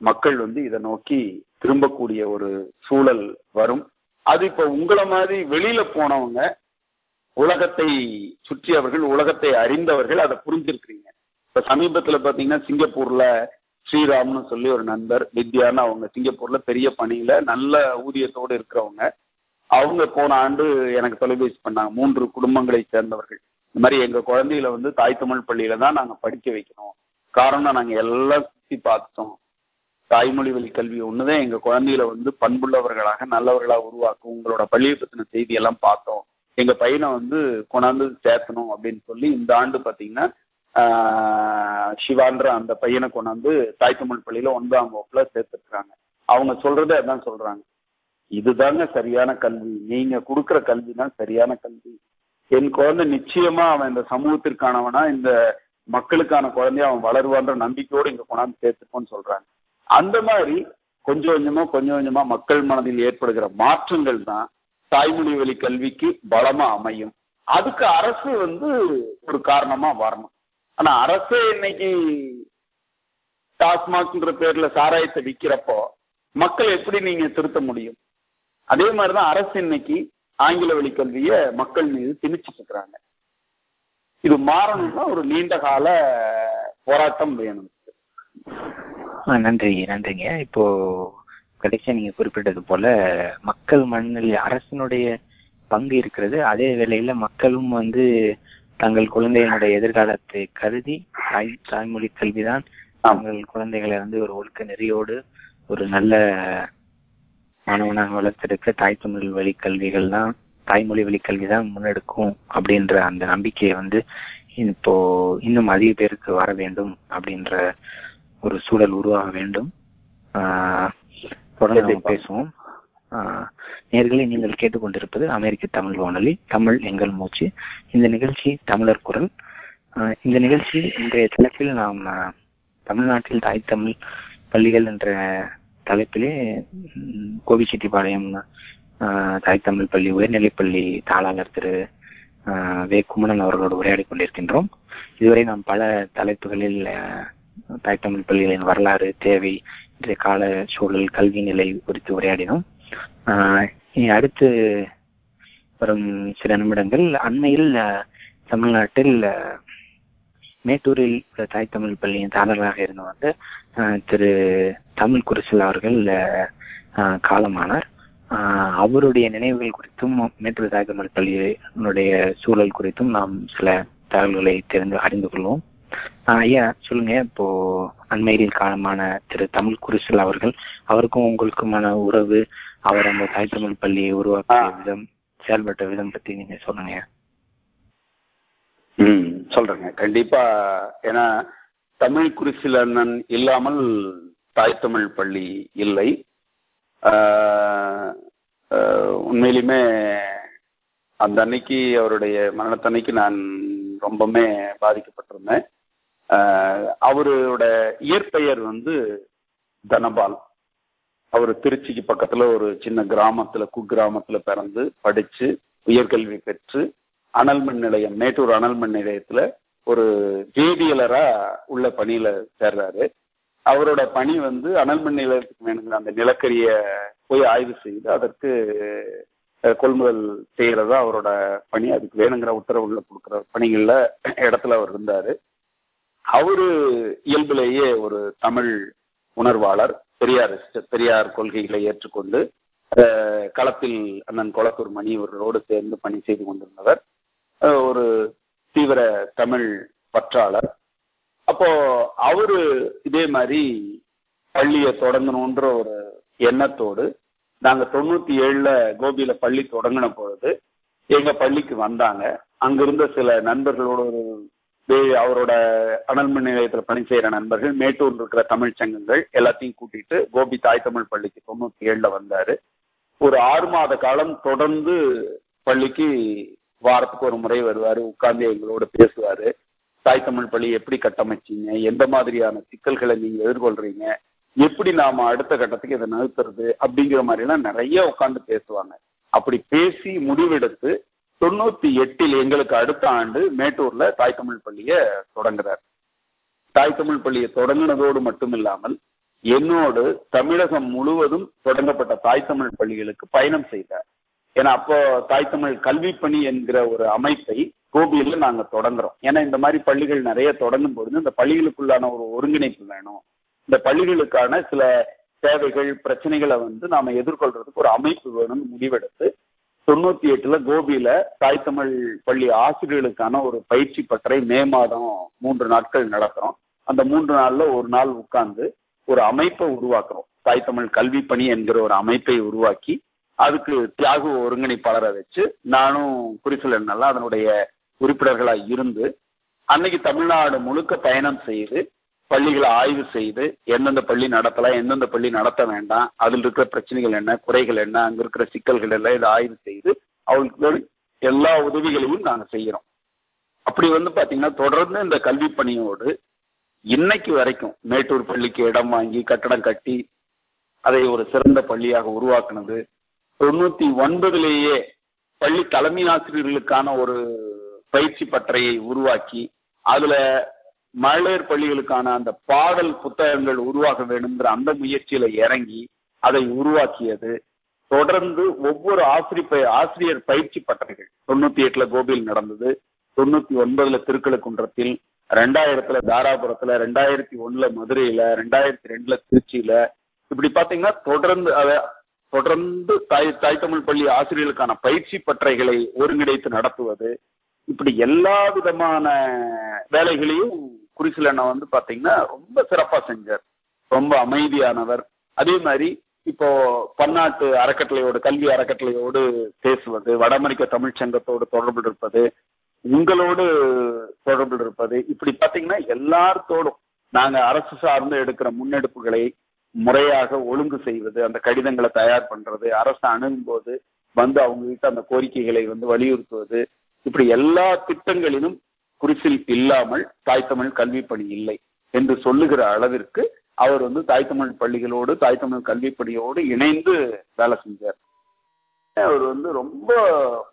மக்கள் வந்து இதை நோக்கி திரும்பக்கூடிய ஒரு சூழல் வரும். அது இப்ப உங்களை மாதிரி வெளியில போனவங்க உலகத்தை சுற்றியவர்கள் உலகத்தை அறிந்தவர்கள் அதை புரிஞ்சிருக்கிறீங்க. இப்ப சமீபத்துல பாத்தீங்கன்னா சிங்கப்பூர்ல ஸ்ரீராம்னு சொல்லி ஒரு நண்பர் வித்யான்னு அவங்க சிங்கப்பூர்ல பெரிய பணியில நல்ல ஊதியத்தோடு இருக்கிறவங்க. அவங்க போன ஆண்டு எனக்கு தொலைபேசி பண்ணாங்க. மூன்று குடும்பங்களை சேர்ந்தவர்கள். இந்த மாதிரி எங்க குழந்தைகளை வந்து தாய் தமிழ் பள்ளியில தான் நாங்க படிக்க வைக்கணும். காரணம் நாங்க எல்லாம் சுத்தி பார்த்தோம். தாய்மொழி வழி கல்வி ஒண்ணுதான் எங்க குழந்தைகளை வந்து பண்புள்ளவர்களாக நல்லவர்களா உருவாக்கும். உங்களோட பள்ளியை பத்தின செய்தி எல்லாம் பார்த்தோம். எங்க பையனை வந்து கொண்டாந்து சேர்த்தணும் அப்படின்னு சொல்லி இந்த ஆண்டு பாத்தீங்கன்னா சிவான்ற அந்த பையனை கொண்டாந்து தாய் தமிழ் பள்ளியில ஒன்பதாம் வகுப்புல சேர்த்துருக்காங்க அவங்க சொல்றதே அதான் சொல்றாங்க. இதுதாங்க சரியான கல்வி. நீங்க கொடுக்குற கல்வி தான் சரியான கல்வி. என் குழந்தை நிச்சயமா அவன் இந்த சமூகத்திற்கானவனா இந்த மக்களுக்கான குழந்தைய அவன் வளருவான்ற நம்பிக்கையோடு இங்க கொண்டாந்து சேர்த்துப்போன்னு சொல்றாங்க. அந்த மாதிரி கொஞ்சம் கொஞ்சமா கொஞ்சம் கொஞ்சமா மக்கள் மனதில் ஏற்படுகிற மாற்றங்கள் தான் தாய்மொழி வழி கல்விக்கு பலமா அமையும். அதுக்கு அரசு வந்து ஒரு காரணமா வரணும். ஆனா அரசே இன்னைக்கு டாஸ்மாக்ன்ற பேர்ல சாராயத்தை விற்கிறப்போ மக்கள் எப்படி நீங்க திருத்த முடியும்? அதே மாதிரிதான் அரசு இன்னைக்கு ஆங்கில வழி கல்விய மக்கள் மீது திணிச்சிட்டு இருக்கிறாங்க. இது மாறணும்னா ஒரு நீண்ட கால போராட்டம் வேணும். நன்றி நன்றிங்க இப்போ கடைசியா நீங்க குறிப்பிட்டது போல மக்கள் மண்ணில் அரசனுடைய பங்கு இருக்கிறது. அதே வேளையில மக்களும் வந்து தங்கள் குழந்தைகளுடைய எதிர்காலத்தை கருதி தாய் தாய்மொழி கல்விதான் தங்கள் குழந்தைகளை வந்து ஒரு ஒழுக்க நெறியோடு ஒரு நல்ல மாணவனாக வளர்த்தெடுக்க தாய் தமிழ் வழி கல்விகள் தான் தாய்மொழி வழி கல்வி தான் முன்னெடுக்கும் அப்படின்ற அந்த நம்பிக்கையை வந்து இப்போ இன்னும் அதிக பேருக்கு வர வேண்டும் அப்படின்ற ஒரு சூழல் உருவாக வேண்டும். தொடர்ந்து பேசுவோம். நேர்களை நீங்கள் கேட்டுக்கொண்டிருப்பது அமெரிக்க தமிழ் வானொலி தமிழ் எங்கள் மூச்சு. இந்த நிகழ்ச்சி தமிழர் குரல். இந்த நிகழ்ச்சி இன்றைய தலைப்பில் நாம் தமிழ்நாட்டில் தாய் தமிழ் பள்ளிகள் என்ற தலைப்பிலே கோபிச்செட்டிப்பாளையம் தாய் தமிழ் பள்ளி உயர்நிலைப்பள்ளி தாளாளர் திரு வே. குமணன் அவர்களோடு உரையாடி கொண்டிருக்கின்றோம் இதுவரை நாம் பல தலைப்புகளில் தாய் தமிழ் பள்ளிகளின் வரலாறு தேவை இன்றைய கால சூழல் கல்வி நிலை குறித்து உரையாடினோம். இனி அடுத்து வரும் சில நிமிடங்கள். அண்மையில் தமிழ்நாட்டில் மேட்டூரில் தாய் தமிழ் பள்ளியின் தாளராக இருந்து வந்து திரு தமிழ் குருசல் அவர்கள் காலமானார். அவருடைய நினைவுகள் குறித்தும் மேட்டூர் தாய் தமிழ் பள்ளியினுடைய சூழல் குறித்தும் நாம் சில தகவல்களை தெரிந்து அறிந்து கொள்வோம். ஐயா சொல்லுங்க. இப்போ அண்மையில் காலமான திரு தமிழ் குருசல் அவர்கள் அவருக்கும் உங்களுக்குமான உறவு அவர் அந்த தாய் தமிழ் பள்ளியை உருவாக்கிய விதம் செயல்பட்ட விதம் பத்தி நீங்க சொல்லுங்க ம் சொல்றேங்க. கண்டிப்பா ஏன்னா தமிழ் குருசில் அண்ணன் இல்லாமல் தாய் தமிழ் பள்ளி இல்லை. உண்மையிலுமே அந்த அன்னைக்கு அவருடைய மரணத்தன்னைக்கு நான் ரொம்பவுமே பாதிக்கப்பட்டிருந்தேன். அவரோட இயற்பெயர் வந்து தனபால். அவர் திருச்சிக்கு பக்கத்துல ஒரு சின்ன கிராமத்துல குக்கிராமத்துல பிறந்து படிச்சு உயர்கல்வி பெற்று அனல்மின் நிலையம் மேட்டூர் அனல்மின் நிலையத்துல ஒரு ஜேடியலரா உள்ள பணியில சேர்றாரு. அவரோட பணி வந்து அனல்மின் நிலையத்துக்கு வேணுங்கிற அந்த நிலக்கரிய போய் ஆய்வு செய்து அதற்கு கொள்முதல் செய்யறதா அவரோட பணி. அதுக்கு வேணுங்கிற உத்தரவுகளை கொடுக்குற பணிகள்ல இடத்துல அவர் இருந்தாரு. அவரு இயல்பிலேயே ஒரு தமிழ் உணர்வாளர் பெரியார் பெரியார் கொள்கைகளை ஏற்றுக்கொண்டு களத்தில் அண்ணன் கொளத்தூர் மணி இவர்களோடு சேர்ந்து பணி செய்து கொண்டிருந்தவர். ஒரு தீவிர தமிழ் பற்றாளர். அப்போ அவரு இதே மாதிரி பள்ளியை தொடங்கணுன்ற ஒரு எண்ணத்தோடு நாங்க தொண்ணூத்தி ஏழுல கோபியில பள்ளி தொடங்கின பொழுது எங்க பள்ளிக்கு வந்தாங்க. அங்கிருந்த சில நண்பர்களோட ஒரு அவரோட அனல்மின் நிலையத்தில் பணி செய்யற நண்பர்கள் மேட்டூர் இருக்கிற தமிழ் சங்கங்கள் எல்லாத்தையும் கூட்டிட்டு கோபி தாய் தமிழ் பள்ளிக்கு தொண்ணூத்தி ஏழுல வந்தாரு. ஒரு ஆறு மாத காலம் தொடர்ந்து பள்ளிக்கு வாரத்துக்கு ஒரு முறை வருவாரு உட்கார்ந்து எங்களோட பேசுவாரு. தாய் தமிழ் பள்ளி எப்படி கட்டமைச்சீங்க எந்த மாதிரியான சிக்கல்களை நீங்க எதிர்கொள்றீங்க எப்படி நாம அடுத்த கட்டத்துக்கு இதை நிறுத்துறது அப்படிங்கிற மாதிரி எல்லாம் நிறைய உட்காந்து பேசுவாங்க. அப்படி பேசி முடிவெடுத்து தொண்ணூத்தி எட்டில் எங்களுக்கு அடுத்த ஆண்டு மேட்டூர்ல தாய் தமிழ் பள்ளிய தொடங்குறார். தாய் தமிழ் பள்ளியை தொடங்கினதோடு மட்டும் இல்லாமல் என்னோடு தமிழகம் முழுவதும் தொடங்கப்பட்ட தாய் தமிழ் பள்ளிகளுக்கு பயணம் செய்தார். ஏன்னா அப்போ தாய் தமிழ் கல்வி பணி என்கிற ஒரு அமைப்பை கோபியில நாங்க தொடங்குறோம். ஏன்னா இந்த மாதிரி பள்ளிகள் நிறைய தொடங்கும் பொழுது இந்த பள்ளிகளுக்குள்ளான ஒரு ஒருங்கிணைப்பு வேணும். இந்த பள்ளிகளுக்கான சில தேவைகள் பிரச்சனைகளை வந்து நாம எதிர்கொள்றதுக்கு ஒரு அமைப்பு வேணும்னு முடிவெடுத்து தொண்ணூத்தி எட்டுல கோபியில தாய் தமிழ் பள்ளி ஆசிரியர்களுக்கான ஒரு பயிற்சி பட்டறை மே மாதம் மூன்று நாட்கள் நடத்துறோம். அந்த மூன்று நாள்ல ஒரு நாள் உட்கார்ந்து ஒரு அமைப்பை உருவாக்குறோம். தாய் தமிழ் கல்வி பணி என்கிற ஒரு அமைப்பை உருவாக்கி அதுக்கு தியாக ஒருங்கிணைப்பாளரை வச்சு நானும் குறிச்சலன்னெல்லாம் அதனுடைய உறுப்பினர்களா இருந்து அன்னைக்கு தமிழ்நாடு முழுக்க பயணம் செய்து பள்ளிகளை ஆய்வு செய்து எந்தெந்த பள்ளி நடத்தலாம் எந்தெந்த பள்ளி நடத்த வேண்டாம் அதில் இருக்கிற பிரச்சனைகள் என்ன குறைகள் என்ன அங்க இருக்கிற சிக்கல்கள் எல்லாம் இதை ஆய்வு செய்து அவங்களுக்கு எல்லா உதவிகளையும் நாங்க செய்யறோம். அப்படி வந்து பாத்தீங்கன்னா தொடர்ந்து இந்த கல்வி பணியோடு இன்னைக்கு வரைக்கும் மேட்டூர் பள்ளிக்கு இடம் வாங்கி கட்டடம் கட்டி அதை ஒரு சிறந்த பள்ளியாக உருவாக்குனது தொண்ணூத்தி ஒன்பதுலேயே பள்ளி தலைமை ஆசிரியர்களுக்கான ஒரு பயிற்சி பட்டறையை உருவாக்கி அதுல மகளிர் பள்ளிகளுக்கான அந்த பாடல் புத்தகங்கள் உருவாக வேண்டும்ங்கிற அந்த முயற்சியில இறங்கி அதை உருவாக்கியது. தொடர்ந்து ஒவ்வொரு ஆசிரியர் ஆசிரியர் பயிற்சி பட்டறைகள். தொண்ணூத்தி எட்டுல கோபியில் நடந்தது. தொண்ணூத்தி ஒன்பதுல திருக்கழுக்குன்றத்தில் ரெண்டாயிரத்துல தாராபுரத்துல ரெண்டாயிரத்தி ஒண்ணுல மதுரையில ரெண்டாயிரத்தி ரெண்டுல திருச்சியில. இப்படி பாத்தீங்கன்னா தொடர்ந்து அத தொடர்ந்து தாய் தாய் தமிழ் பள்ளி ஆசிரியர்களுக்கான பயிற்சி பட்டறைகளை ஒருங்கிணைத்து நடத்துவது. இப்படி எல்லா விதமான வேலைகளையும் குறிசிலண்ணா வந்து பாத்தீங்கன்னா ரொம்ப சிறப்பா செஞ்சார். ரொம்ப அமைதியானவர். அதே மாதிரி இப்போ பன்னாட்டு அறக்கட்டளையோடு கல்வி அறக்கட்டளையோடு பேசுவது வட அமெரிக்க தமிழ் சங்கத்தோடு இருப்பது உங்களோடு தொடர்பு இருப்பது இப்படி பாத்தீங்கன்னா எல்லார்த்தோடும் நாங்க அரசு சார்ந்து எடுக்கிற முன்னெடுப்புகளை முறையாக ஒழுங்கு செய்வது அந்த கடிதங்களை தயார் பண்றது அரசு அணுகும்போது வந்து அவங்க கிட்ட அந்த கோரிக்கைகளை வந்து வலியுறுத்துவது இப்படி எல்லா திட்டங்களிலும் குறிப்பில் இல்லாமல் தாய் தமிழ் கல்வி பணி இல்லை என்று சொல்லுகிற அளவிற்கு அவர் வந்து தாய் தமிழ் பள்ளிகளோடு தாய் தமிழ் கல்வி பணியோடு இணைந்து வேலை செஞ்சார். அவர் வந்து ரொம்ப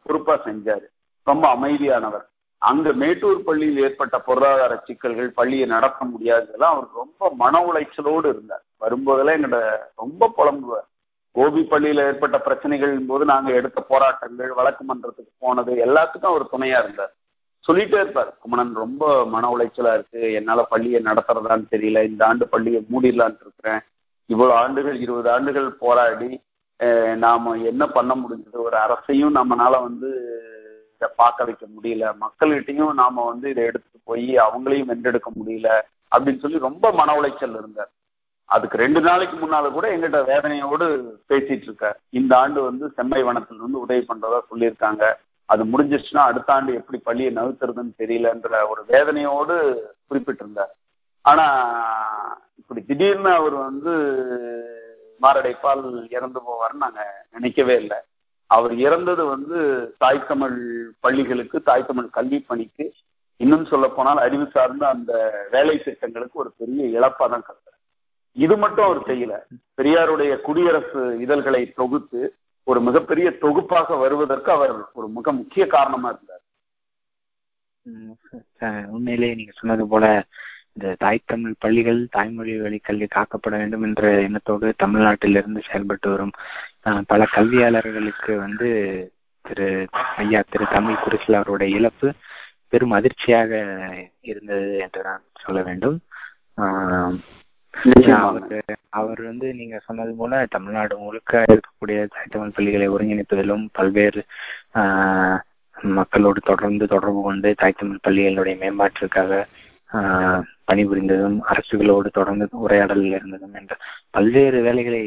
பொறுப்பா செஞ்சார். ரொம்ப அமைதியானவர். அங்க மேட்டூர் பள்ளியில் ஏற்பட்ட பொருளாதார சிக்கல்கள் பள்ளியை நடத்த முடியாததெல்லாம் அவர் ரொம்ப மன உளைச்சலோடு இருந்தார். வரும்போதெல்லாம் எங்கிட்ட ரொம்ப புலம்புவார். கோபி பள்ளியில ஏற்பட்ட பிரச்சனைகள் போது நாங்க எடுத்த போராட்டங்கள் வழக்கு மன்றத்துக்கு போனது எல்லாத்துக்கும் அவர் துணையா இருந்தார். சொல்லிட்டே இருப்பார். குமணன் ரொம்ப மன உளைச்சலா இருக்கு. என்னால பள்ளியை நடத்துறதான்னு தெரியல. இந்த ஆண்டு பள்ளியை மூடிடலான் இருக்கிறேன். இவ்வளவு ஆண்டுகள் இருபது ஆண்டுகள் போராடி நாம என்ன பண்ண முடிஞ்சது? ஒரு அரசையும் நம்மனால வந்து இதை பார்க்க வைக்க முடியல. மக்கள்கிட்டையும் நாம வந்து இதை எடுத்துட்டு போய் அவங்களையும் வென்றெடுக்க முடியல அப்படின்னு சொல்லி ரொம்ப மன உளைச்சல் இருந்தார். அதுக்கு ரெண்டு நாளைக்கு முன்னால கூட எங்கிட்ட வேதனையோடு பேசிட்டு இருக்கார். இந்த ஆண்டு வந்து செம்மை வனத்துல இருந்து உதவி பண்றதா சொல்லியிருக்காங்க. அது முடிஞ்சிச்சுன்னா அடுத்த ஆண்டு எப்படி பள்ளியை நகர்த்துறதுன்னு தெரியலன்ற ஒரு வேதனையோடு குறிப்பிட்டிருந்தார். ஆனா இப்படி திடீர்னு அவர் வந்து மாரடைப்பால் இறந்து போவார்னு நாங்க நினைக்கவே இல்லை. அவர் இறந்தது வந்து தாய் தமிழ் பள்ளிகளுக்கு தாய் தமிழ் கல்வி பணிக்கு இன்னும் சொல்ல போனால் அறிவு சார்ந்த அந்த வேலை திட்டங்களுக்கு ஒரு பெரிய இழப்பா தான் கருதுறேன் இது மட்டும் அவர் செய்யல. பெரியாருடைய குடியரசு இதழ்களை தொகுத்து ஒரு மிகப்பெரிய தொகுப்பாக வருவதற்கு அவர் ஒரு மிக முக்கிய காரணமா இருந்தார். உண்மையிலேயே நீங்க சொன்னது போல இந்த தாய் தமிழ் பள்ளிகள் தாய்மொழி வழி கல்வி காக்கப்பட வேண்டும் என்ற எண்ணத்தோடு தமிழ்நாட்டிலிருந்து செயல்பட்டு வரும் பல கல்வியாளர்களுக்கு வந்து திரு ஐயா திரு தமிழ் குருசில் அவருடைய இழப்பு பெரும் அதிர்ச்சியாக இருந்தது என்று நான் சொல்ல வேண்டும். அவர் அவர் வந்து நீங்க சொன்னது போல தமிழ்நாடு முழுக்க இருக்கக்கூடிய தமிழ் பள்ளிகளை ஒருங்கிணைப்பதிலும் பல்வேறு மக்களோடு தொடர்ந்து தொடர்பு கொண்டு தாய் தமிழ் பள்ளிகளுடைய மேம்பாட்டிற்காக பணிபுரிந்ததும் அரசுகளோடு தொடர்ந்து உரையாடலில் இருந்ததும் என்ற பல்வேறு வேலைகளை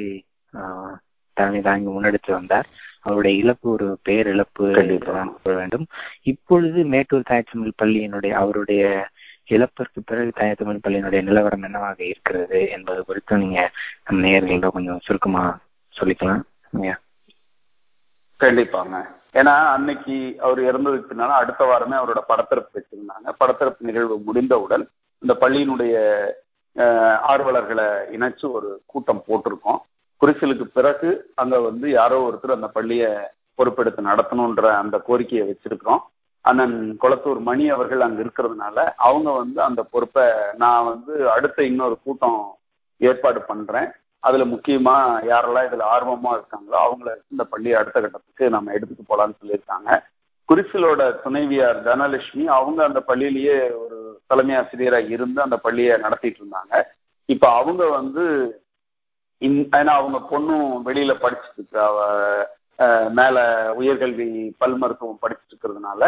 தலைமை தாங்கி முன்னெடுத்து வந்தார். அவருடைய இழப்பு ஒரு பேரிழப்பு வேண்டும். இப்பொழுது மேட்டூர் தாய்த்தமிழ் பள்ளியினுடைய அவருடைய இழப்பிற்கு பிறகு தாயத்தமிழ் பள்ளியினுடைய நிலவரம் என்னவாக இருக்கிறது என்பது குறித்து நீங்க நம்ம நேயர்களோட கொஞ்சம் சுருக்கமா சொல்லிக்கலாம் கண்டிப்பாங்க. ஏன்னா அன்னைக்கு அவர் இறந்ததுக்கு பின்னால அடுத்த வாரமே அவரோட படத்திறப்பு வச்சிருந்தாங்க. படத்திறப்பு நிகழ்வு முடிந்தவுடன் இந்த பள்ளியினுடைய ஆர்வலர்களை இணைச்சு ஒரு கூட்டம் போட்டிருக்கோம். குறிச்சலுக்கு பிறகு அங்க வந்து யாரோ ஒருத்தர் அந்த பள்ளியை பொறுப்பெடுத்து நடத்தணுன்ற அந்த கோரிக்கையை வச்சிருக்கிறோம். அண்ணன் குளத்தூர் மணி அவர்கள் அங்க இருக்கிறதுனால அவங்க வந்து அந்த பொறுப்பை நான் வந்து அடுத்த இன்னொரு கூட்டம் ஏற்பாடு பண்றேன். அதுல முக்கியமா யாரெல்லாம் இதுல ஆர்வமா இருக்காங்களோ அவங்கள இந்த பள்ளியை அடுத்த கட்டத்துக்கு நம்ம எடுத்துட்டு போலான்னு சொல்லியிருக்காங்க. குறிசிலோட துணைவியார் தனலட்சுமி அவங்க அந்த பள்ளியிலேயே ஒரு தலைமை ஆசிரியராக இருந்து அந்த பள்ளியை நடத்திட்டு இருந்தாங்க. இப்ப அவங்க வந்து ஏன்னா அவங்க பொண்ணும் வெளியில படிச்சுட்டு இருக்கு மேல உயர்கல்வி பல் மருத்துவம் படிச்சுட்டு இருக்கிறதுனால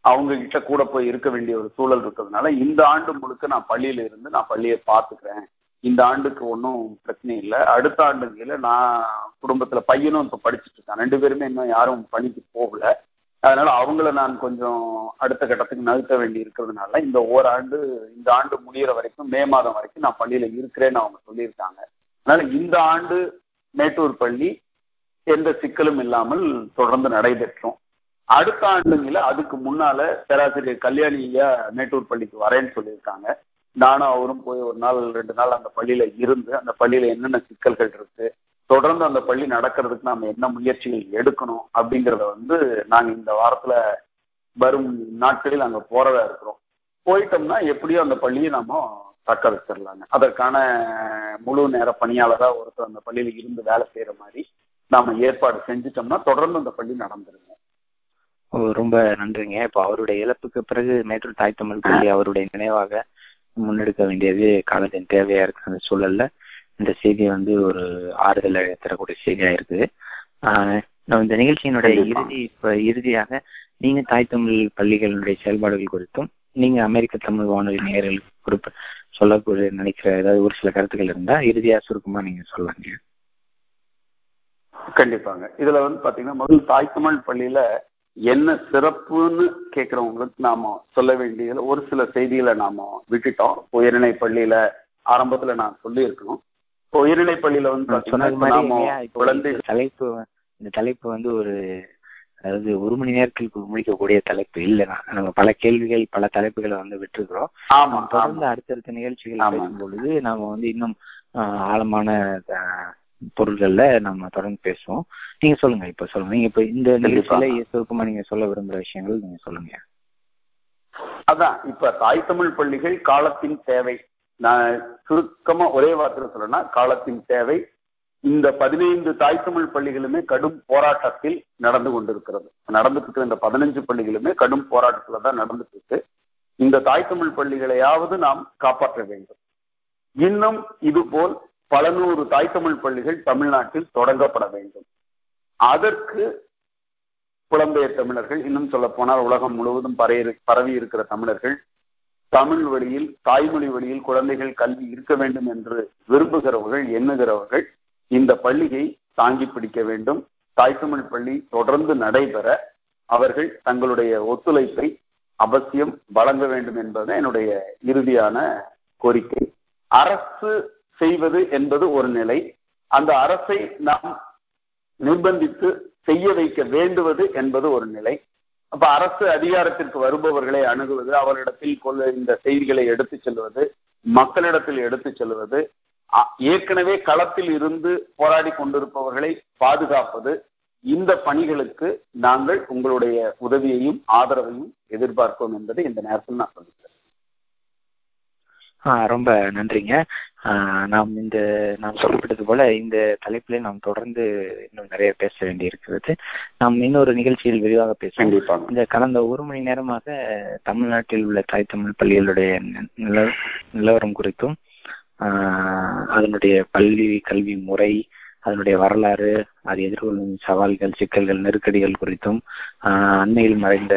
அவங்க கிட்ட கூட போய் இருக்க வேண்டிய ஒரு சூழல் இருக்கிறதுனால இந்த ஆண்டு முழுக்க நான் பள்ளியில இருந்து நான் பள்ளியை பார்த்துக்கிறேன். இந்த ஆண்டுக்கு ஒன்றும் பிரச்சனை இல்லை. அடுத்த ஆண்டுகளில் நான் குடும்பத்துல பையனும் இப்போ படிச்சுட்டு இருக்கான். ரெண்டு பேருமே இன்னும் யாரும் பணிக்கு போகல. அதனால அவங்கள நான் கொஞ்சம் அடுத்த கட்டத்துக்கு நகர்த்த வேண்டி இருக்கிறதுனால இந்த ஓராண்டு இந்த ஆண்டு முடிகிற வரைக்கும் மே மாதம் வரைக்கும் நான் பள்ளியில இருக்கிறேன்னு அவங்க சொல்லியிருக்காங்க. அதனால இந்த ஆண்டு மேட்டூர் பள்ளி எந்த சிக்கலும் இல்லாமல் தொடர்ந்து நடைபெற்றோம். அடுத்த ஆண்டுங்கள அதுக்கு முன்னால பேராசிரியர் கல்யாணி ஐயா மேட்டூர் பள்ளிக்கு வரேன்னு சொல்லியிருக்காங்க. நானும் அவரும் போய் ஒரு நாள் ரெண்டு நாள் அந்த பள்ளியில இருந்து அந்த பள்ளியில என்னென்ன சிக்கல்கள் இருக்கு தொடர்ந்து அந்த பள்ளி நடக்கிறதுக்கு நாம என்ன முயற்சிகள் எடுக்கணும் அப்படிங்கிறத வந்து நாங்க இந்த வாரத்துல வரும் நாட்களில் அங்க போறதா இருக்கிறோம். போயிட்டோம்னா எப்படியும் அந்த பள்ளியை நாம தக்க வச்சிடலாங்க அதற்கான முழு நேர பணியாளராக ஒருத்தர் அந்த பள்ளியில இருந்து வேலை செய்யற மாதிரி நாம ஏற்பாடு செஞ்சுட்டோம்னா தொடர்ந்து அந்த பள்ளி நடந்துருங்க. ரொம்ப நன்றிங்க. இப்போ அவருடைய இழப்புக்கு பிறகு மேட்டூர் தாய் தமிழ் பள்ளி அவருடைய நினைவாக முன்னெடுக்க வேண்டியது காலத்தின் தேவையா இருக்கிற அந்த சூழல்ல. இந்த செய்தி வந்து ஒரு ஆறுதலை தரக்கூடிய செய்தியா இருக்குது இந்த நிகழ்ச்சியினுடைய இறுதி இப்ப இறுதியாக நீங்க தாய் தமிழ் பள்ளிகளுடைய செயல்பாடுகள் குறித்தும் நீங்க அமெரிக்க தமிழ் வானொலி நேரில் குறிப்பு சொல்லக்கூடிய நினைக்கிற ஏதாவது ஒரு சில கருத்துக்கள் இருந்தா இறுதியா சுருக்கமா நீங்க சொல்லுங்க கண்டிப்பாங்க. இதுல வந்து பாத்தீங்கன்னா முதல் தாய் தமிழ் பள்ளியில என்ன சிறப்புன்னு கேட்கறவங்களுக்கு நாம சொல்ல வேண்டியதுல ஒரு சில செய்திகளை நாம விட்டுட்டோம். உயர்நிலை பள்ளியில ஆரம்பத்துல நான் சொல்லி இருக்கணும் உயர்நிலை பள்ளியில வந்து குழந்தை தலைப்பு இந்த தலைப்பு வந்து ஒரு அதாவது ஒரு மணி நேரத்துக்கு முடிக்கக்கூடிய தலைப்பு இல்லைனா நம்ம பல கேள்விகள் பல தலைப்புகளை வந்து விட்டுருக்கிறோம். தொடர்ந்து அடுத்தடுத்த நிகழ்ச்சிகள் பேசும் பொழுது நாம வந்து இன்னும் ஆழமான பொருள்கள்ல நம்ம தொடர்ந்து பேசுவோம். நீங்க சொல்லுங்க இப்ப சொல்லுங்க. நீங்க இப்ப இந்த நிகழ்ச்சியில சுருக்கமா நீங்க சொல்ல விரும்புற விஷயங்கள் நீங்க சொல்லுங்க. அதான் இப்ப தாய் தமிழ் பள்ளிகள் காலத்தின் தேவை. நான் சுருக்கமா ஒரே வார்த்தையில சொல்லணும்னா காலத்தின் தேவை இந்த பதினைந்து தாய் தமிழ் பள்ளிகளுமே கடும் போராட்டத்தில் நடந்து கொண்டிருக்கிறது. நடந்துட்டு இருக்கிற இந்த பதினஞ்சு பள்ளிகளுமே கடும் போராட்டத்துல தான் நடந்துட்டு இருக்கு இந்த தாய் தமிழ் பள்ளிகளையாவது நாம் காப்பாற்ற வேண்டும். இன்னும் இது பல நூறு தாய் தமிழ் பள்ளிகள் தமிழ்நாட்டில் தொடங்கப்பட வேண்டும். அதற்கு புலம்பெயர் தமிழர்கள் இன்னும் சொல்ல போனால் உலகம் முழுவதும் பரவி பரவி இருக்கிற தமிழர்கள் தமிழ் வழியில் தாய்மொழி வழியில் குழந்தைகள் கல்வி இருக்க வேண்டும் என்று விரும்புகிறவர்கள் எண்ணுகிறவர்கள் இந்த பள்ளியை தாங்கி பிடிக்க வேண்டும். தாய் தமிழ் பள்ளி தொடர்ந்து நடைபெற அவர்கள் தங்களுடைய ஒத்துழைப்பை அவசியம் வழங்க வேண்டும் என்பது என்னுடைய இறுதியான கோரிக்கை. அரசு செய்வது என்பது ஒரு நிலை. அந்த அரசை நாம் நிர்பந்தித்து செய்ய வைக்க வேண்டுவது என்பது ஒரு நிலை. அப்ப அரசு அதிகாரத்திற்கு வருபவர்களை அணுகுவது அவரிடத்தில் கொள்ள இந்த செய்திகளை எடுத்து செல்வது மக்களிடத்தில் எடுத்து செல்வது ஏற்கனவே களத்தில் இருந்து போராடி கொண்டிருப்பவர்களை பாதுகாப்பது இந்த பணிகளுக்கு நாங்கள் உங்களுடைய உதவியையும் ஆதரவையும் எதிர்பார்ப்போம் என்பதை இந்த நேரத்தில் நான் சொல்லிக்கிறேன். ரொம்ப நன்றிங்க. நாம் இந்த நாம் சொல்லப்பட்டது போல இந்த தலைப்பிலே நாம் தொடர்ந்து இன்னும் நிறைய பேச வேண்டி இருக்கிறது நாம் இன்னொரு நிகழ்ச்சியில் விரிவாக பேசுவோம். இந்த கடந்த ஒரு மணி நேரமாக தமிழ்நாட்டில் உள்ள தாய் தமிழ் பள்ளிகளுடைய நில நிலவரம் குறித்தும் அதனுடைய பள்ளி கல்வி முறை அதனுடைய வரலாறு அது எதிர்கொள்ளும் சவால்கள் சிக்கல்கள் நெருக்கடிகள் குறித்தும் அண்மையில் மறைந்த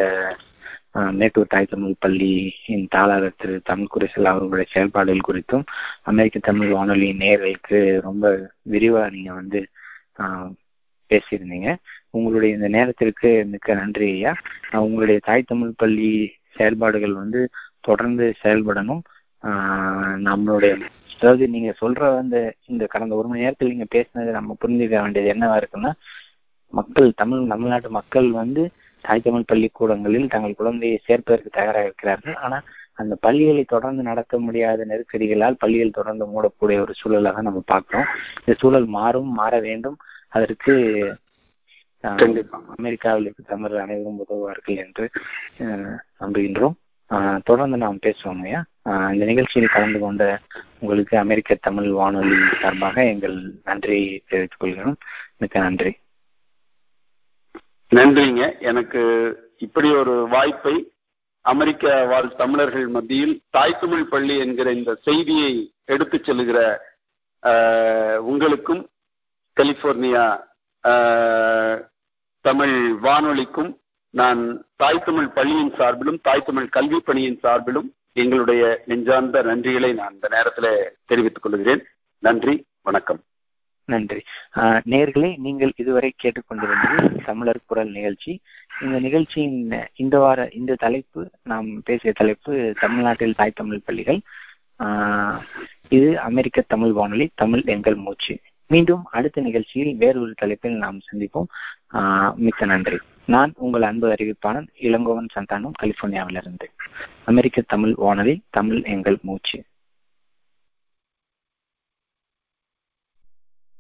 மேட்டூர் தாய் தமிழ் பள்ளியின் தாளாளர் திரு தமிழ் குரேசல் அவர்களுடைய செயல்பாடுகள் குறித்தும் அமெரிக்க தமிழ் வானொலி நேர்களுக்கு ரொம்ப விரிவா நீங்க வந்து பேசியிருந்தீங்க. உங்களுடைய இந்த நேரத்திற்கு மிக்க நன்றி ஐயா. உங்களுடைய தாய் தமிழ் பள்ளி செயல்பாடுகள் வந்து தொடர்ந்து செயல்படணும். நம்மளுடைய அதாவது நீங்க சொல்ற அந்த இந்த கடந்த ஒரு மணி நேரத்தில் நீங்க பேசினது நம்ம புரிஞ்சுக்க வேண்டியது என்னவா இருக்குன்னா மக்கள் தமிழ் தமிழ்நாட்டு மக்கள் வந்து தாய் தமிழ் பள்ளிக்கூடங்களில் தங்கள் குழந்தையை சேர்ப்பதற்கு தயாராக இருக்கிறார்கள். ஆனா அந்த பள்ளிகளை தொடர்ந்து நடத்த முடியாத நெருக்கடிகளால் பள்ளிகள் தொடர்ந்து மூடக்கூடிய ஒரு சூழலாக நம்ம பார்க்கிறோம். இந்த சூழல் மாறும் மாற வேண்டும். அதற்கு அமெரிக்காவில் இருக்க தமிழர் அனைவரும் உதவுவார்கள் என்று நம்புகின்றோம். தொடர்ந்து நாம் பேசுவோம் ஐயா. இந்த நிகழ்ச்சியில் கலந்து கொண்ட உங்களுக்கு அமெரிக்க தமிழ் வானொலி சார்பாக எங்கள் நன்றியை தெரிவித்துக் கொள்கிறோம். மிக்க நன்றி. நன்றிங்க. எனக்கு இப்படி ஒரு வாய்ப்பை அமெரிக்க வாழ் தமிழர்கள் மத்தியில் தாய் தமிழ் பள்ளி என்கிற இந்த செய்தியை எடுத்து செல்கிற உங்களுக்கும் கலிபோர்னியா தமிழ் வானொலிக்கும் நான் தாய் தமிழ் பள்ளியின் சார்பிலும் தாய் தமிழ் கல்வி பணியின் சார்பிலும் எங்களுடைய நெஞ்சார்ந்த நன்றிகளை நான் இந்த நேரத்தில் தெரிவித்துக் கொள்கிறேன். நன்றி வணக்கம். நன்றி. நேர்களே நீங்கள் இதுவரை கேட்டுக்கொண்டிருந்தது தமிழர் குரல் நிகழ்ச்சி. இந்த நிகழ்ச்சியின் இந்த வார இந்த தலைப்பு நாம் பேசிய தலைப்பு தமிழ்நாட்டில் தாய் தமிழ் பள்ளிகள். இது அமெரிக்க தமிழ் வானொலி தமிழ் எங்கள் மூச்சு. மீண்டும் அடுத்த நிகழ்ச்சியில் வேறொரு தலைப்பில் நாம் சந்திப்போம். மிக்க நன்றி. நான் உங்கள் அன்பு அறிவிப்பாளன் இளங்கோவன் சந்தானம் கலிபோர்னியாவிலிருந்து. அமெரிக்க தமிழ் வானொலி தமிழ் எங்கள் மூச்சு.